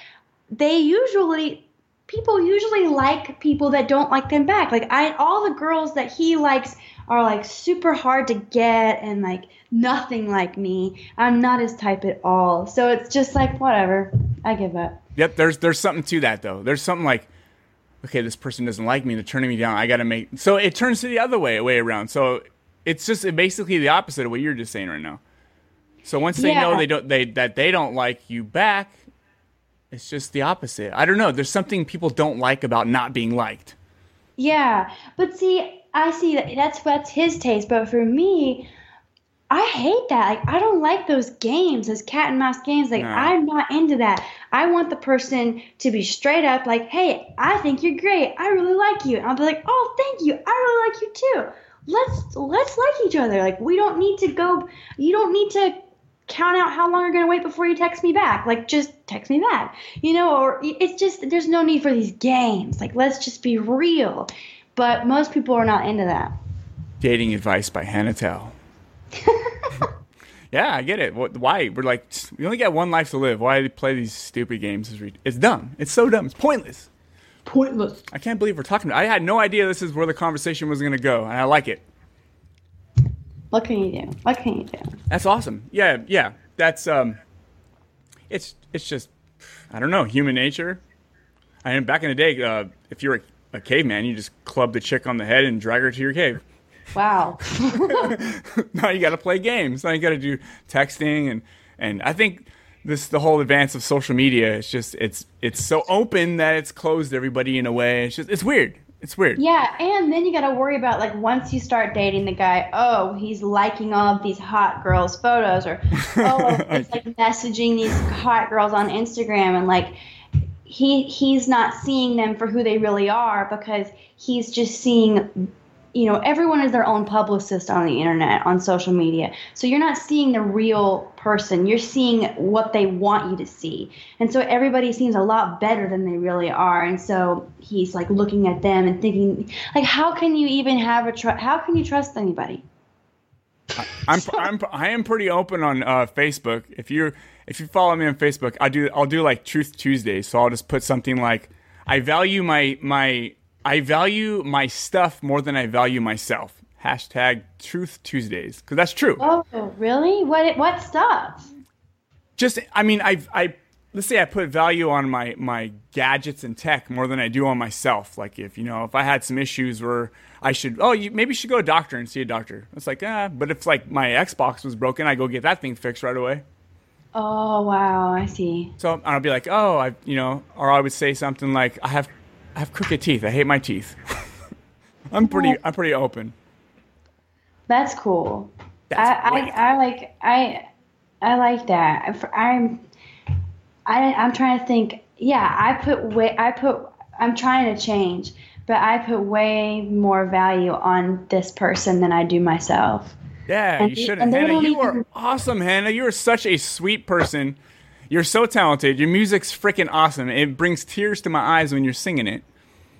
They usually. People usually like people that don't like them back. Like I, all the girls that he likes are like super hard to get and like nothing like me. I'm not his type at all. So it's just like whatever. I give up. Yep, there's there's something to that though. There's something like, okay, this person doesn't like me. They're turning me down. I got to make. So it turns to the other way, way around. So it's just basically the opposite of what you're just saying right now. So once they know they don't they that they don't like you back, it's just the opposite. I don't know. There's something people don't like about not being liked. Yeah, but see, I see that that's that's his taste, but for me, I hate that. Like I don't like those games, those cat and mouse games. Like No. I'm not into that. I want the person to be straight up like, "Hey, I think you're great. I really like you." And I'll be like, "Oh, thank you. I really like you too. Let's let's like each other. Like we don't need to go you don't need to count out how long you're going to wait before you text me back. Like just text me back. You know, or it's just there's no need for these games. Like let's just be real. But most people are not into that. Dating advice by Hannah Telle. yeah, I get it. What, why? We're like, we only got one life to live. Why play these stupid games? It's, re- it's dumb. It's so dumb. It's pointless. Pointless. I can't believe we're talking. I had no idea this is where the conversation was going to go, and I like it. What can you do? What can you do? That's awesome. Yeah, yeah. That's um, it's it's just I don't know human nature. I mean, back in the day, uh, if you're a, a caveman, you just club the chick on the head and drag her to your cave. Wow. now you got to play games. Now you got to do texting and and I think this the whole advance of social media. It's just it's it's so open that it's closed everybody in a way. It's just it's weird. It's weird. Yeah, and then you got to worry about like once you start dating the guy, oh, he's liking all of these hot girls' photos, or oh, he's like messaging these hot girls on Instagram, and like he he's not seeing them for who they really are because he's just seeing you know everyone is their own publicist on the internet on social media. So you're not seeing the real person. You're seeing what they want you to see. And so everybody seems a lot better than they really are. And so he's like looking at them and thinking like how can you even have a tr- how can you trust anybody? I'm, I'm I am pretty open on uh, Facebook. If you if you follow me on Facebook, I do I'll do like Truth Tuesdays. So I'll just put something like I value my my I value my stuff more than I value myself. Hashtag Truth Tuesdays because that's true. Oh, really? What what stuff? Just I mean I I let's say I put value on my my gadgets and tech more than I do on myself. Like if you know if I had some issues where I should oh you maybe you should go to a doctor and see a doctor. It's like ah, but if like my Xbox was broken, I go get that thing fixed right away. Oh wow, I see. So I'll be like oh I you know or I would say something like I have I have crooked teeth. I hate my teeth. I'm pretty I'm pretty open. That's cool. That's I, great. I I like I I like that. I'm I I'm trying to think. Yeah, I put way I put I'm trying to change, but I put way more value on this person than I do myself. Yeah, And you should have. and they Hannah, you are awesome, Hannah. You are such a sweet person. You're so talented. Your music's freaking awesome. It brings tears to my eyes when you're singing it.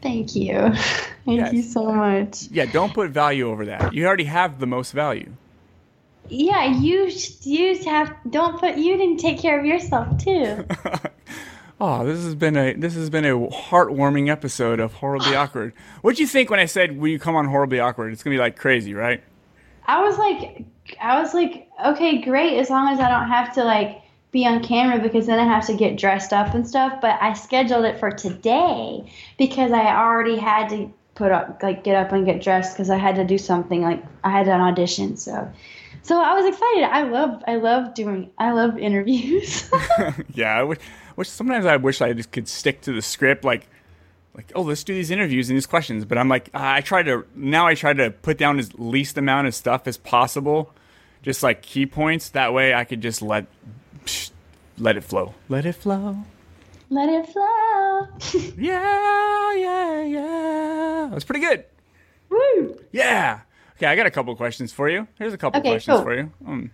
Thank you. Thank Yes. you so much. Yeah, don't put value over that. You already have the most value. Yeah, you you have don't put you didn't take care of yourself too. Oh, this has been a this has been a heartwarming episode of Horribly Awkward. What'd you think when I said will you come on Horribly Awkward? It's gonna be like crazy, right? I was like, I was like, okay, great, as long as I don't have to like be on camera because then I have to get dressed up and stuff. But I scheduled it for today because I already had to put up, like, get up and get dressed because I had to do something. Like, I had an audition, so. So I was excited. I love, I love doing, I love interviews. yeah, I wish, wish sometimes I wish I just could stick to the script, like, like oh, let's do these interviews and these questions. But I'm like, I try to now. I try to put down as least amount of stuff as possible, just like key points. That way, I could just let psh, let it flow. Let it flow. Let it flow. Yeah, yeah, yeah. That's pretty good. Woo! Yeah. Okay, I got a couple questions for you. Here's a couple Okay, questions cool. for you. Um,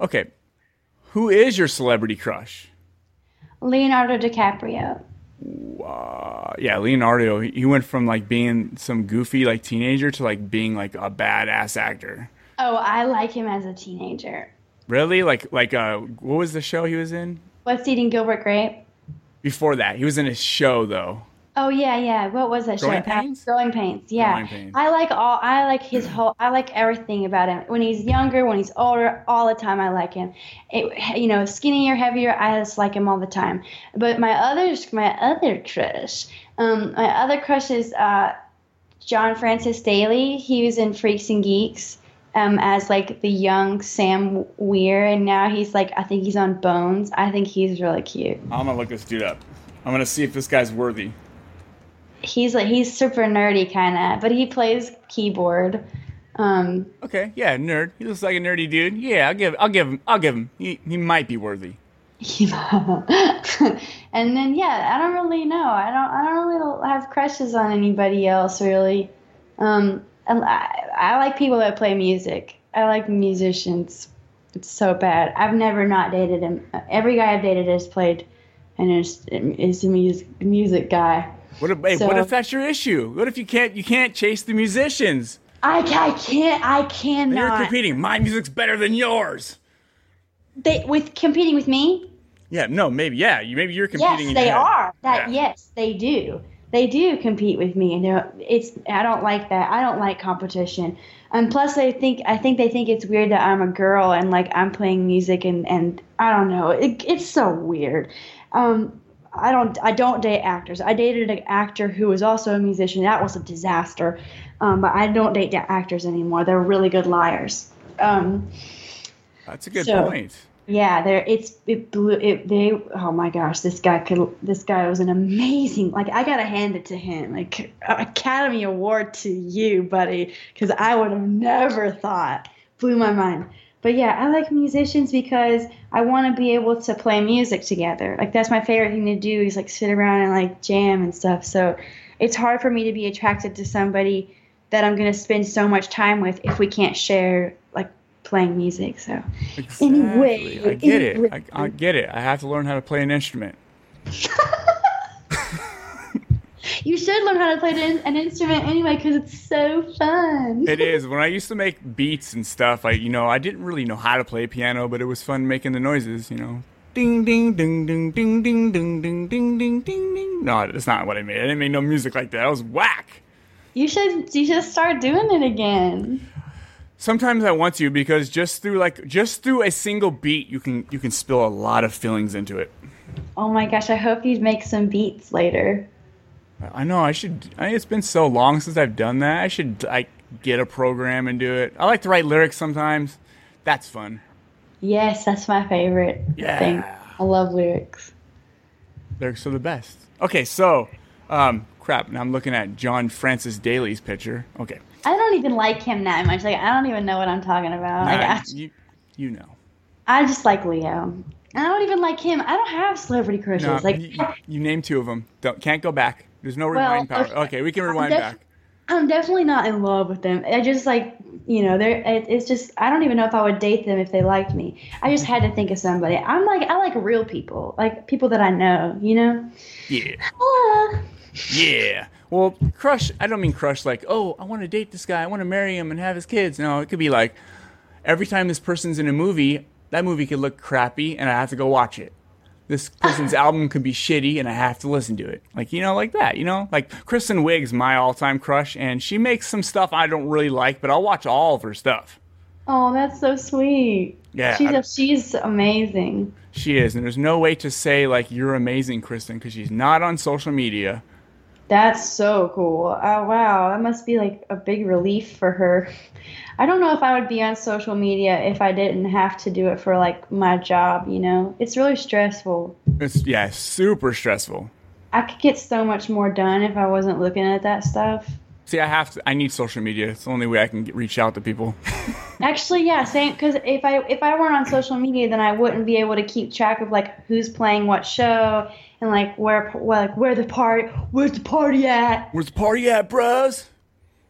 okay, who is your celebrity crush? Leonardo DiCaprio. uh, yeah, Leonardo. He he went from like being some goofy like teenager to like being like a badass actor. Oh, I like him as a teenager. Really? Like like uh, what was the show he was in? What's eating Gilbert Grape? Before that, he was in a show though. Oh yeah, yeah. What was that Growing show? Uh, Pains? Growing Pains. Yeah. Growing Pains. I like all. I like his whole. I like everything about him. When he's younger, when he's older, all the time I like him. It, you know, skinnier, heavier. I just like him all the time. But my other, my other crush, um, my other crush is uh, John Francis Daly. He was in Freaks and Geeks. Um, as like the young Sam Weir, and now he's like I think he's on Bones. I think he's really cute. I'm gonna look this dude up. I'm gonna see if this guy's worthy. he's like he's super nerdy kind of but he plays keyboard um Okay, yeah, nerd. He looks like a nerdy dude. Yeah, I'll give. I'll give him. I'll give him. He he might be worthy. and then yeah i don't really know i don't i don't really have crushes on anybody else really um Um, I, I like people that play music i like musicians it's so bad i've never not dated him every guy i've dated has played and is is a music music guy What if? Hey, what if that's your issue? What if you can't? You can't chase the musicians. I, I can't I cannot. You're competing. My music's better than yours. they with competing with me Yeah, no, maybe. Yeah, you maybe you're competing. Yes, they are. That Yeah. yes, they do. They do compete with me, and it's. I don't like that. I don't like competition. And plus, I think I think they think it's weird that I'm a girl and like I'm playing music, and and I don't know. It, it's so weird. Um, I don't. I don't date actors. I dated an actor who was also a musician. That was a disaster. Um, but I don't date actors anymore. They're really good liars. Um, That's a good So- point. Yeah, there it's it blew it they oh my gosh, this guy could this guy was an amazing like I gotta hand it to him. Like Academy Award to you, buddy, because I would have never thought. Blew my mind. But yeah, I like musicians because I want to be able to play music together. Like that's my favorite thing to do is like sit around and like jam and stuff. So it's hard for me to be attracted to somebody that I'm gonna spend so much time with if we can't share like playing music. So Anyway, I get it. I, I get it. I have to learn how to play an instrument. You should learn how to play an an instrument anyway because it's so fun. It is. When I used to make beats and stuff, I you know I didn't really know how to play piano, but it was fun making the noises. You know, ding ding ding ding ding ding ding ding ding ding ding ding. No, that's not what I made. I didn't make no music like that. I was whack. You should you should start doing it again. Sometimes I want to because just through like just through a single beat, you can you can spill a lot of feelings into it. Oh my gosh, I hope you make some beats later. I know I should. I, it's been so long since I've done that. I should like get a program and do it. I like to write lyrics sometimes. That's fun. Yes, that's my favorite Yeah. thing. I love lyrics. Lyrics are the best. Okay, so um, crap. Now I'm looking at John Francis Daly's picture. Okay, I don't even like him that much. Like I don't even know what I'm talking about. Like, Nah, I, you you know. I just like Leo. I don't even like him. I don't have celebrity crushes. No, like you, you name two of them. Don't can't go back. There's no Well, rewind power. okay. Okay, we can I'm rewind def- back. I'm definitely not in love with them. I just like you know, they're it, it's just I don't even know if I would date them if they liked me. I just had to think of somebody. I'm like I like real people, like people that I know. You know. Yeah. Ah. Yeah. Well, crush. I don't mean crush like, oh, I want to date this guy. I want to marry him and have his kids. No, it could be like, every time this person's in a movie, that movie could look crappy, and I have to go watch it. This person's album could be shitty, and I have to listen to it. Like you know, like that. You know, like Kristen Wiig's my all-time crush, and she makes some stuff I don't really like, but I'll watch all of her stuff. Oh, that's so sweet. Yeah, She's I- she's amazing. She is, and there's no way to say like you're amazing, Kristen, because she's not on social media. That's so cool. Oh wow, that must be like a big relief for her. I don't know if I would be on social media if I didn't have to do it for like my job, you know. It's really stressful. It's yeah, super stressful. I could get so much more done if I wasn't looking at that stuff. See, I have to. I need social media. It's the only way I can get, reach out to people. Actually, yeah, same. Because if I if I weren't on social media, then I wouldn't be able to keep track of like who's playing what show and like where like where the party where's the party at. Where's the party at, bros?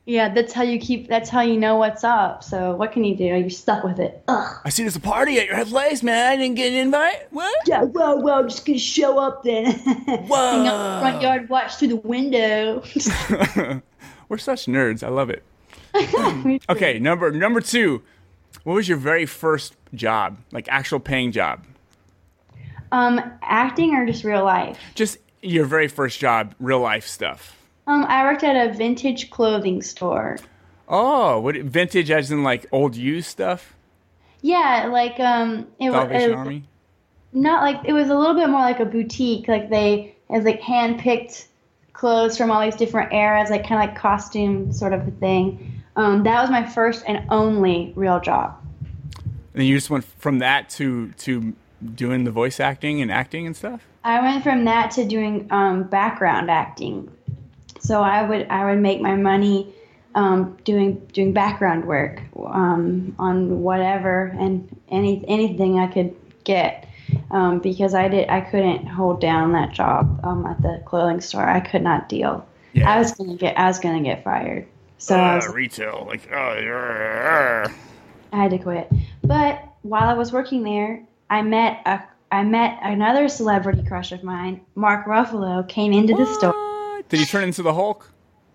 Yeah, that's how you keep. That's how you know what's up. So what can you do? You're stuck with it. Ugh. I see there's a party at your house, place, man. I didn't get an invite. What? Yeah, well, well, I'm just gonna show up then. Whoa. Hang out front yard, watch through the window. We're such nerds. I love it. Okay, number number two. What was your very first job, like actual paying job? Um, acting or just real life? Just your very first job, real life stuff. Um, I worked at a vintage clothing store. Oh, what vintage as in like old used stuff? Yeah, like um, it was Salvation Army. not like it was a little bit more like a boutique. Like they it was like hand picked clothes from all these different eras, like kind of like costume sort of a thing. Um, that was my first and only real job. And you just went from that to to doing the voice acting and acting and stuff. I went from that to doing um, background acting. So I would I would make my money um, doing doing background work um, on whatever and any anything I could get um, because I did I couldn't hold down that job um, at the clothing store. I could not deal. Yeah. I was gonna get I was gonna get fired. So I, was, Uh, retail, like oh, yeah. I had to quit. But while I was working there, I met a I met another celebrity crush of mine. Mark Ruffalo came into the store. Did he turn into the Hulk?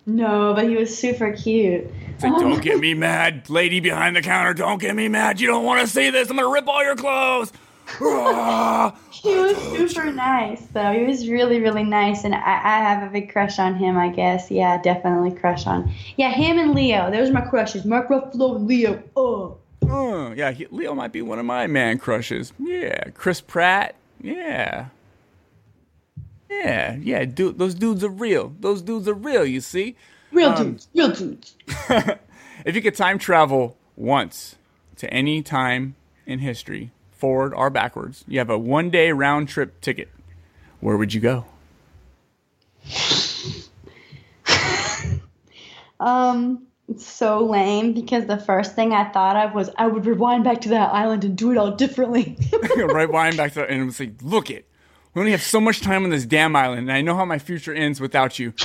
No, but he was super cute. Like, don't get me mad, lady behind the counter. Don't get me mad. You don't want to see this. I'm gonna rip all your clothes. He was super nice, though. He was really, really nice, and I, I have a big crush on him. I guess, yeah, definitely crush on. Yeah, him and Leo. Those are my crushes. Mark Ruffalo and Leo. Oh, Oh, yeah, he, Leo might be one of my man crushes. Yeah, Chris Pratt. Yeah. Yeah, yeah, dude, those dudes are real. Those dudes are real, you see? real Um, dudes, real dudes. If you could time travel once to any time in history, forward or backwards, you have a one day round trip ticket. Where would you go? Um, so lame because the first thing I thought of was I would rewind back to that island and do it all differently. right wind back to and it was like, look it. We only have so much time on this damn island, and I know how my future ends without you.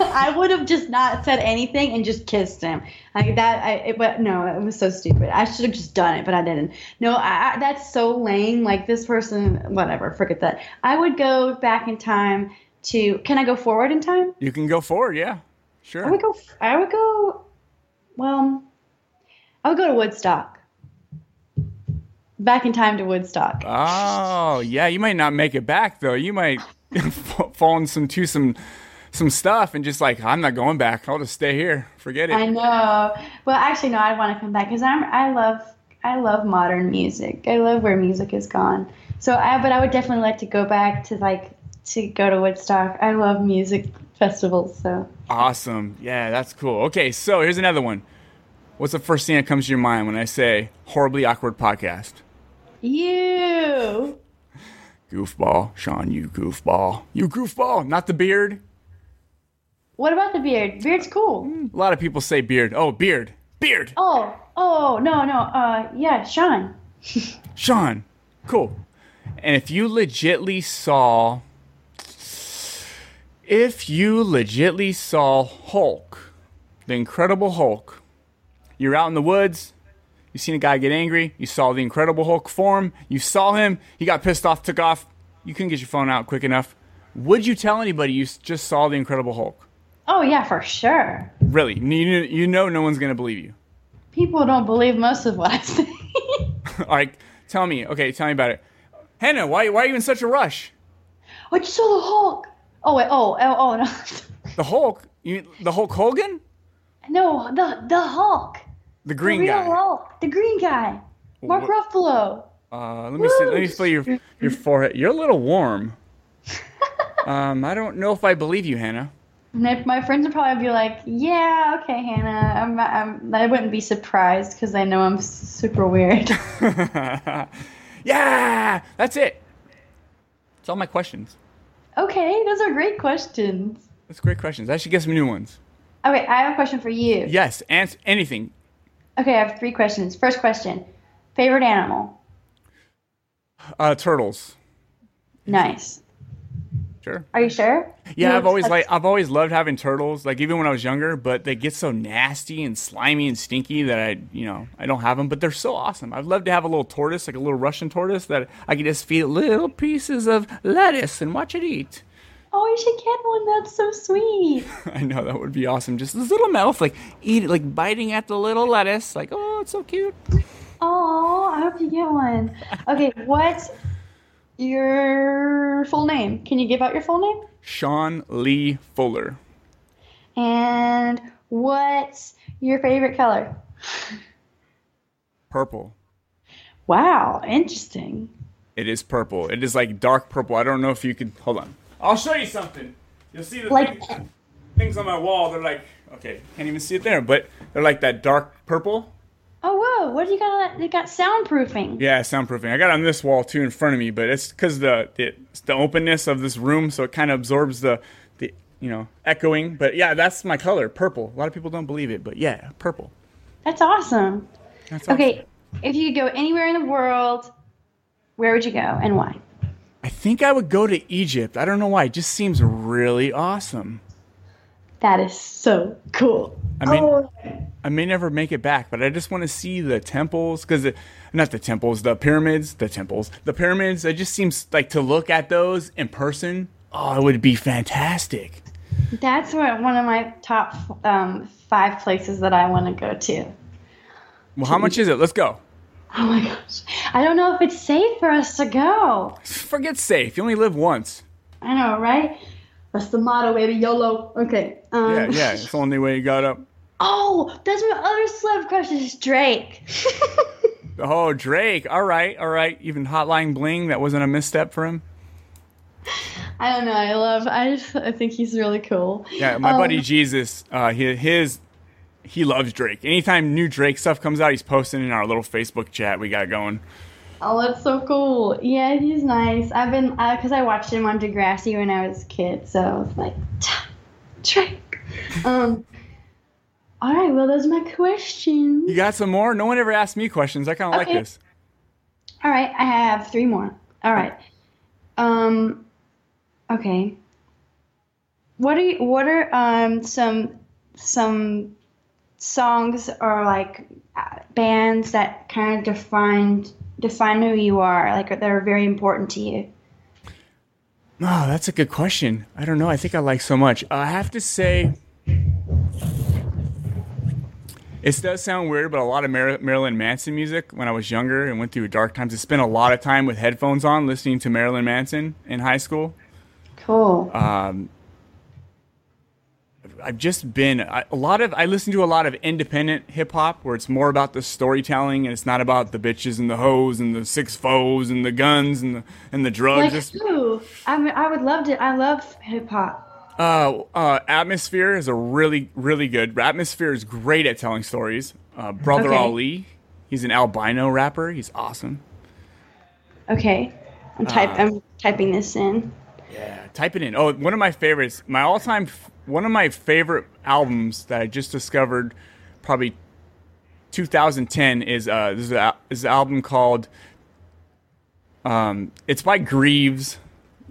I would have just not said anything and just kissed him like that. I it, but no, it was so stupid. I should have just done it, but I didn't. No, I, I, that's so lame. Like this person, whatever. Forget that. I would go back in time to. Can I go forward in time? You can go forward, yeah. Sure. I would go. I would go. Well, I would go to Woodstock. Back in time to Woodstock. Oh, yeah. You might not make it back though. You might fall into some, some some stuff and just like I'm not going back. I'll just stay here. Forget it. I know. Well, actually, no. I want to come back because I'm. I love. I love modern music. I love where music has gone. So, I. But I would definitely like to go back to like to go to Woodstock. I love music festivals. So. Awesome. Yeah, that's cool. Okay, so here's another one. What's the first thing that comes to your mind when I say horribly awkward podcast? You. Goofball, Sean, you goofball. You goofball, not the beard. What about the beard? Beard's cool. A lot of people say beard. Oh, beard. Beard. Oh. Oh no no. Uh yeah, Sean. Sean. Cool. And if you legitly saw if you legitly saw Hulk, the Incredible Hulk, you're out in the woods, you seen a guy get angry, you saw the Incredible Hulk form, you saw him, he got pissed off, took off, you couldn't get your phone out quick enough. Would you tell anybody you just saw the Incredible Hulk? Oh yeah, for sure. Really? You, you know no one's to believe you. People don't believe most of what I say. All right, tell me. Okay, tell me about it. Hannah, why, why are you in such a rush? Oh, I just saw the Hulk. Oh wait. Oh oh oh no. The Hulk? You, the Hulk Hogan? no, the the Hulk. The The green real guy. Hulk. The green guy. Mark Wha- Ruffalo. Uh, let me see. Let me feel your your forehead. You're a little warm. Um, I don't know if I believe you, Hannah. And my friends would probably be like, "Yeah, okay, Hannah." I'm, I'm I wouldn't be surprised because they know I'm super weird. yeah, that's it. That's all my questions. Okay, those are great questions. That's great questions. I should get some new ones. Okay, I have a question for you. Yes, answer anything. Okay, I have three questions. First question: favorite animal? Uh, turtles. Nice. Sure. Are you sure? Yeah, You I've always like I've always loved having turtles. Like even when I was younger, but they get so nasty and slimy and stinky that I, you know, I don't have them. But they're so awesome. I'd love to have a little tortoise, like a little Russian tortoise, that I could just feed little pieces of lettuce and watch it eat. Oh, you should get one. That's so sweet. I know that would be awesome. Just this little mouth, like eat, like biting at the little lettuce. Like oh, it's so cute. Oh, I hope you get one. Okay, what's your full name? Can you give out your full name? Sean Lee Fuller. And what's your favorite color? Purple. Wow, interesting. It is purple. It is like dark purple. I don't know if you could hold on. I'll show you something. You'll see the Like- things, things on my wall. They're like okay, can't even see it there, but they're like that dark purple. Oh, whoa, what do you got? On that they got soundproofing. Yeah, soundproofing. I got on this wall too in front of me, but it's because the, the it's the openness of this room, so it kind of absorbs the the you know echoing. But yeah, that's my color, purple. A lot of people don't believe it, but yeah, purple. That's awesome. That's awesome. Okay, if you could go anywhere in the world, where would you go and why? I think I would go to Egypt. I don't know why. It just seems really awesome. That is so cool. I mean, oh, I may never make it back, but I just want to see the temples because not the temples, the pyramids, the temples, the pyramids. It just seems like to look at those in person. Oh, it would be fantastic. that's what, one of my top um, five places that I want to go to. Well, how much is it? Let's go. Oh my gosh. I don't know if it's safe for us to go. Forget safe. You only live once. I know, right? That's the motto, baby. YOLO. Okay. Um, Yeah, yeah. It's the only way you got up. Oh, that's my other celeb crush is Drake. Oh, Drake. All right, all right. Even Hotline Bling. That wasn't a misstep for him. I don't know. I love. I just. I think he's really cool. Yeah, my Um, buddy Jesus. Uh, he, his he loves Drake. Anytime new Drake stuff comes out, he's posting in our little Facebook chat we got going. Oh, that's so cool. Yeah, he's nice. I've been because I watched him on Degrassi when I was a kid, so I was like, Drake. um. All right. Well, those are my questions. You got some more? No one ever asked me questions. I kind of Okay. like this. All right, I have three more. All right. Um. Okay. What are you, what are um some some songs or like uh, bands that kind of define define who you are, like that are very important to you? Oh, that's a good question. I don't know. I think I like so much. I have to say, it does sound weird, but a lot of Mar- Marilyn Manson music when I was younger and went through dark times. I spent a lot of time with headphones on listening to Marilyn Manson in high school. Cool. Um, I've just been I- a lot of I listen to a lot of independent hip hop where it's more about the storytelling and it's not about the bitches and the hoes and the six foes and the guns and the and the drugs. like who? I mean, I would love to. I love hip hop. Uh, uh, Atmosphere is a really, really good. Atmosphere is great at telling stories. Uh, Brother Okay. Ali, he's an albino rapper. He's awesome. Okay, I'm type. Uh, I'm typing this in. Yeah, type it in. Oh, one of my favorites, my all-time, f- one of my favorite albums that I just discovered, probably 2010 is uh, this is, a, is an album called. Um, it's by Grieves.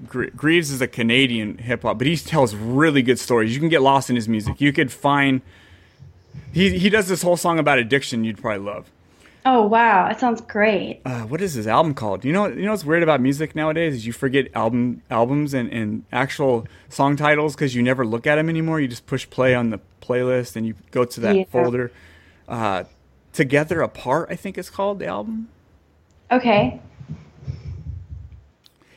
Gre- Grieves is a Canadian hip hop, but he tells really good stories. You can get lost in his music. You could find. He he does this whole song about addiction. You'd probably love. Oh wow, that sounds great. Uh, what is his album called? You know, you know what's weird about music nowadays is you forget album albums and, and actual song titles because you never look at them anymore. You just push play on the playlist and you go to that Yeah. folder. Uh, Together Apart, I think it's called the album. Okay.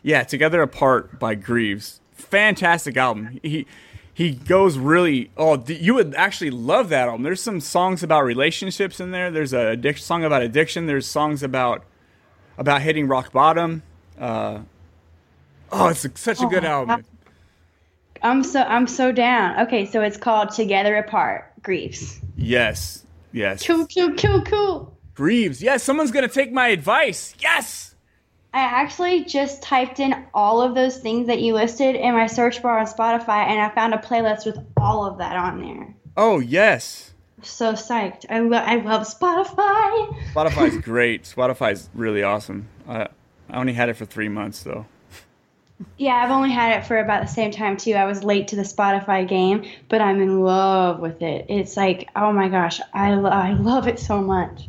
Yeah, Together Apart by Grieves. Fantastic album. He he goes really oh you would actually love that album. There's some songs about relationships in there. There's a addic- song about addiction. There's songs about about hitting rock bottom. Uh, oh, it's a, such a good Oh, album. I'm so I'm so down. Okay, so it's called Together Apart. Grieves. Yes. Yes. Cool, cool, cool, cool. Grieves. Yes, someone's going to take my advice. Yes. I actually just typed in all of those things that you listed in my search bar on Spotify, and I found a playlist with all of that on there. Oh, yes. So psyched! I lo- I love Spotify. Spotify's great. Spotify's really awesome. I I only had it for 3 months though. Yeah, I've only had it for about the same time too. I was late to the Spotify game, but I'm in love with it. It's like, oh my gosh, I, lo- I love it so much.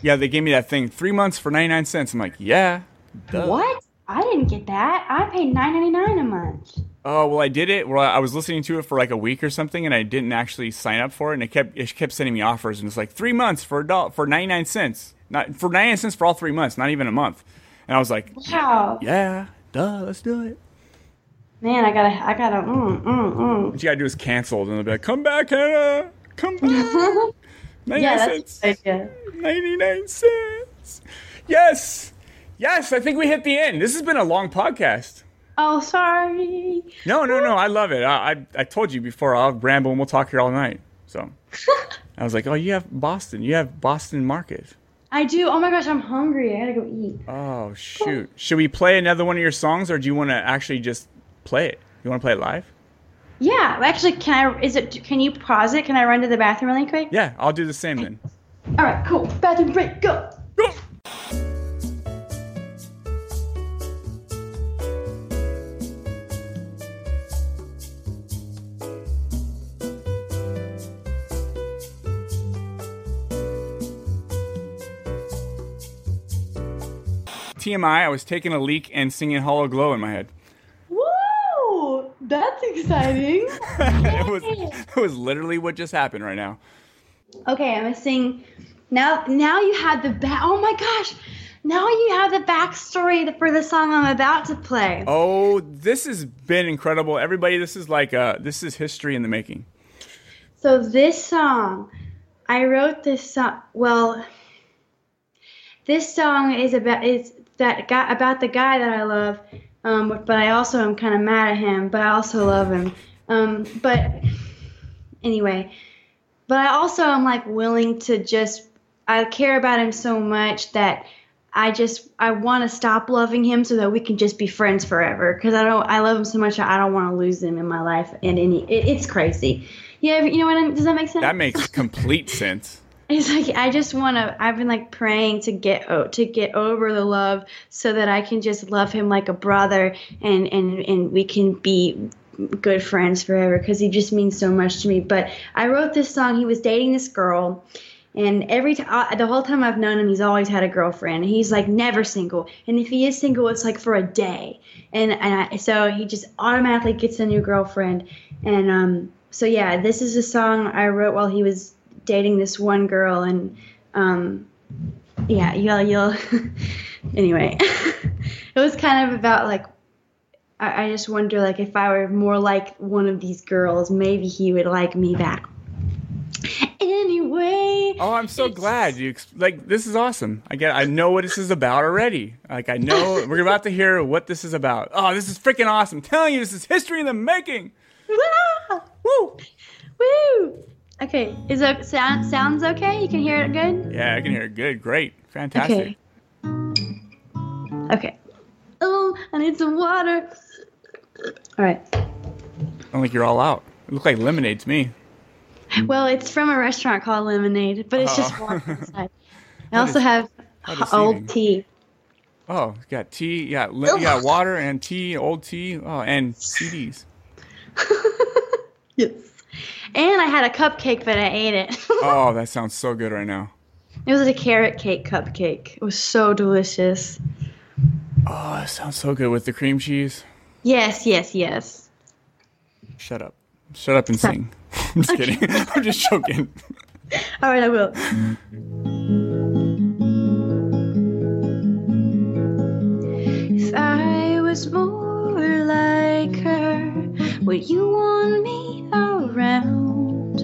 Yeah, they gave me that thing. 3 months for 99 cents. I'm like, "Yeah." Duh. What? I didn't get that. I paid nine ninety nine a month. Oh well, I did it. Well, I was listening to it for like a week or something, and I didn't actually sign up for it. And it kept it kept sending me offers, and it's like three months for a dollar for ninety nine cents, not for ninety nine cents for all three months, not even a month. And I was like, Wow, yeah, duh, let's do it. man, I gotta, I gotta, mm, mm, mm. What you gotta do is cancel, and they'll be like, come back, Hannah, come back. 99 yeah, cents, a good idea. ninety nine cents. Yes, yes, I think we hit the end. This has been a long podcast. Oh, sorry. No, no, no. I love it. I, I, I told you before. I'll ramble and we'll talk here all night. So I was like, oh, you have Boston. You have Boston Market. I do. Oh my gosh, I'm hungry. I gotta go eat. Oh shoot. Should we play another one of your songs, or do you want to actually just play it? You want to play it live? Yeah, actually, can I? Is it? Can you pause it? Can I run to the bathroom really quick? Yeah, I'll do the same then. All right, cool. Bathroom break. Go. Go. TMI, I was taking a leak and singing Hollow Glow in my head. Woo! That's exciting. it was it was literally what just happened right now. Okay, I'm gonna sing. Now, now you have the back. Oh my gosh! Now you have the backstory for the song I'm about to play. Oh, this has been incredible. Everybody, this is like uh this is history in the making. So this song, I wrote this song. Well, this song is about is that guy about the guy that I love, um, but I also am kind of mad at him, but I also love him. Um, but anyway, but I also am like willing to just I care about him so much that I just I want to stop loving him so that we can just be friends forever because I don't I love him so much that I don't want to lose him in my life and any it, it's crazy. Yeah, you know what I mean? Does that make sense? That makes complete sense. It's like I just want to. I've been like praying to get to get over the love, so that I can just love him like a brother, and and and we can be good friends forever. Because he just means so much to me. But I wrote this song. He was dating this girl, And every time, the whole time I've known him, he's always had a girlfriend. He's like never single. And if he is single, it's like for a day. And and I, so he just automatically gets a new girlfriend. And um, so yeah, this is a song I wrote while he was dating this one girl. And um, yeah, you'll you'll. anyway, it was kind of about like I, I just wonder like if I were more like one of these girls, maybe he would like me back. Anyway. Oh, I'm so glad you like this is awesome. I get I know what this is about already. Like I know we're about to hear what this is about. Oh, this is freaking awesome. I'm telling you this is history in the making. Woo! Woo! Okay, is that sound sounds okay? You can hear it good? Yeah, I can hear it good. Great. Fantastic. Okay. Okay. Oh, I need some water. All right. Sound like you're all out. It looked like lemonade to me. Well, it's from a restaurant called Lemonade, but it's just Oh. water inside. I also does- have how h- deceiving. old tea. Oh, you got tea, got, li- you got water and tea, old tea, oh, and CDs. Yes. And I had a cupcake, but I ate it. Oh, that sounds so good right now. it was a carrot cake cupcake. It was so delicious. Oh, that sounds so good with the cream cheese. Yes, yes, yes. Shut up. Shut up and sing. I'm just kidding. I'm just joking. All right, I will. If I was more like her, would you want me around?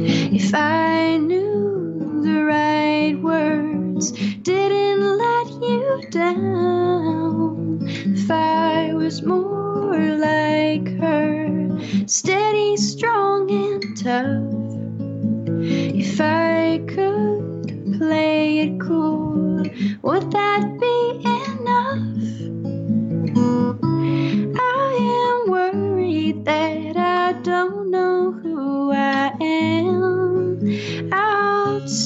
If I knew the right words, didn't let you down. If I was more like her, steady, strong, and tough. If I could play it cool, would that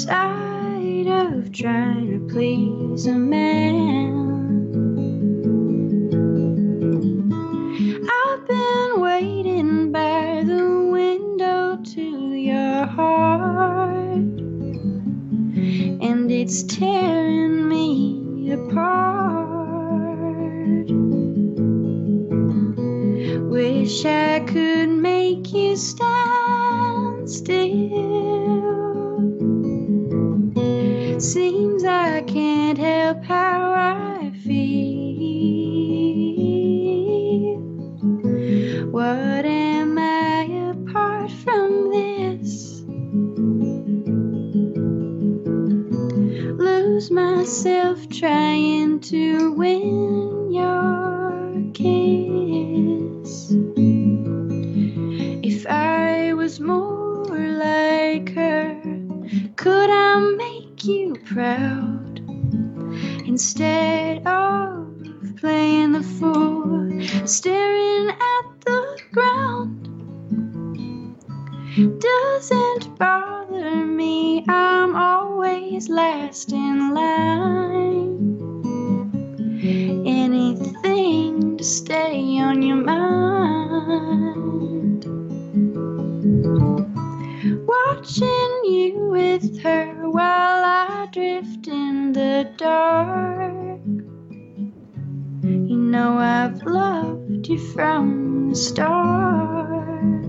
outside of trying to please a man. I've been waiting by the window to your heart, and it's tearing me apart. Wish I could make you stand still. Seems I can't help how I feel. What am I apart from this? Lose myself trying to win your kiss. Proud? Instead of playing the fool, staring at the ground. Doesn't bother me, I'm always last in line. Anything to stay on your mind. Watching you with her while I drift in the dark. You know I've loved you from the start.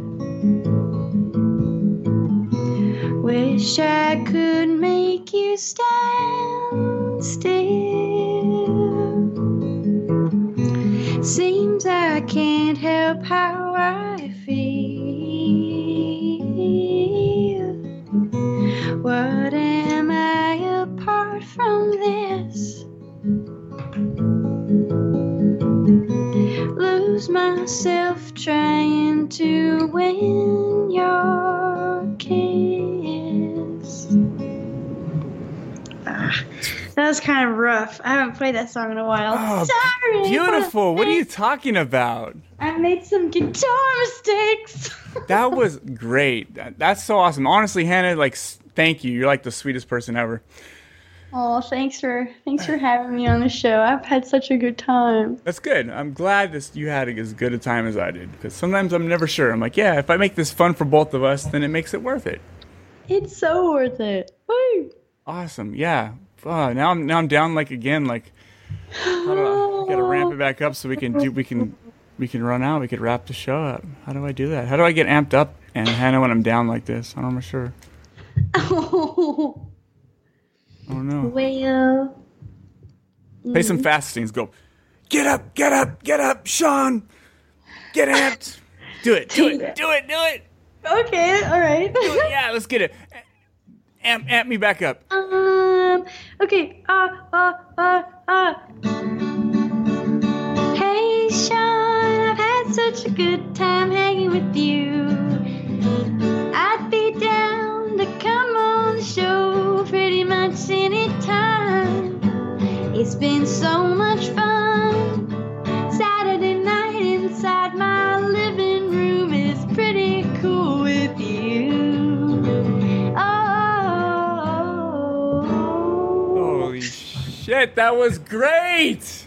Wish I could make you stand still. Seems I can't help how I feel. What am I apart from this? Lose myself trying to win your kiss. Ah, that was kind of rough. I haven't played that song in a while. Oh, Sorry. Beautiful. What are you talking about? I made some guitar mistakes. That was great. That's so awesome. Honestly, Hannah, like, thank you. You're like the sweetest person ever. Oh, thanks for thanks for having me on the show. I've had such a good time. That's good. I'm glad this, you had as good a time as I did. Because sometimes I'm never sure. I'm like, yeah, if I make this fun for both of us, then it makes it worth it. It's so worth it. Woo! Awesome. Yeah. Uh, now I'm now I'm down like again like how do I, I gotta ramp it back up so we can do we can we can run out. We could wrap the show up. How do I do that? How do I get amped up and Hannah when I'm down like this? I'm not sure. Oh, I don't well. Play some fast things. Go. Get up, get up, get up, Sean. Get amped. Do it, do it, do it, do it. Okay, all right. Do it. Yeah, let's get it. Amp, amp me back up. Um. Okay. Uh. Uh. Uh. Uh. Hey, Sean. I've had such a good time hanging with you. I'd be down to come on the show pretty much any time. It's been so much fun. Saturday night inside my living room is pretty cool with you. Oh. Holy shit, that was great.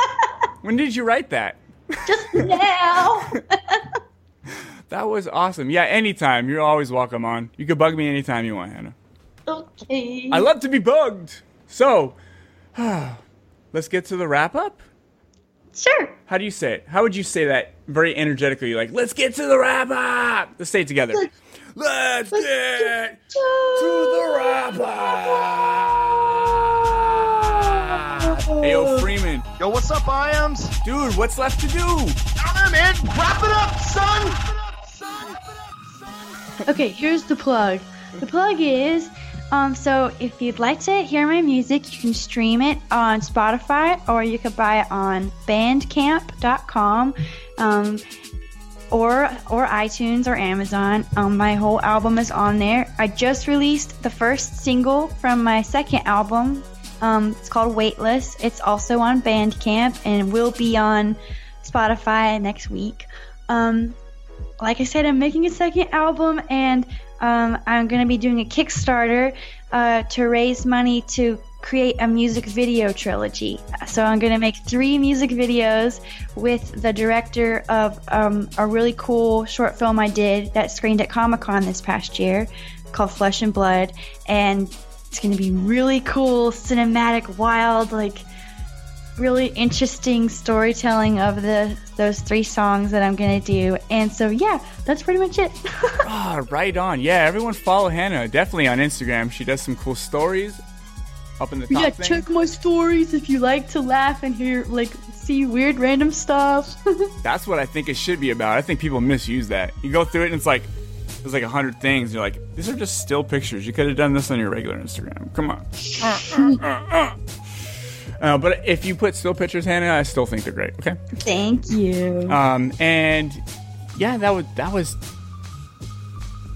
when did you write that? Just now. That was awesome. Yeah, anytime. You're always welcome on. You can bug me anytime you want, Hannah. okay. I love to be bugged. So, let's get to the wrap up. Sure. How do you say it? How would you say that very energetically? Like, let's get to the wrap up. Let's say it together. Let's get to the wrap up. Hey, yo, Freeman. Yo, what's up, Iams? Dude, what's left to do? I don't know, man. Wrap it up, son. Okay, here's the plug. The plug is um so if you'd like to hear my music, you can stream it on Spotify or you could buy it on bandcamp.com. Um or or iTunes or Amazon. Um, my whole album is on there. I just released the first single from my second album. Um, it's called Weightless. It's also on Bandcamp and will be on Spotify next week. Um, like I said, I'm making a second album, and um, I'm going to be doing a Kickstarter uh, to raise money to create a music video trilogy. So I'm going to make three music videos with the director of um, a really cool short film I did that screened at Comic Con this past year called Flesh and Blood, and it's going to be really cool, cinematic, wild, like really interesting storytelling of the those three songs that I'm gonna do. And so yeah, that's pretty much it. Ah, right on. Yeah, everyone follow Hannah. Definitely on Instagram. She does some cool stories up in the top yeah, thing. check my stories if you like to laugh and hear like see weird random stuff. That's what I think it should be about. I think people misuse that. You go through it and it's like there's like a hundred things. You're like, these are just still pictures. You could have done this on your regular Instagram. Come on. Uh, uh, uh, uh, but if you put still pictures, Hannah, I still think they're great. Okay. Thank you. Um, and yeah, that was that was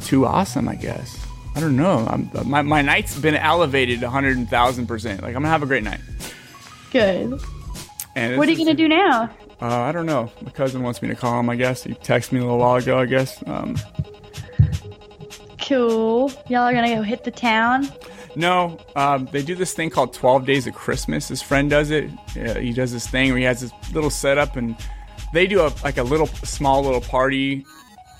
too awesome. I guess. I don't know. I'm, my my night's been elevated a hundred thousand percent. Like I'm gonna have a great night. Good. And What are you gonna do now? Uh, I don't know. My cousin wants me to call him. I guess he texted me a little while ago. I guess. Um, Cool. Y'all are gonna go hit the town. No, um, they do this thing called 12 Days of Christmas. His friend does it. Yeah, he does this thing where he has this little setup, and they do a like a little small little party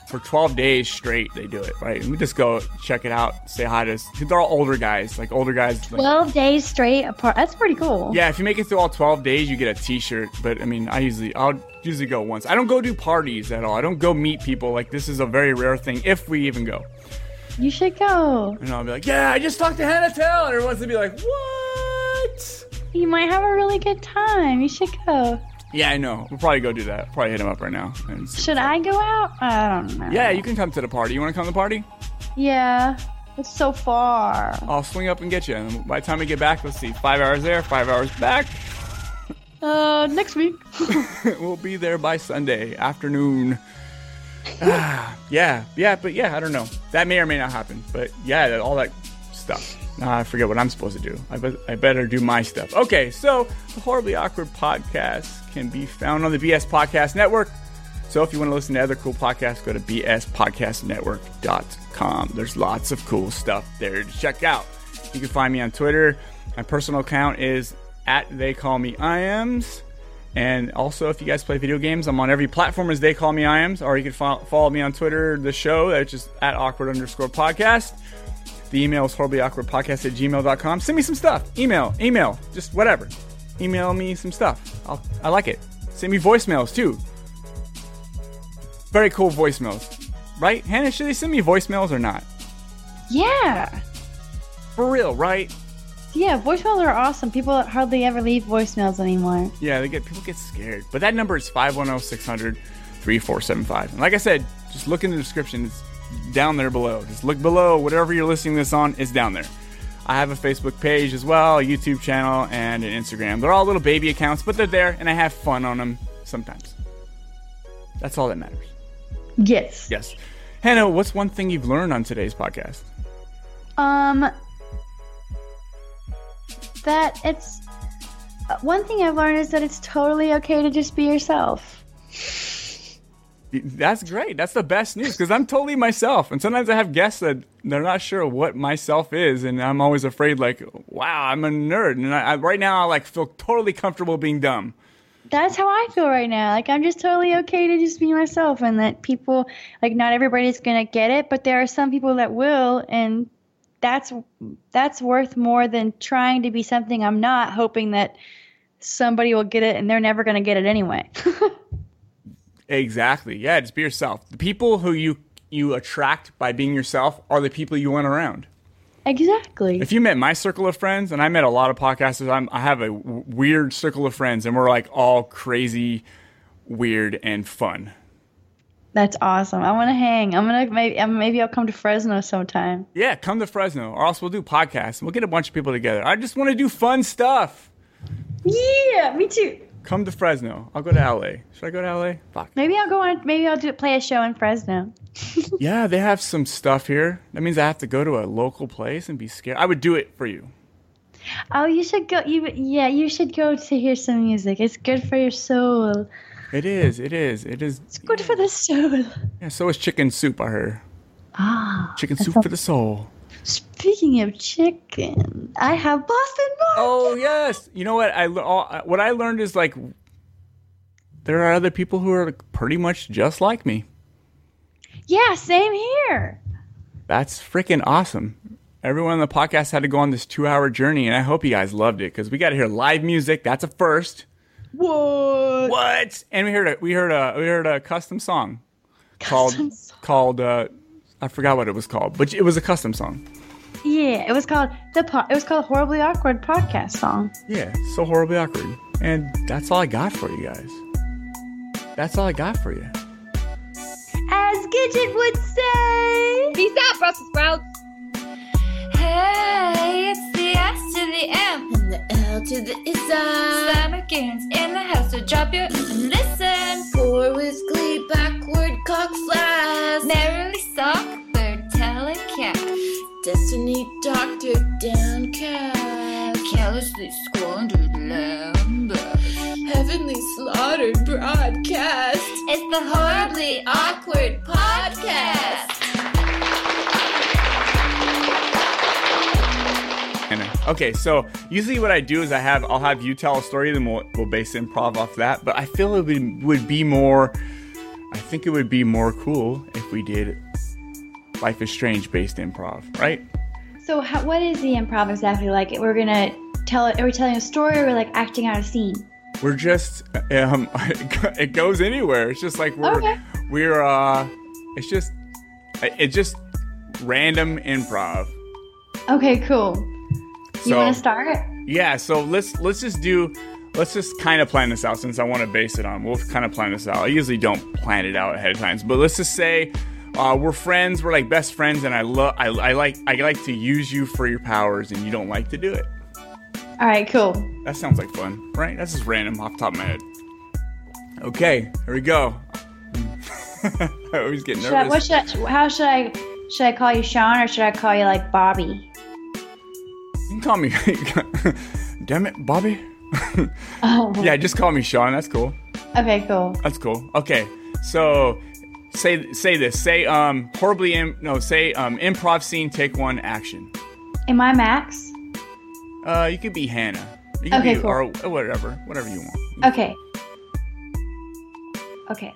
for 12 days straight. They do it right. And we just go check it out, say hi to. They're all older guys, like older guys. Like, Twelve days straight apart. That's pretty cool. Yeah, if you make it through all 12 days, you get a T-shirt. But I mean, I usually I'll usually go once. I don't go do parties at all. I don't go meet people. Like this is a very rare thing, if we even go. You should go. And I'll be like, yeah, I just talked to Hannah Telle, and everyone's gonna be like, what? You might have a really good time. You should go. Yeah, I know. We'll probably go do that. Probably hit him up right now. And Should I go out? I don't know. Yeah, you can come to the party. You want to come to the party? Yeah. It's so far. I'll swing up and get you. And by the time we get back, let's see, five hours there, five hours back. Uh, next week. we'll be there by Sunday afternoon. Ah, yeah, yeah, but yeah, I don't know. That may or may not happen. But yeah, all that stuff. I forget what I'm supposed to do. I, be- I better do my stuff. Okay, so the Horribly Awkward podcast can be found on the BS Podcast Network. So if you want to listen to other cool podcasts, go to bspodcastnetwork.com. There's lots of cool stuff there to check out. You can find me on Twitter. My personal account is at They Call Me Iams. And also, if you guys play video games, I'm on every platform as They Call Me Iams. Or you can fo- follow me on Twitter, the show, that's just at awkward underscore podcast. The email is horribly awkward podcast at gmail.com. Send me some stuff. Email, email, just whatever. Email me some stuff. I'll, I like it. Send me voicemails too. Very cool voicemails. Right? Hannah, should they send me voicemails or not? Yeah. For real, right? Yeah, voicemails are awesome. People hardly ever leave voicemails anymore. Yeah, they get people get scared. But that number is 510-600 3475. And like I said, just look in the description. It's down there below. Just look below. Whatever you're listening to this on is down there. I have a Facebook page as well, a YouTube channel, and an Instagram. They're all little baby accounts, but they're there, and I have fun on them sometimes. That's all that matters. Yes. Yes. Hannah, what's one thing you've learned on today's podcast? Um, that it's uh, one thing I've learned is that it's totally okay to just be yourself. That's great. That's the best news because I'm totally myself. And sometimes I have guests that they're not sure what myself is, and I'm always afraid, like, wow, I'm a nerd. And I, I, right now, I like feel totally comfortable being dumb. That's how I feel right now. Like I'm just totally okay to just be myself, and that people, like, not everybody's gonna get it, but there are some people that will, and that's that's worth more than trying to be something I'm not, hoping that somebody will get it, and they're never gonna get it anyway. Exactly. Yeah, just be yourself. The people who you you attract by being yourself are the people you want around. Exactly. If you met my circle of friends, and I met a lot of podcasters, I'm, I have a w- weird circle of friends, and we're like all crazy, weird, and fun. That's awesome. I want to hang. I'm gonna maybe maybe I'll come to Fresno sometime. Yeah, come to Fresno, or else we'll do podcasts. We'll get a bunch of people together. I just want to do fun stuff. Yeah, me too. Come to Fresno. I'll go to LA. Should I go to LA? Fuck. Maybe I'll go on. Maybe I'll do play a show in Fresno. yeah, they have some stuff here. That means I have to go to a local place and be scared. I would do it for you. Oh, you should go. You yeah, you should go to hear some music. It's good for your soul. It is. It is. It is. It's good for the soul. Yeah. So is chicken soup. I heard. Ah. Chicken soup for the soul. Speaking of chicken, I have Boston Market. Oh yes. You know what I all, what I learned is like there are other people who are pretty much just like me. Yeah, same here. That's freaking awesome. Everyone on the podcast had to go on this two-hour journey, and I hope you guys loved it because we got to hear live music. That's a first. What? What? And we heard a we heard a we heard a custom song called song. called uh, I forgot what it was called, but it was a custom song. Yeah, it was called the po- it was called horribly awkward podcast song. Yeah, so horribly awkward. And that's all I got for you guys. That's all I got for you. As Gidget would say. Peace out, Brussels sprouts. Hey, it's the S to the M and the L to the Isa. Slammer Gaines in the house, so drop your and listen. Four with glee, backward cock flash. Merrily sock, bird telecast. Destiny doctor downcast. Carelessly squandered lamb. Heavenly slaughtered broadcast. It's the horribly awkward podcast. Okay, so usually what I do is I have I'll have you tell a story, then we'll, we'll base improv off that. But I feel it would, would be more. I think it would be more cool if we did Life is Strange based improv, right? So, how, what is the improv exactly like? We're gonna tell it. Are we telling a story, or we're like acting out a scene? We're just um, it goes anywhere. It's just like we're Okay. we're uh, it's just it's just random improv. Okay, cool. You So- want to start? Yeah, so let's let's just do let's just kind of plan this out since I want to base it on. We'll kind of plan this out. I usually don't plan it out ahead of times, but let's just say uh, we're friends, we're like best friends, and I love I, I like I like to use you for your powers, and you don't like to do it. All right, cool. That sounds like fun, right? That's just random off the top of my head. Okay, here we go. I always get Should I, nervous. what should I, how should I should I call you Sean or should I call you like Bobby? You can call me. Damn it, Bobby. Oh. yeah, just call me Sean. That's cool. Okay, cool. That's cool. Okay, so say say this. Say um horribly Im- no. Say um improv scene. Take one. Action. Am I Max? Uh, you could be Hannah. You could Okay, be, cool. Or whatever, whatever you want. Okay. Okay.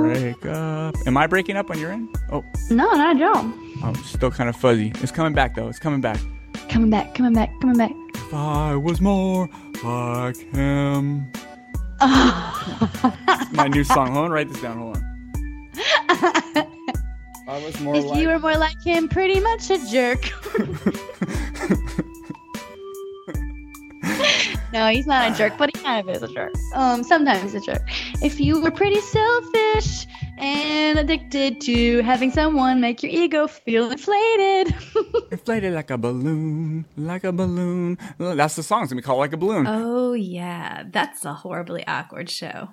Break up. Am I breaking up on your end? Oh, No, not at all. Oh, it's still kind of fuzzy. It's coming back though. It's coming back. Coming back, coming back, coming back. If I was more like him. My new song. Hold on, write this down. Hold on. I was more if like. you were more like him, pretty much a jerk. no, he's not a jerk, but he kind of is a jerk. Um, sometimes a jerk. If you were pretty selfish and addicted to having someone make your ego feel inflated. Inflated like a balloon, like a balloon. That's the song. It's gonna be called like a balloon. Oh, yeah. That's a horribly awkward show.